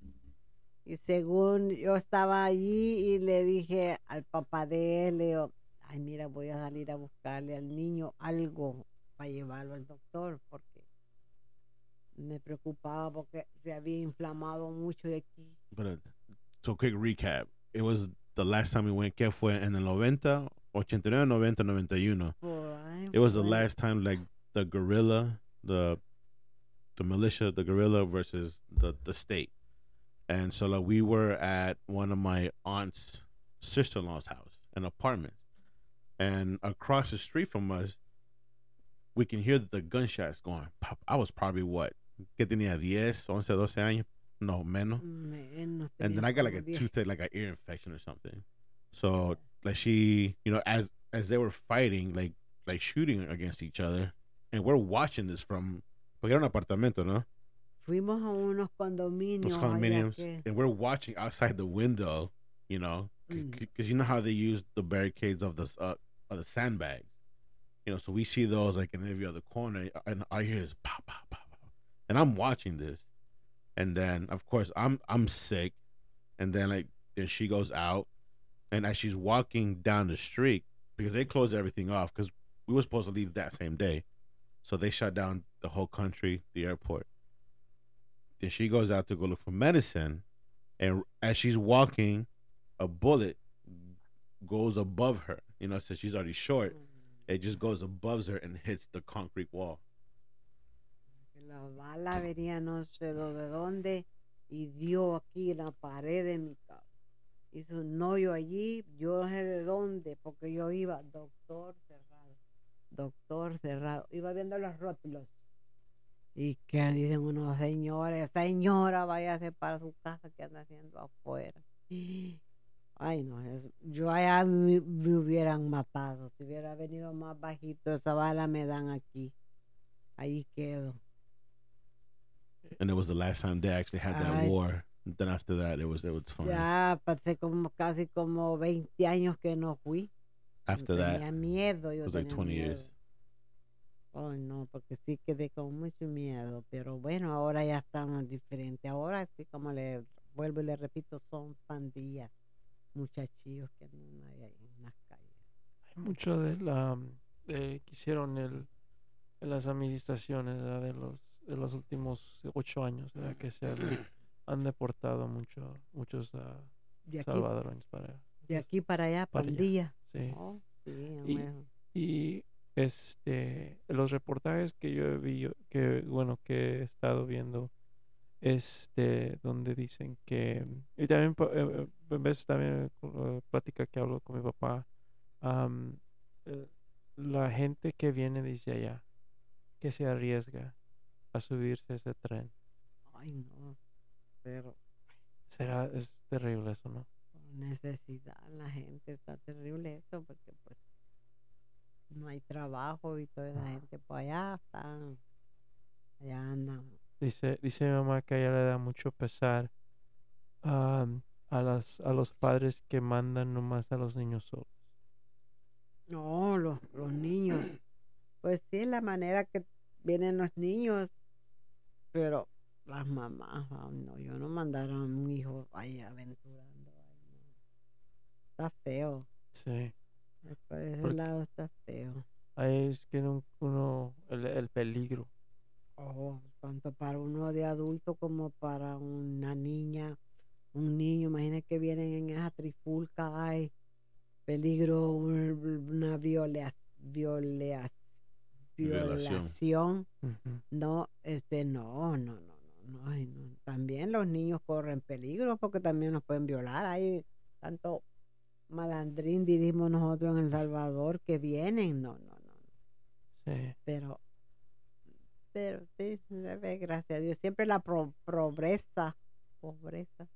[SPEAKER 2] y según yo estaba allí y le dije al papá de él, le digo, ay, mira, voy a salir a buscarle al niño algo para llevarlo al doctor, porque me preocupaba porque se había inflamado mucho de aquí.
[SPEAKER 5] But uh, so quick recap. It was the last time we went. ¿Qué fue en el 90, 89, 90, 91?
[SPEAKER 2] Por ahí
[SPEAKER 5] It was the last time like the guerrilla, the the militia, the guerrilla versus the the state. And so like we were at one of my aunt's sister-in-law's house, an apartment. And across the street from us, we can hear the gunshots going. I was probably what? ¿Qué tenía 10, 11, 12 años? No, menos.
[SPEAKER 2] Menos,
[SPEAKER 5] and then I got like a
[SPEAKER 2] 10.
[SPEAKER 5] toothache, like an ear infection or something. So like she, you know, as as they were fighting, like like shooting against each other, and we're watching this from porque era un apartamento, no?
[SPEAKER 2] Fuimos a unos condominios.
[SPEAKER 5] Those condominiums,
[SPEAKER 2] que-
[SPEAKER 5] and we're watching outside the window, you know,
[SPEAKER 2] Mm.
[SPEAKER 5] because you know how they use the barricades of the uh, of the sandbags, you know. So we see those like in every other corner, and I hear this pop, pop, pop, pop, and I'm watching this, and then of course I'm I'm sick, and then like then she goes out, and as she's walking down the street because they closed everything off because we were supposed to leave that same day, so they shut down the whole country, the airport. Then she goes out to go look for medicine, and as she's walking, a bullet goes above her. You know, since she's already short, it just goes above her and hits the concrete wall.
[SPEAKER 2] La bala venía no sé de dónde y dio aquí en la pared de mi casa. Hizo un hoyo allí, yo no sé de dónde, porque yo iba, doctor cerrado, doctor cerrado. Iba viendo los rótulos. Y que dicen unos señores, señora, váyase para su casa que anda haciendo afuera. Ay, no, es- yo allá me, me hubieran matado. Si hubiera venido más bajito, esa bala me dan aquí. Ahí quedo.
[SPEAKER 5] And it was the last time they actually had that
[SPEAKER 2] Ay.
[SPEAKER 5] war. Then after that, it was it was fine.
[SPEAKER 2] Ya pasé como casi como 20 años que no fui.
[SPEAKER 5] After
[SPEAKER 2] tenía
[SPEAKER 5] that,
[SPEAKER 2] miedo, yo
[SPEAKER 5] it was like
[SPEAKER 2] tenía
[SPEAKER 5] 20
[SPEAKER 2] miedo.
[SPEAKER 5] years.
[SPEAKER 2] Ay, no, porque sí quedé con mucho miedo, pero bueno, ahora ya estamos diferentes. Ahora sí, como le vuelvo y le repito, son pandillas, muchachillos que no hay ahí en las calles.
[SPEAKER 3] Hay mucho de la de, que hicieron el, en las administraciones ¿verdad? de los de los últimos ocho años ¿verdad? que se han, han deportado mucho, muchos ah,
[SPEAKER 2] De
[SPEAKER 3] salvadoreños para
[SPEAKER 2] de aquí para allá,
[SPEAKER 3] para allá.
[SPEAKER 2] pandillas.
[SPEAKER 3] sí.
[SPEAKER 2] Oh, sí,
[SPEAKER 3] Y- este los reportajes que yo he vi, que bueno, que he estado viendo, este, donde dicen que y también eh, eh, en veces también eh, plática que hablo con mi papá, eh, la gente que viene desde allá, que se arriesga a subirse a ese tren,
[SPEAKER 2] Ay, no, pero
[SPEAKER 3] será es terrible eso, ¿no?
[SPEAKER 2] necesidad, la gente está terrible eso, porque pues no hay trabajo y toda la gente por allá están, allá andan.
[SPEAKER 3] Dice, dice mi mamá que a ella le da mucho pesar am, a las a los padres que mandan nomás a los niños solos.
[SPEAKER 2] No, los, los niños. Pues sí, la manera que vienen los niños. Pero las mamás, no, yo no mandaron a un hijo ahí aventurando. ay, no. Está feo.
[SPEAKER 3] Sí.
[SPEAKER 2] Por ese
[SPEAKER 3] Porque-
[SPEAKER 2] lado está feo.
[SPEAKER 3] Ahí es que un- uno el, el peligro.
[SPEAKER 2] Oh, tanto para uno de adulto como para una niña, un niño. Imagina que vienen en esa trifulca, hay peligro, un- una violea-
[SPEAKER 5] Violación.
[SPEAKER 2] No, este, no, no, no, no, no, ay, no. También los niños corren peligro porque también nos pueden violar. Hay tanto malandrín, diríamos nosotros en El Salvador, que vienen. No, no, no, no.
[SPEAKER 3] Sí.
[SPEAKER 2] Pero, pero sí, gracias a Dios. Siempre la pro- pobreza, pobreza.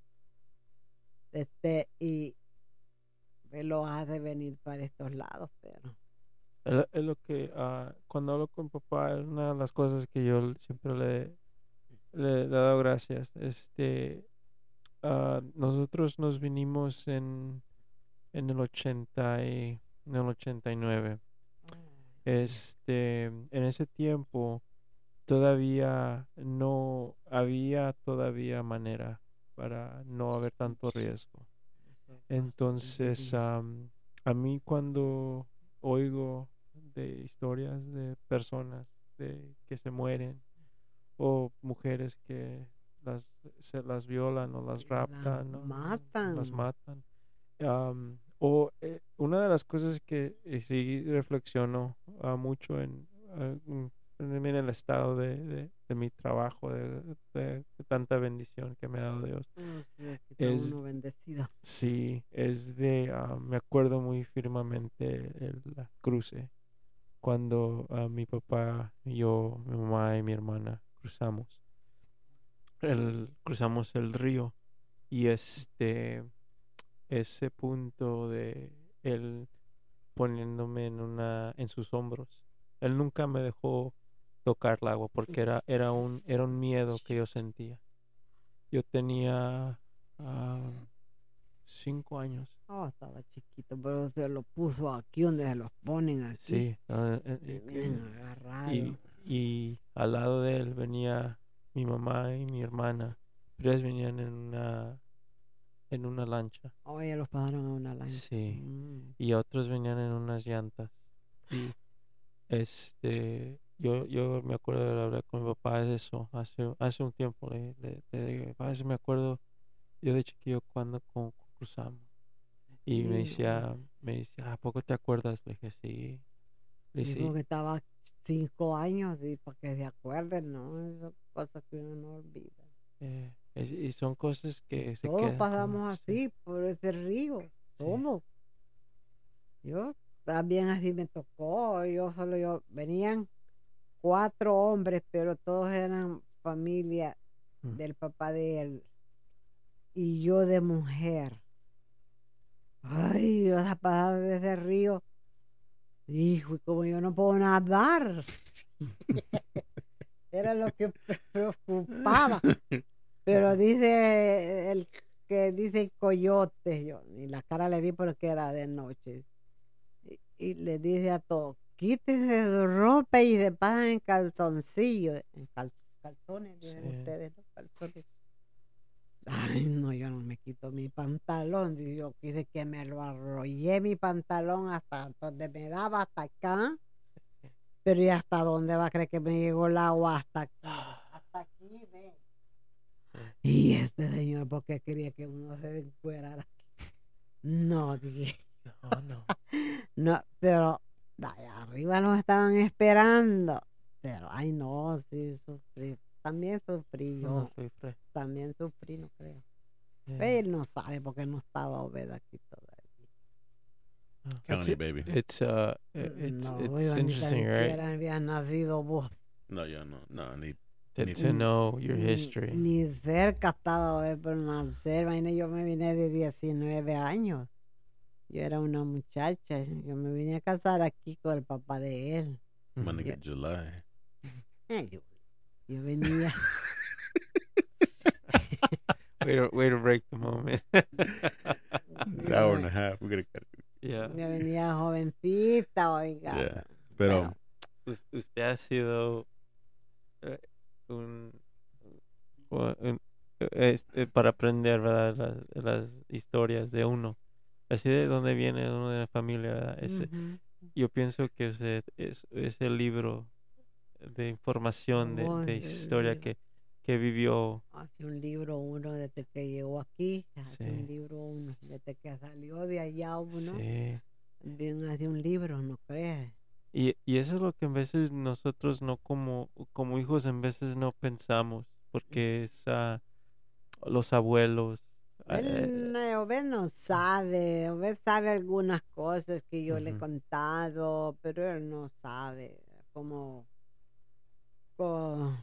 [SPEAKER 2] Este, y lo ha de venir para estos lados, pero.
[SPEAKER 3] Es, lo que ah, cuando hablo con papá es una de las cosas que yo siempre le, le he dado gracias. Este, ah, nosotros nos vinimos en, en el 80 y, en el 89. Este, en ese tiempo todavía no había todavía manera para no haber tanto riesgo. Entonces, am, a mí cuando oigo de historias de personas de que se mueren o mujeres que las se las violan o las raptan o las
[SPEAKER 2] matan.
[SPEAKER 3] matan am, o eh, una de las cosas que eh, sí reflexiono ah, mucho en, ah, en- en el estado de, de- de mi trabajo de, tanta bendición que me ha dado Dios
[SPEAKER 2] Oh, sí,
[SPEAKER 3] es-
[SPEAKER 2] uno bendecido.
[SPEAKER 3] Sí, es de, ah, me acuerdo muy firmemente el la cruce, cuando ah, mi papá, yo, mi mamá y mi hermana cruzamos, el, cruzamos el río y este, ese punto de él poniéndome en una, en sus hombros, él nunca me dejó tocar el agua porque era, era un, era un miedo que yo sentía. Yo tenía ah, cinco años.
[SPEAKER 2] Oh, estaba chiquito, pero se lo puso aquí donde se los ponen aquí.
[SPEAKER 3] Sí. eh,
[SPEAKER 2] Bien agarrado.
[SPEAKER 3] y, y al lado de él venía mi mamá y mi hermana. Pero ellas venían en una en una lancha.
[SPEAKER 2] Oye, los pasaron a una lancha.
[SPEAKER 3] Sí.
[SPEAKER 2] Mm.
[SPEAKER 3] Y otros venían en unas llantas. Y este yo, yo me acuerdo de hablar con mi papá de eso hace, hace un tiempo. Le, le, le "Papá, eso me acuerdo yo de chiquillo cuando cu- cruzamos. Y me
[SPEAKER 2] Sí,
[SPEAKER 3] decía, me decía, ¿a poco te acuerdas? Le dije, sí. Le dije,
[SPEAKER 2] Dijo que estaba cinco años y para que se acuerden, ¿no? Esas cosas que uno no olvida.
[SPEAKER 3] Eh, es- y son cosas que se
[SPEAKER 2] Todos
[SPEAKER 3] quedan
[SPEAKER 2] pasamos
[SPEAKER 3] sí,
[SPEAKER 2] así por ese río, todos. Yo también así me tocó, yo solo yo, venían cuatro hombres, pero todos eran familia
[SPEAKER 3] Mm.
[SPEAKER 2] del papá de él. Y yo de mujer. Ay, vas a pasar de ese río. Hijo, y como yo no puedo nadar. *laughs* Era lo que preocupaba. Pero dice el que dice coyote, yo ni la cara le vi porque era de noche. Y, y le dice a todos, quítense su ropa y se pasan en calzoncillos, en cal- calzones, dicen ustedes, ¿no? Calzones. Ay, no, yo no me quito mi pantalón. y Yo quise que me lo arrollé mi pantalón hasta donde me daba, hasta acá. Pero ¿y hasta dónde va a creer que me llegó el agua? Hasta aquí. Hasta aquí, ve. Y este señor, porque quería que uno se encuerara aquí? No, dije.
[SPEAKER 3] No, no. *laughs*
[SPEAKER 2] No, pero allá arriba nos estaban esperando. Pero, ay, no, sí, sufrí. También sufrí *laughs* yo.
[SPEAKER 3] no soy fre-
[SPEAKER 2] También sufrí, no creo.
[SPEAKER 3] eh,
[SPEAKER 2] Él no sabe porque no estaba Obed aquí todavía.
[SPEAKER 3] no.
[SPEAKER 5] County, baby.
[SPEAKER 3] It's uh, i- it's
[SPEAKER 2] no,
[SPEAKER 3] it's
[SPEAKER 2] ni
[SPEAKER 3] interesting, right?
[SPEAKER 2] había nacido vos.
[SPEAKER 5] No, yo no. No, ni.
[SPEAKER 3] To,
[SPEAKER 5] ni-
[SPEAKER 3] to know your
[SPEAKER 2] Ni-
[SPEAKER 3] history.
[SPEAKER 2] Ni, cerca estaba Obed por nacer. Imagínate, yo me vine de 19 años. Yo era una muchacha. Yo me vine a casar aquí con el papá de él.
[SPEAKER 5] Nigga July. *laughs*
[SPEAKER 2] Yo, yo venía.
[SPEAKER 3] way, to, way to break the moment. *laughs*
[SPEAKER 5] An hour and a half. We're gonna cut it.
[SPEAKER 3] yeah.
[SPEAKER 2] Ya venía jovencita, oiga.
[SPEAKER 5] Yeah. Pero
[SPEAKER 3] Us- Usted ha sido eh, un, un- este, para aprender ¿verdad? Las, las historias de uno. Así de donde viene uno de la familia. Ese-
[SPEAKER 2] Ujú.
[SPEAKER 3] Yo pienso que usted es, es el libro de información, de, de historia que, que vivió.
[SPEAKER 2] Hace un libro uno desde que llegó aquí, hace
[SPEAKER 3] Sí.
[SPEAKER 2] un libro uno desde que salió de allá uno,
[SPEAKER 3] Sí.
[SPEAKER 2] también hace un libro, ¿no crees?
[SPEAKER 3] Y, y eso es lo que en veces nosotros no como, como hijos en veces no pensamos, porque es los abuelos. ah,
[SPEAKER 2] Él,
[SPEAKER 3] eh,
[SPEAKER 2] no, Obed no sabe, Obed sabe algunas cosas que yo le he contado, pero él no sabe cómo, co-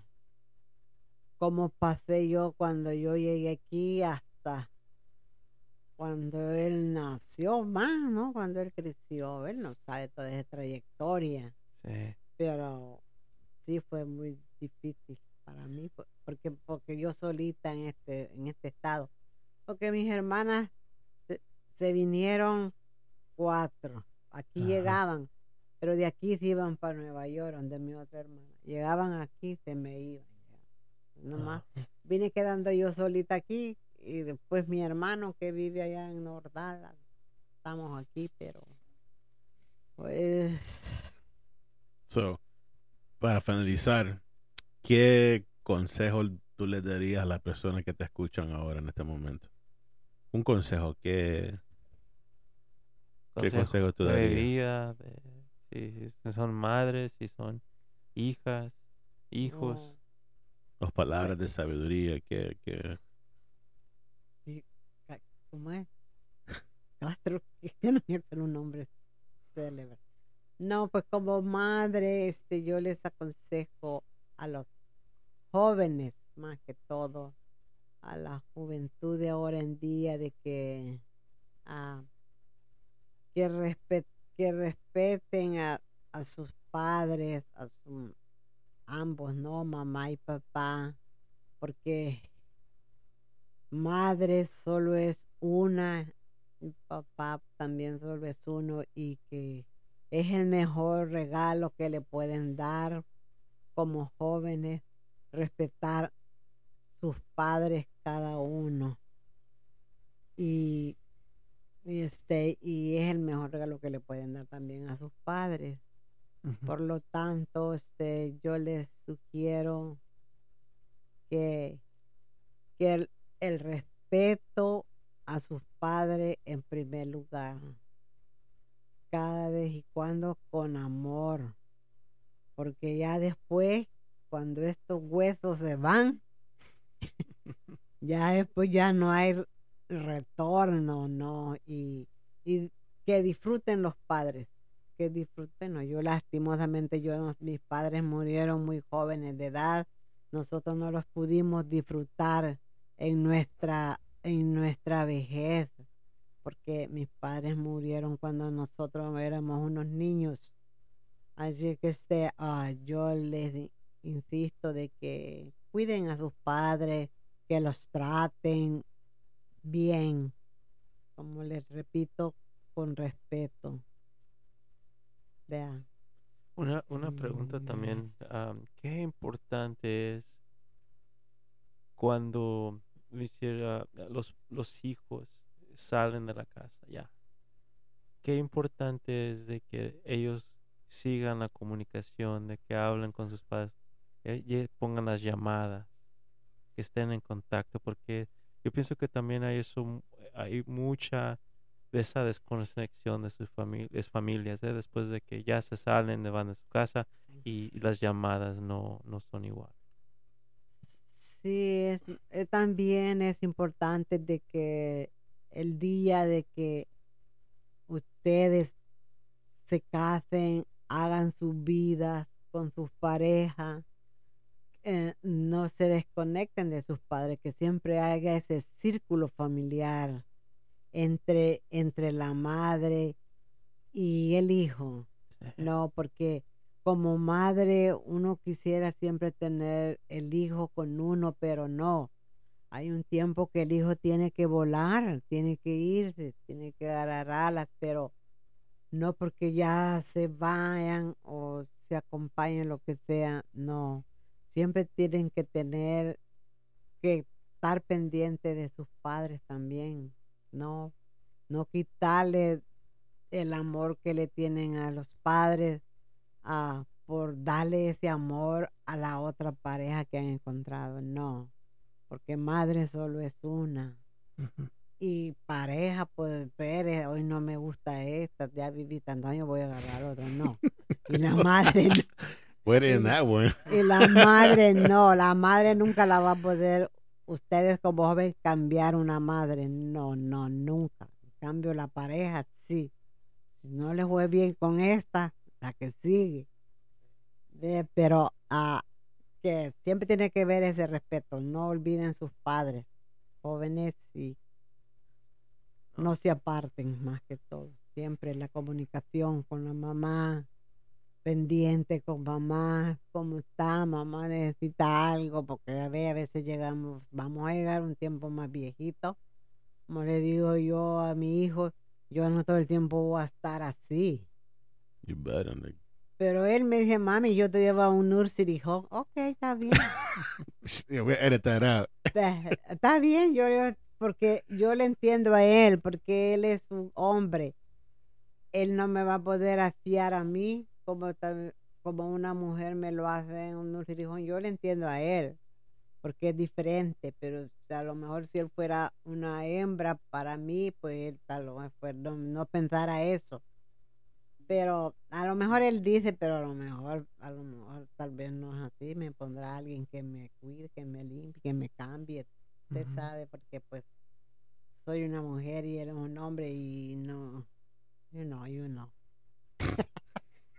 [SPEAKER 2] cómo pasé yo cuando yo llegué aquí hasta cuando él nació más, ¿no? Cuando él creció, él no sabe toda esa trayectoria,
[SPEAKER 3] sí.
[SPEAKER 2] pero sí fue muy difícil para mí, po- porque porque yo solita en este en este estado, porque mis hermanas se, se vinieron cuatro, aquí
[SPEAKER 3] Ajá.
[SPEAKER 2] llegaban, pero de aquí se iban para Nueva York, donde mi otra hermana, llegaban aquí se me iban, ya. nomás
[SPEAKER 3] Ah,
[SPEAKER 2] vine quedando yo solita aquí y después mi hermano que vive allá en North Dallas, estamos aquí, pero pues
[SPEAKER 5] So, para finalizar, ¿qué consejo tú le darías a las personas que te escuchan ahora en este momento? Un consejo, ¿qué, qué consejo tú
[SPEAKER 3] de
[SPEAKER 5] darías?
[SPEAKER 3] vida, de- si, si son madres, si son hijas, hijos.
[SPEAKER 2] no,
[SPEAKER 5] Las palabras de sabiduría, que, que
[SPEAKER 2] ¿cómo es? Castro, *laughs* que no me acuerdo un nombre célebre. No, pues como madre, este, yo les aconsejo a los jóvenes, más que todo, a la juventud de ahora en día, de que, ah, que, respet- que respeten a, a sus padres, a ambos, ¿no? Mamá y papá, porque madre solo es una, y papá también solo es uno y que es el mejor regalo que le pueden dar como jóvenes, respetar sus padres cada uno. Y, y este y es el mejor regalo que le pueden dar también a sus padres. Por lo tanto, este, yo les sugiero que, que el, el respeto a sus padres en primer lugar, cada vez y cuando con amor, porque ya después, cuando estos huesos se van, *laughs* ya después ya no hay retorno, ¿no? Y, y que disfruten los padres que disfruten. ¿no? Yo lastimosamente, yo mis padres murieron muy jóvenes de edad. Nosotros no los pudimos disfrutar en nuestra, en nuestra vejez, porque mis padres murieron cuando nosotros éramos unos niños. Así que este, ah, yo les insisto de que cuiden a sus padres, que los traten bien, como les repito, con respeto. Vean.
[SPEAKER 3] Una, una pregunta también, ¿qué importante es cuando hiciera- los, los hijos salen de la casa ya? ¿Qué importante es de que ellos sigan la comunicación, de que hablen con sus padres, que ye- pongan las llamadas, que estén en contacto? Porque yo pienso que también hay eso, hay mucha de esa desconexión de sus familias, familias, ¿eh? después de que ya se salen, van de su casa y, y las llamadas no, no son igual.
[SPEAKER 2] Sí, es, eh, también es importante de que el día de que ustedes se casen, hagan su vida con sus parejas, eh, no se desconecten de sus padres, que siempre haya ese círculo familiar entre, entre la madre y el hijo. No, porque como madre uno quisiera siempre tener el hijo con uno, pero no. hay un tiempo que el hijo tiene que volar, tiene que irse, tiene que agarrar alas, pero no porque ya se vayan o se acompañen, lo que sea, no. Siempre tienen que tener que estar pendiente de sus padres también, no, no quitarle el amor que le tienen a los padres ah, por darle ese amor a la otra pareja que han encontrado, no, porque madre solo es una. Y pareja, pues, Pérez, hoy no me gusta esta, ya viví tantos años, voy a agarrar otra, no. *laughs* Y la madre, *laughs*
[SPEAKER 5] it in that one.
[SPEAKER 2] y la madre *laughs* no, la madre nunca la va a poder, ustedes como joven, cambiar una madre, no, no, nunca. En cambio, la pareja, sí. Si no le fue bien con esta, la que sigue. Ve, Pero ah, que siempre tiene que ver ese respeto, no olviden sus padres, jóvenes y no se aparten más que todo. Siempre la comunicación con la mamá, pendiente con mamá, cómo está, mamá necesita algo, porque a ve- a veces llegamos, vamos a llegar un tiempo más viejito. Como le digo yo a mi hijo, yo no todo el tiempo voy a estar así.
[SPEAKER 5] You better. nigga.
[SPEAKER 2] Pero él me dice, mami, yo te llevo a un nursery home. Ok, está bien.
[SPEAKER 5] Yeah, we edit that out.
[SPEAKER 2] Está- bien, yo le- porque yo le entiendo a él, porque él es un hombre. Él no me va a poder afiar a mí como, tal- como una mujer me lo hace en un home. Yo le entiendo a él, porque es diferente, pero o sea, a lo mejor si él fuera una hembra para mí, pues él tal vez no, no pensara eso. Pero a lo mejor él dice, pero a lo mejor, a lo mejor tal vez no es así. Me pondrá alguien que me cuide, que me limpie, que me cambie. Usted
[SPEAKER 3] Ujú.
[SPEAKER 2] sabe, porque pues soy una mujer y él es un hombre y no, you know, you know.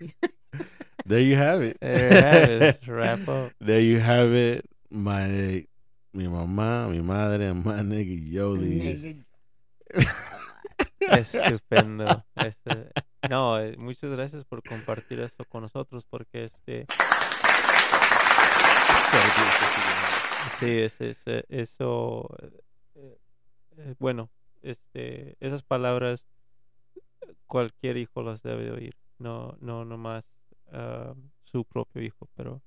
[SPEAKER 2] *laughs*
[SPEAKER 5] There you have it.
[SPEAKER 3] There you have it. Let's wrap up. *laughs*
[SPEAKER 5] There you have it. My, mi mamá, mi madre, *laughs* my nigga Yoli.
[SPEAKER 3] Estupendo. Este, no, eh, muchas gracias por compartir esto con nosotros porque este sí es, es, eh, eso eh, bueno, este esas palabras cualquier hijo las debe de oír, no no nomás ah, su propio hijo, pero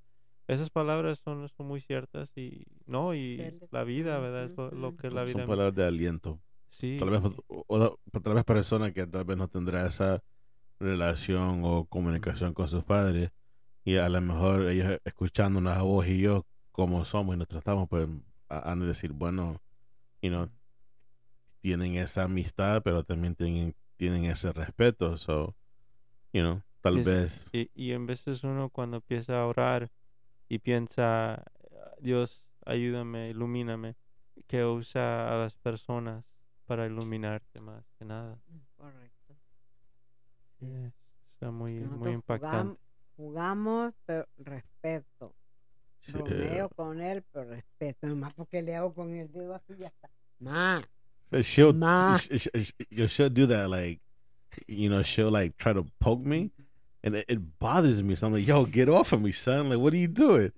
[SPEAKER 3] esas palabras son, son muy ciertas y no y
[SPEAKER 2] Cierto.
[SPEAKER 3] la vida, ¿verdad? Es lo, lo que la vida
[SPEAKER 5] Son palabras de aliento.
[SPEAKER 3] sí.
[SPEAKER 5] Tal vez, o- o- tal vez personas que tal vez no tendrá esa relación o comunicación con sus padres y a lo mejor ellos escuchándonos a vos y yo como somos y nos tratamos pues a- han de decir bueno you know, tienen esa amistad pero también tienen, tienen ese respeto so you know, tal
[SPEAKER 3] Es-
[SPEAKER 5] vez
[SPEAKER 3] Y, y en veces uno cuando empieza a orar y piensa, Dios, ayúdame, ilumíname, que usa a las personas para iluminarte más que nada.
[SPEAKER 2] Correcto. Sí.
[SPEAKER 3] Eh, Está muy, muy impactante.
[SPEAKER 2] jugam- Jugamos, pero respeto. Bromeo con él, pero respeto. Nomás porque le hago con el dedo así ya está. Ma,
[SPEAKER 5] But she'll,
[SPEAKER 2] Ma.
[SPEAKER 5] sh- sh- sh- sh- she'll do that like you know she'll like try to poke me and it, it bothers me so i'm like yo get off of me son like what are you doing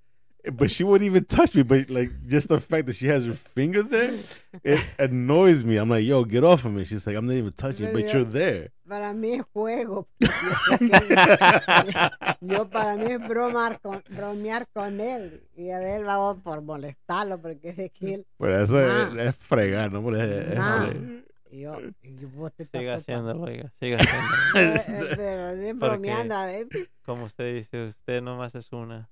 [SPEAKER 5] but she wouldn't even touch me but like just the fact that she has her finger there it *laughs* annoys me i'm like yo get off of me she's like i'm not even touching you but you're there
[SPEAKER 2] para mí es juego. Yo sé que- Yo para mí es bromar con, bromear con él. Y a ver, vamos por molestarlo, porque es que él.
[SPEAKER 5] but eso ah.
[SPEAKER 2] Ma.
[SPEAKER 5] es, fregar no Pero es-
[SPEAKER 2] ah.
[SPEAKER 5] joder.
[SPEAKER 2] Y yo, y vos te estás
[SPEAKER 3] Siga haciéndolo, oiga, siga *laughs* haciéndolo.
[SPEAKER 2] Eh, eh, Pero sí, bromeando a ver.
[SPEAKER 3] Como usted dice, usted nomás es una.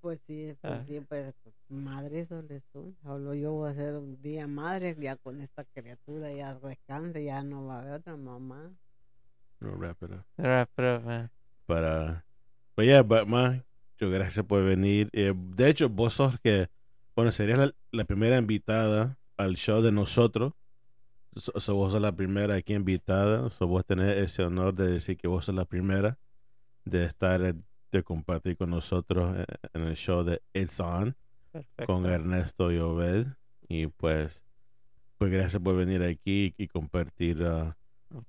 [SPEAKER 2] Pues sí, pues
[SPEAKER 3] Ah.
[SPEAKER 2] sí, pues madre solo es una. Solo yo voy a ser un día madre, ya con esta criatura ya descanse, ya no va a haber otra mamá.
[SPEAKER 5] We'll wrap it up
[SPEAKER 3] Wrap it up, man.
[SPEAKER 5] But, uh, but yeah, but ma, yo gracias por venir. Eh, de hecho, vos sos que, bueno, serías la, la primera invitada al show de nosotros. So, so vos sos la primera aquí invitada. So vos tenés ese honor de decir que vos sos la primera de estar, eh, de compartir con nosotros en, en el show de It's On
[SPEAKER 3] Perfecto.
[SPEAKER 5] con Ernesto y Obed. Y pues, pues gracias por venir aquí y compartir uh,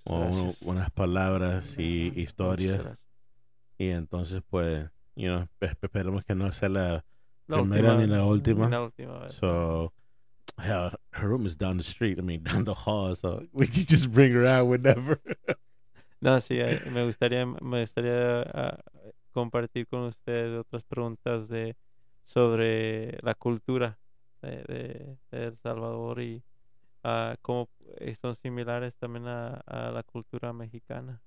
[SPEAKER 5] un- unas palabras y historias. Y entonces, pues, you know, espe- esperemos que no sea la
[SPEAKER 3] La
[SPEAKER 5] primera
[SPEAKER 3] última-
[SPEAKER 5] ni la última.
[SPEAKER 3] la última vez.
[SPEAKER 5] So, hell, her room is down the street. I mean, *laughs* down the hall. So *laughs* we could just bring her *laughs* out whenever.
[SPEAKER 3] No, sí, eh, me gustaría, me gustaría ah, compartir con usted otras preguntas de sobre la cultura de, de, de El Salvador y ah, cómo son similares también a, a la cultura mexicana.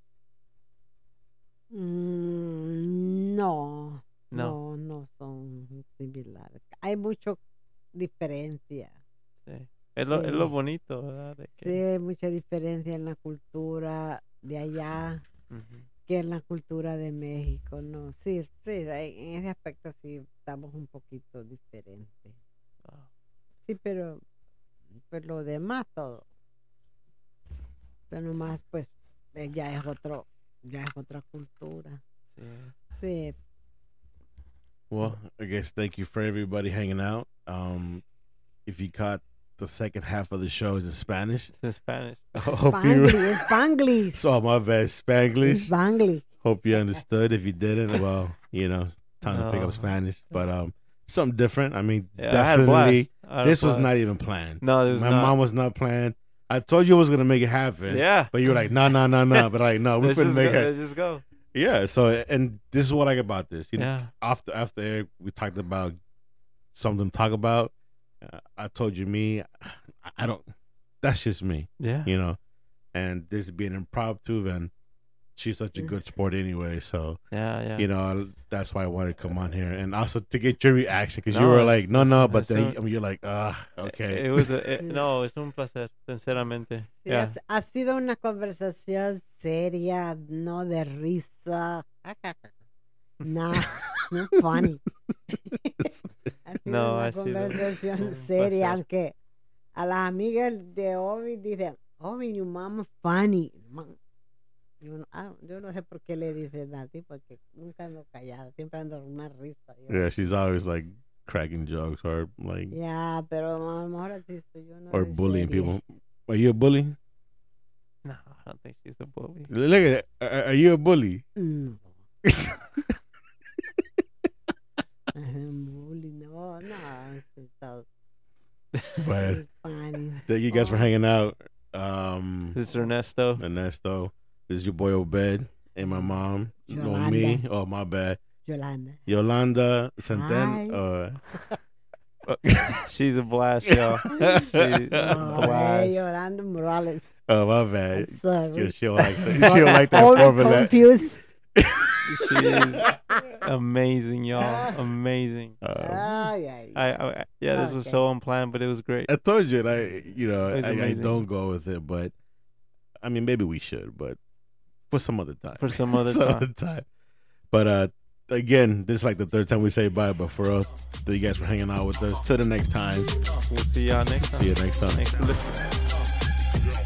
[SPEAKER 2] Mm, no,
[SPEAKER 3] No,
[SPEAKER 2] no, no son similares. Hay mucho diferencia.
[SPEAKER 3] Sí. Es, lo, es lo bonito, ¿verdad? De que-
[SPEAKER 2] Sí, hay mucha diferencia en la cultura de allá que en la cultura de México. No, sí, sí, en ese aspecto sí estamos un poquito diferentes.
[SPEAKER 3] Ah,
[SPEAKER 2] Sí, pero, pues lo demás todo. Pero nomás pues eh, ya es otro, ya es otra cultura.
[SPEAKER 3] sí.
[SPEAKER 2] Sí,
[SPEAKER 5] Well, I guess thank you for everybody hanging out. Um, if you caught the second half of the show is in Spanish.
[SPEAKER 3] It's in Spanish. *laughs*
[SPEAKER 5] Hope you
[SPEAKER 2] Spanglish, *laughs* Spanglish.
[SPEAKER 5] saw my bad Spanglish.
[SPEAKER 2] Spanglish.
[SPEAKER 5] Hope you understood. If you didn't, *laughs* well, you know, it's time to pick up Spanish. But um, something different. I mean,
[SPEAKER 3] Yeah, I had a
[SPEAKER 5] definitely.
[SPEAKER 3] blast. I had a
[SPEAKER 5] This was not even planned.
[SPEAKER 3] No, this was
[SPEAKER 5] my
[SPEAKER 3] not.
[SPEAKER 5] mom was not planned. I told you I was gonna make it happen.
[SPEAKER 3] Yeah.
[SPEAKER 5] But you were like, no, no, no, no. But like, no, we're
[SPEAKER 3] Let's
[SPEAKER 5] gonna make
[SPEAKER 3] go,
[SPEAKER 5] it.
[SPEAKER 3] let's just go.
[SPEAKER 5] Yeah. So, and this is what I like about this. You know,
[SPEAKER 3] Yeah.
[SPEAKER 5] after after air, we talked about something to talk about. Uh, I told you me, I, I don't. That's just me,
[SPEAKER 3] Yeah.
[SPEAKER 5] you know. And this being impromptu, and she's such a good sport anyway. So
[SPEAKER 3] Yeah, yeah.
[SPEAKER 5] you know that's why I wanted to come on here, and also to get your reaction because you were like, no, no, but then
[SPEAKER 3] a-
[SPEAKER 5] I mean, you're like, ah, okay.
[SPEAKER 3] It was a, *laughs* it- no, es un placer, sinceramente.
[SPEAKER 2] Sí,
[SPEAKER 3] yeah.
[SPEAKER 2] ha, ha sido una conversación seria, no de risa. *laughs* No, no funny. *laughs* ha sido
[SPEAKER 3] No,
[SPEAKER 2] una
[SPEAKER 3] ha sido
[SPEAKER 2] conversación
[SPEAKER 3] un
[SPEAKER 2] seria, aunque a las amigas de Obi dicen, Obi, your mom is funny. Man, Yo no, ah, yo no sé por qué le dicen así, porque nunca ando callada, siempre ando con una risa. yo.
[SPEAKER 5] yeah, she's always like cracking jokes or like
[SPEAKER 2] Ya, pero a lo mejor así estoy yo. No
[SPEAKER 5] or bullying
[SPEAKER 2] seria.
[SPEAKER 5] people. Are you a bully?
[SPEAKER 3] No, I don't think she's a bully.
[SPEAKER 5] Look at it. Are, are you a bully?
[SPEAKER 2] No. *laughs* Bully, no, no,
[SPEAKER 5] But thank you guys for
[SPEAKER 2] Oh.
[SPEAKER 5] hanging out. Um,
[SPEAKER 3] This is Ernesto.
[SPEAKER 5] Ernesto, this is your boy Obed and my mom. You know me.
[SPEAKER 2] Yolanda.
[SPEAKER 5] Oh, my bad.
[SPEAKER 2] Yolanda.
[SPEAKER 5] Yolanda Santen. Uh, *laughs*
[SPEAKER 3] She's a blast, y'all. *laughs* She's a
[SPEAKER 2] Oh,
[SPEAKER 3] blast.
[SPEAKER 2] hey, Yolanda Morales.
[SPEAKER 5] oh, my bad.
[SPEAKER 2] Sorry.
[SPEAKER 5] Yeah, she don't like that. She don't like that
[SPEAKER 2] All
[SPEAKER 5] formula.
[SPEAKER 2] confused.
[SPEAKER 3] She's *laughs* amazing, y'all. Amazing.
[SPEAKER 5] Um,
[SPEAKER 2] Ay, ay.
[SPEAKER 3] I, I yeah, this was so unplanned, but it was great.
[SPEAKER 5] I told you, and I, you know, I, I don't go with it, but I mean, maybe we should, but for some other time.
[SPEAKER 3] For some other *laughs*
[SPEAKER 5] some
[SPEAKER 3] time.
[SPEAKER 5] other time. But uh, again, this is like the third time we say bye. But for us, thank you guys for hanging out with us. Till the next time.
[SPEAKER 3] We'll see y'all next time.
[SPEAKER 5] See you next time.
[SPEAKER 3] Thanks for listening.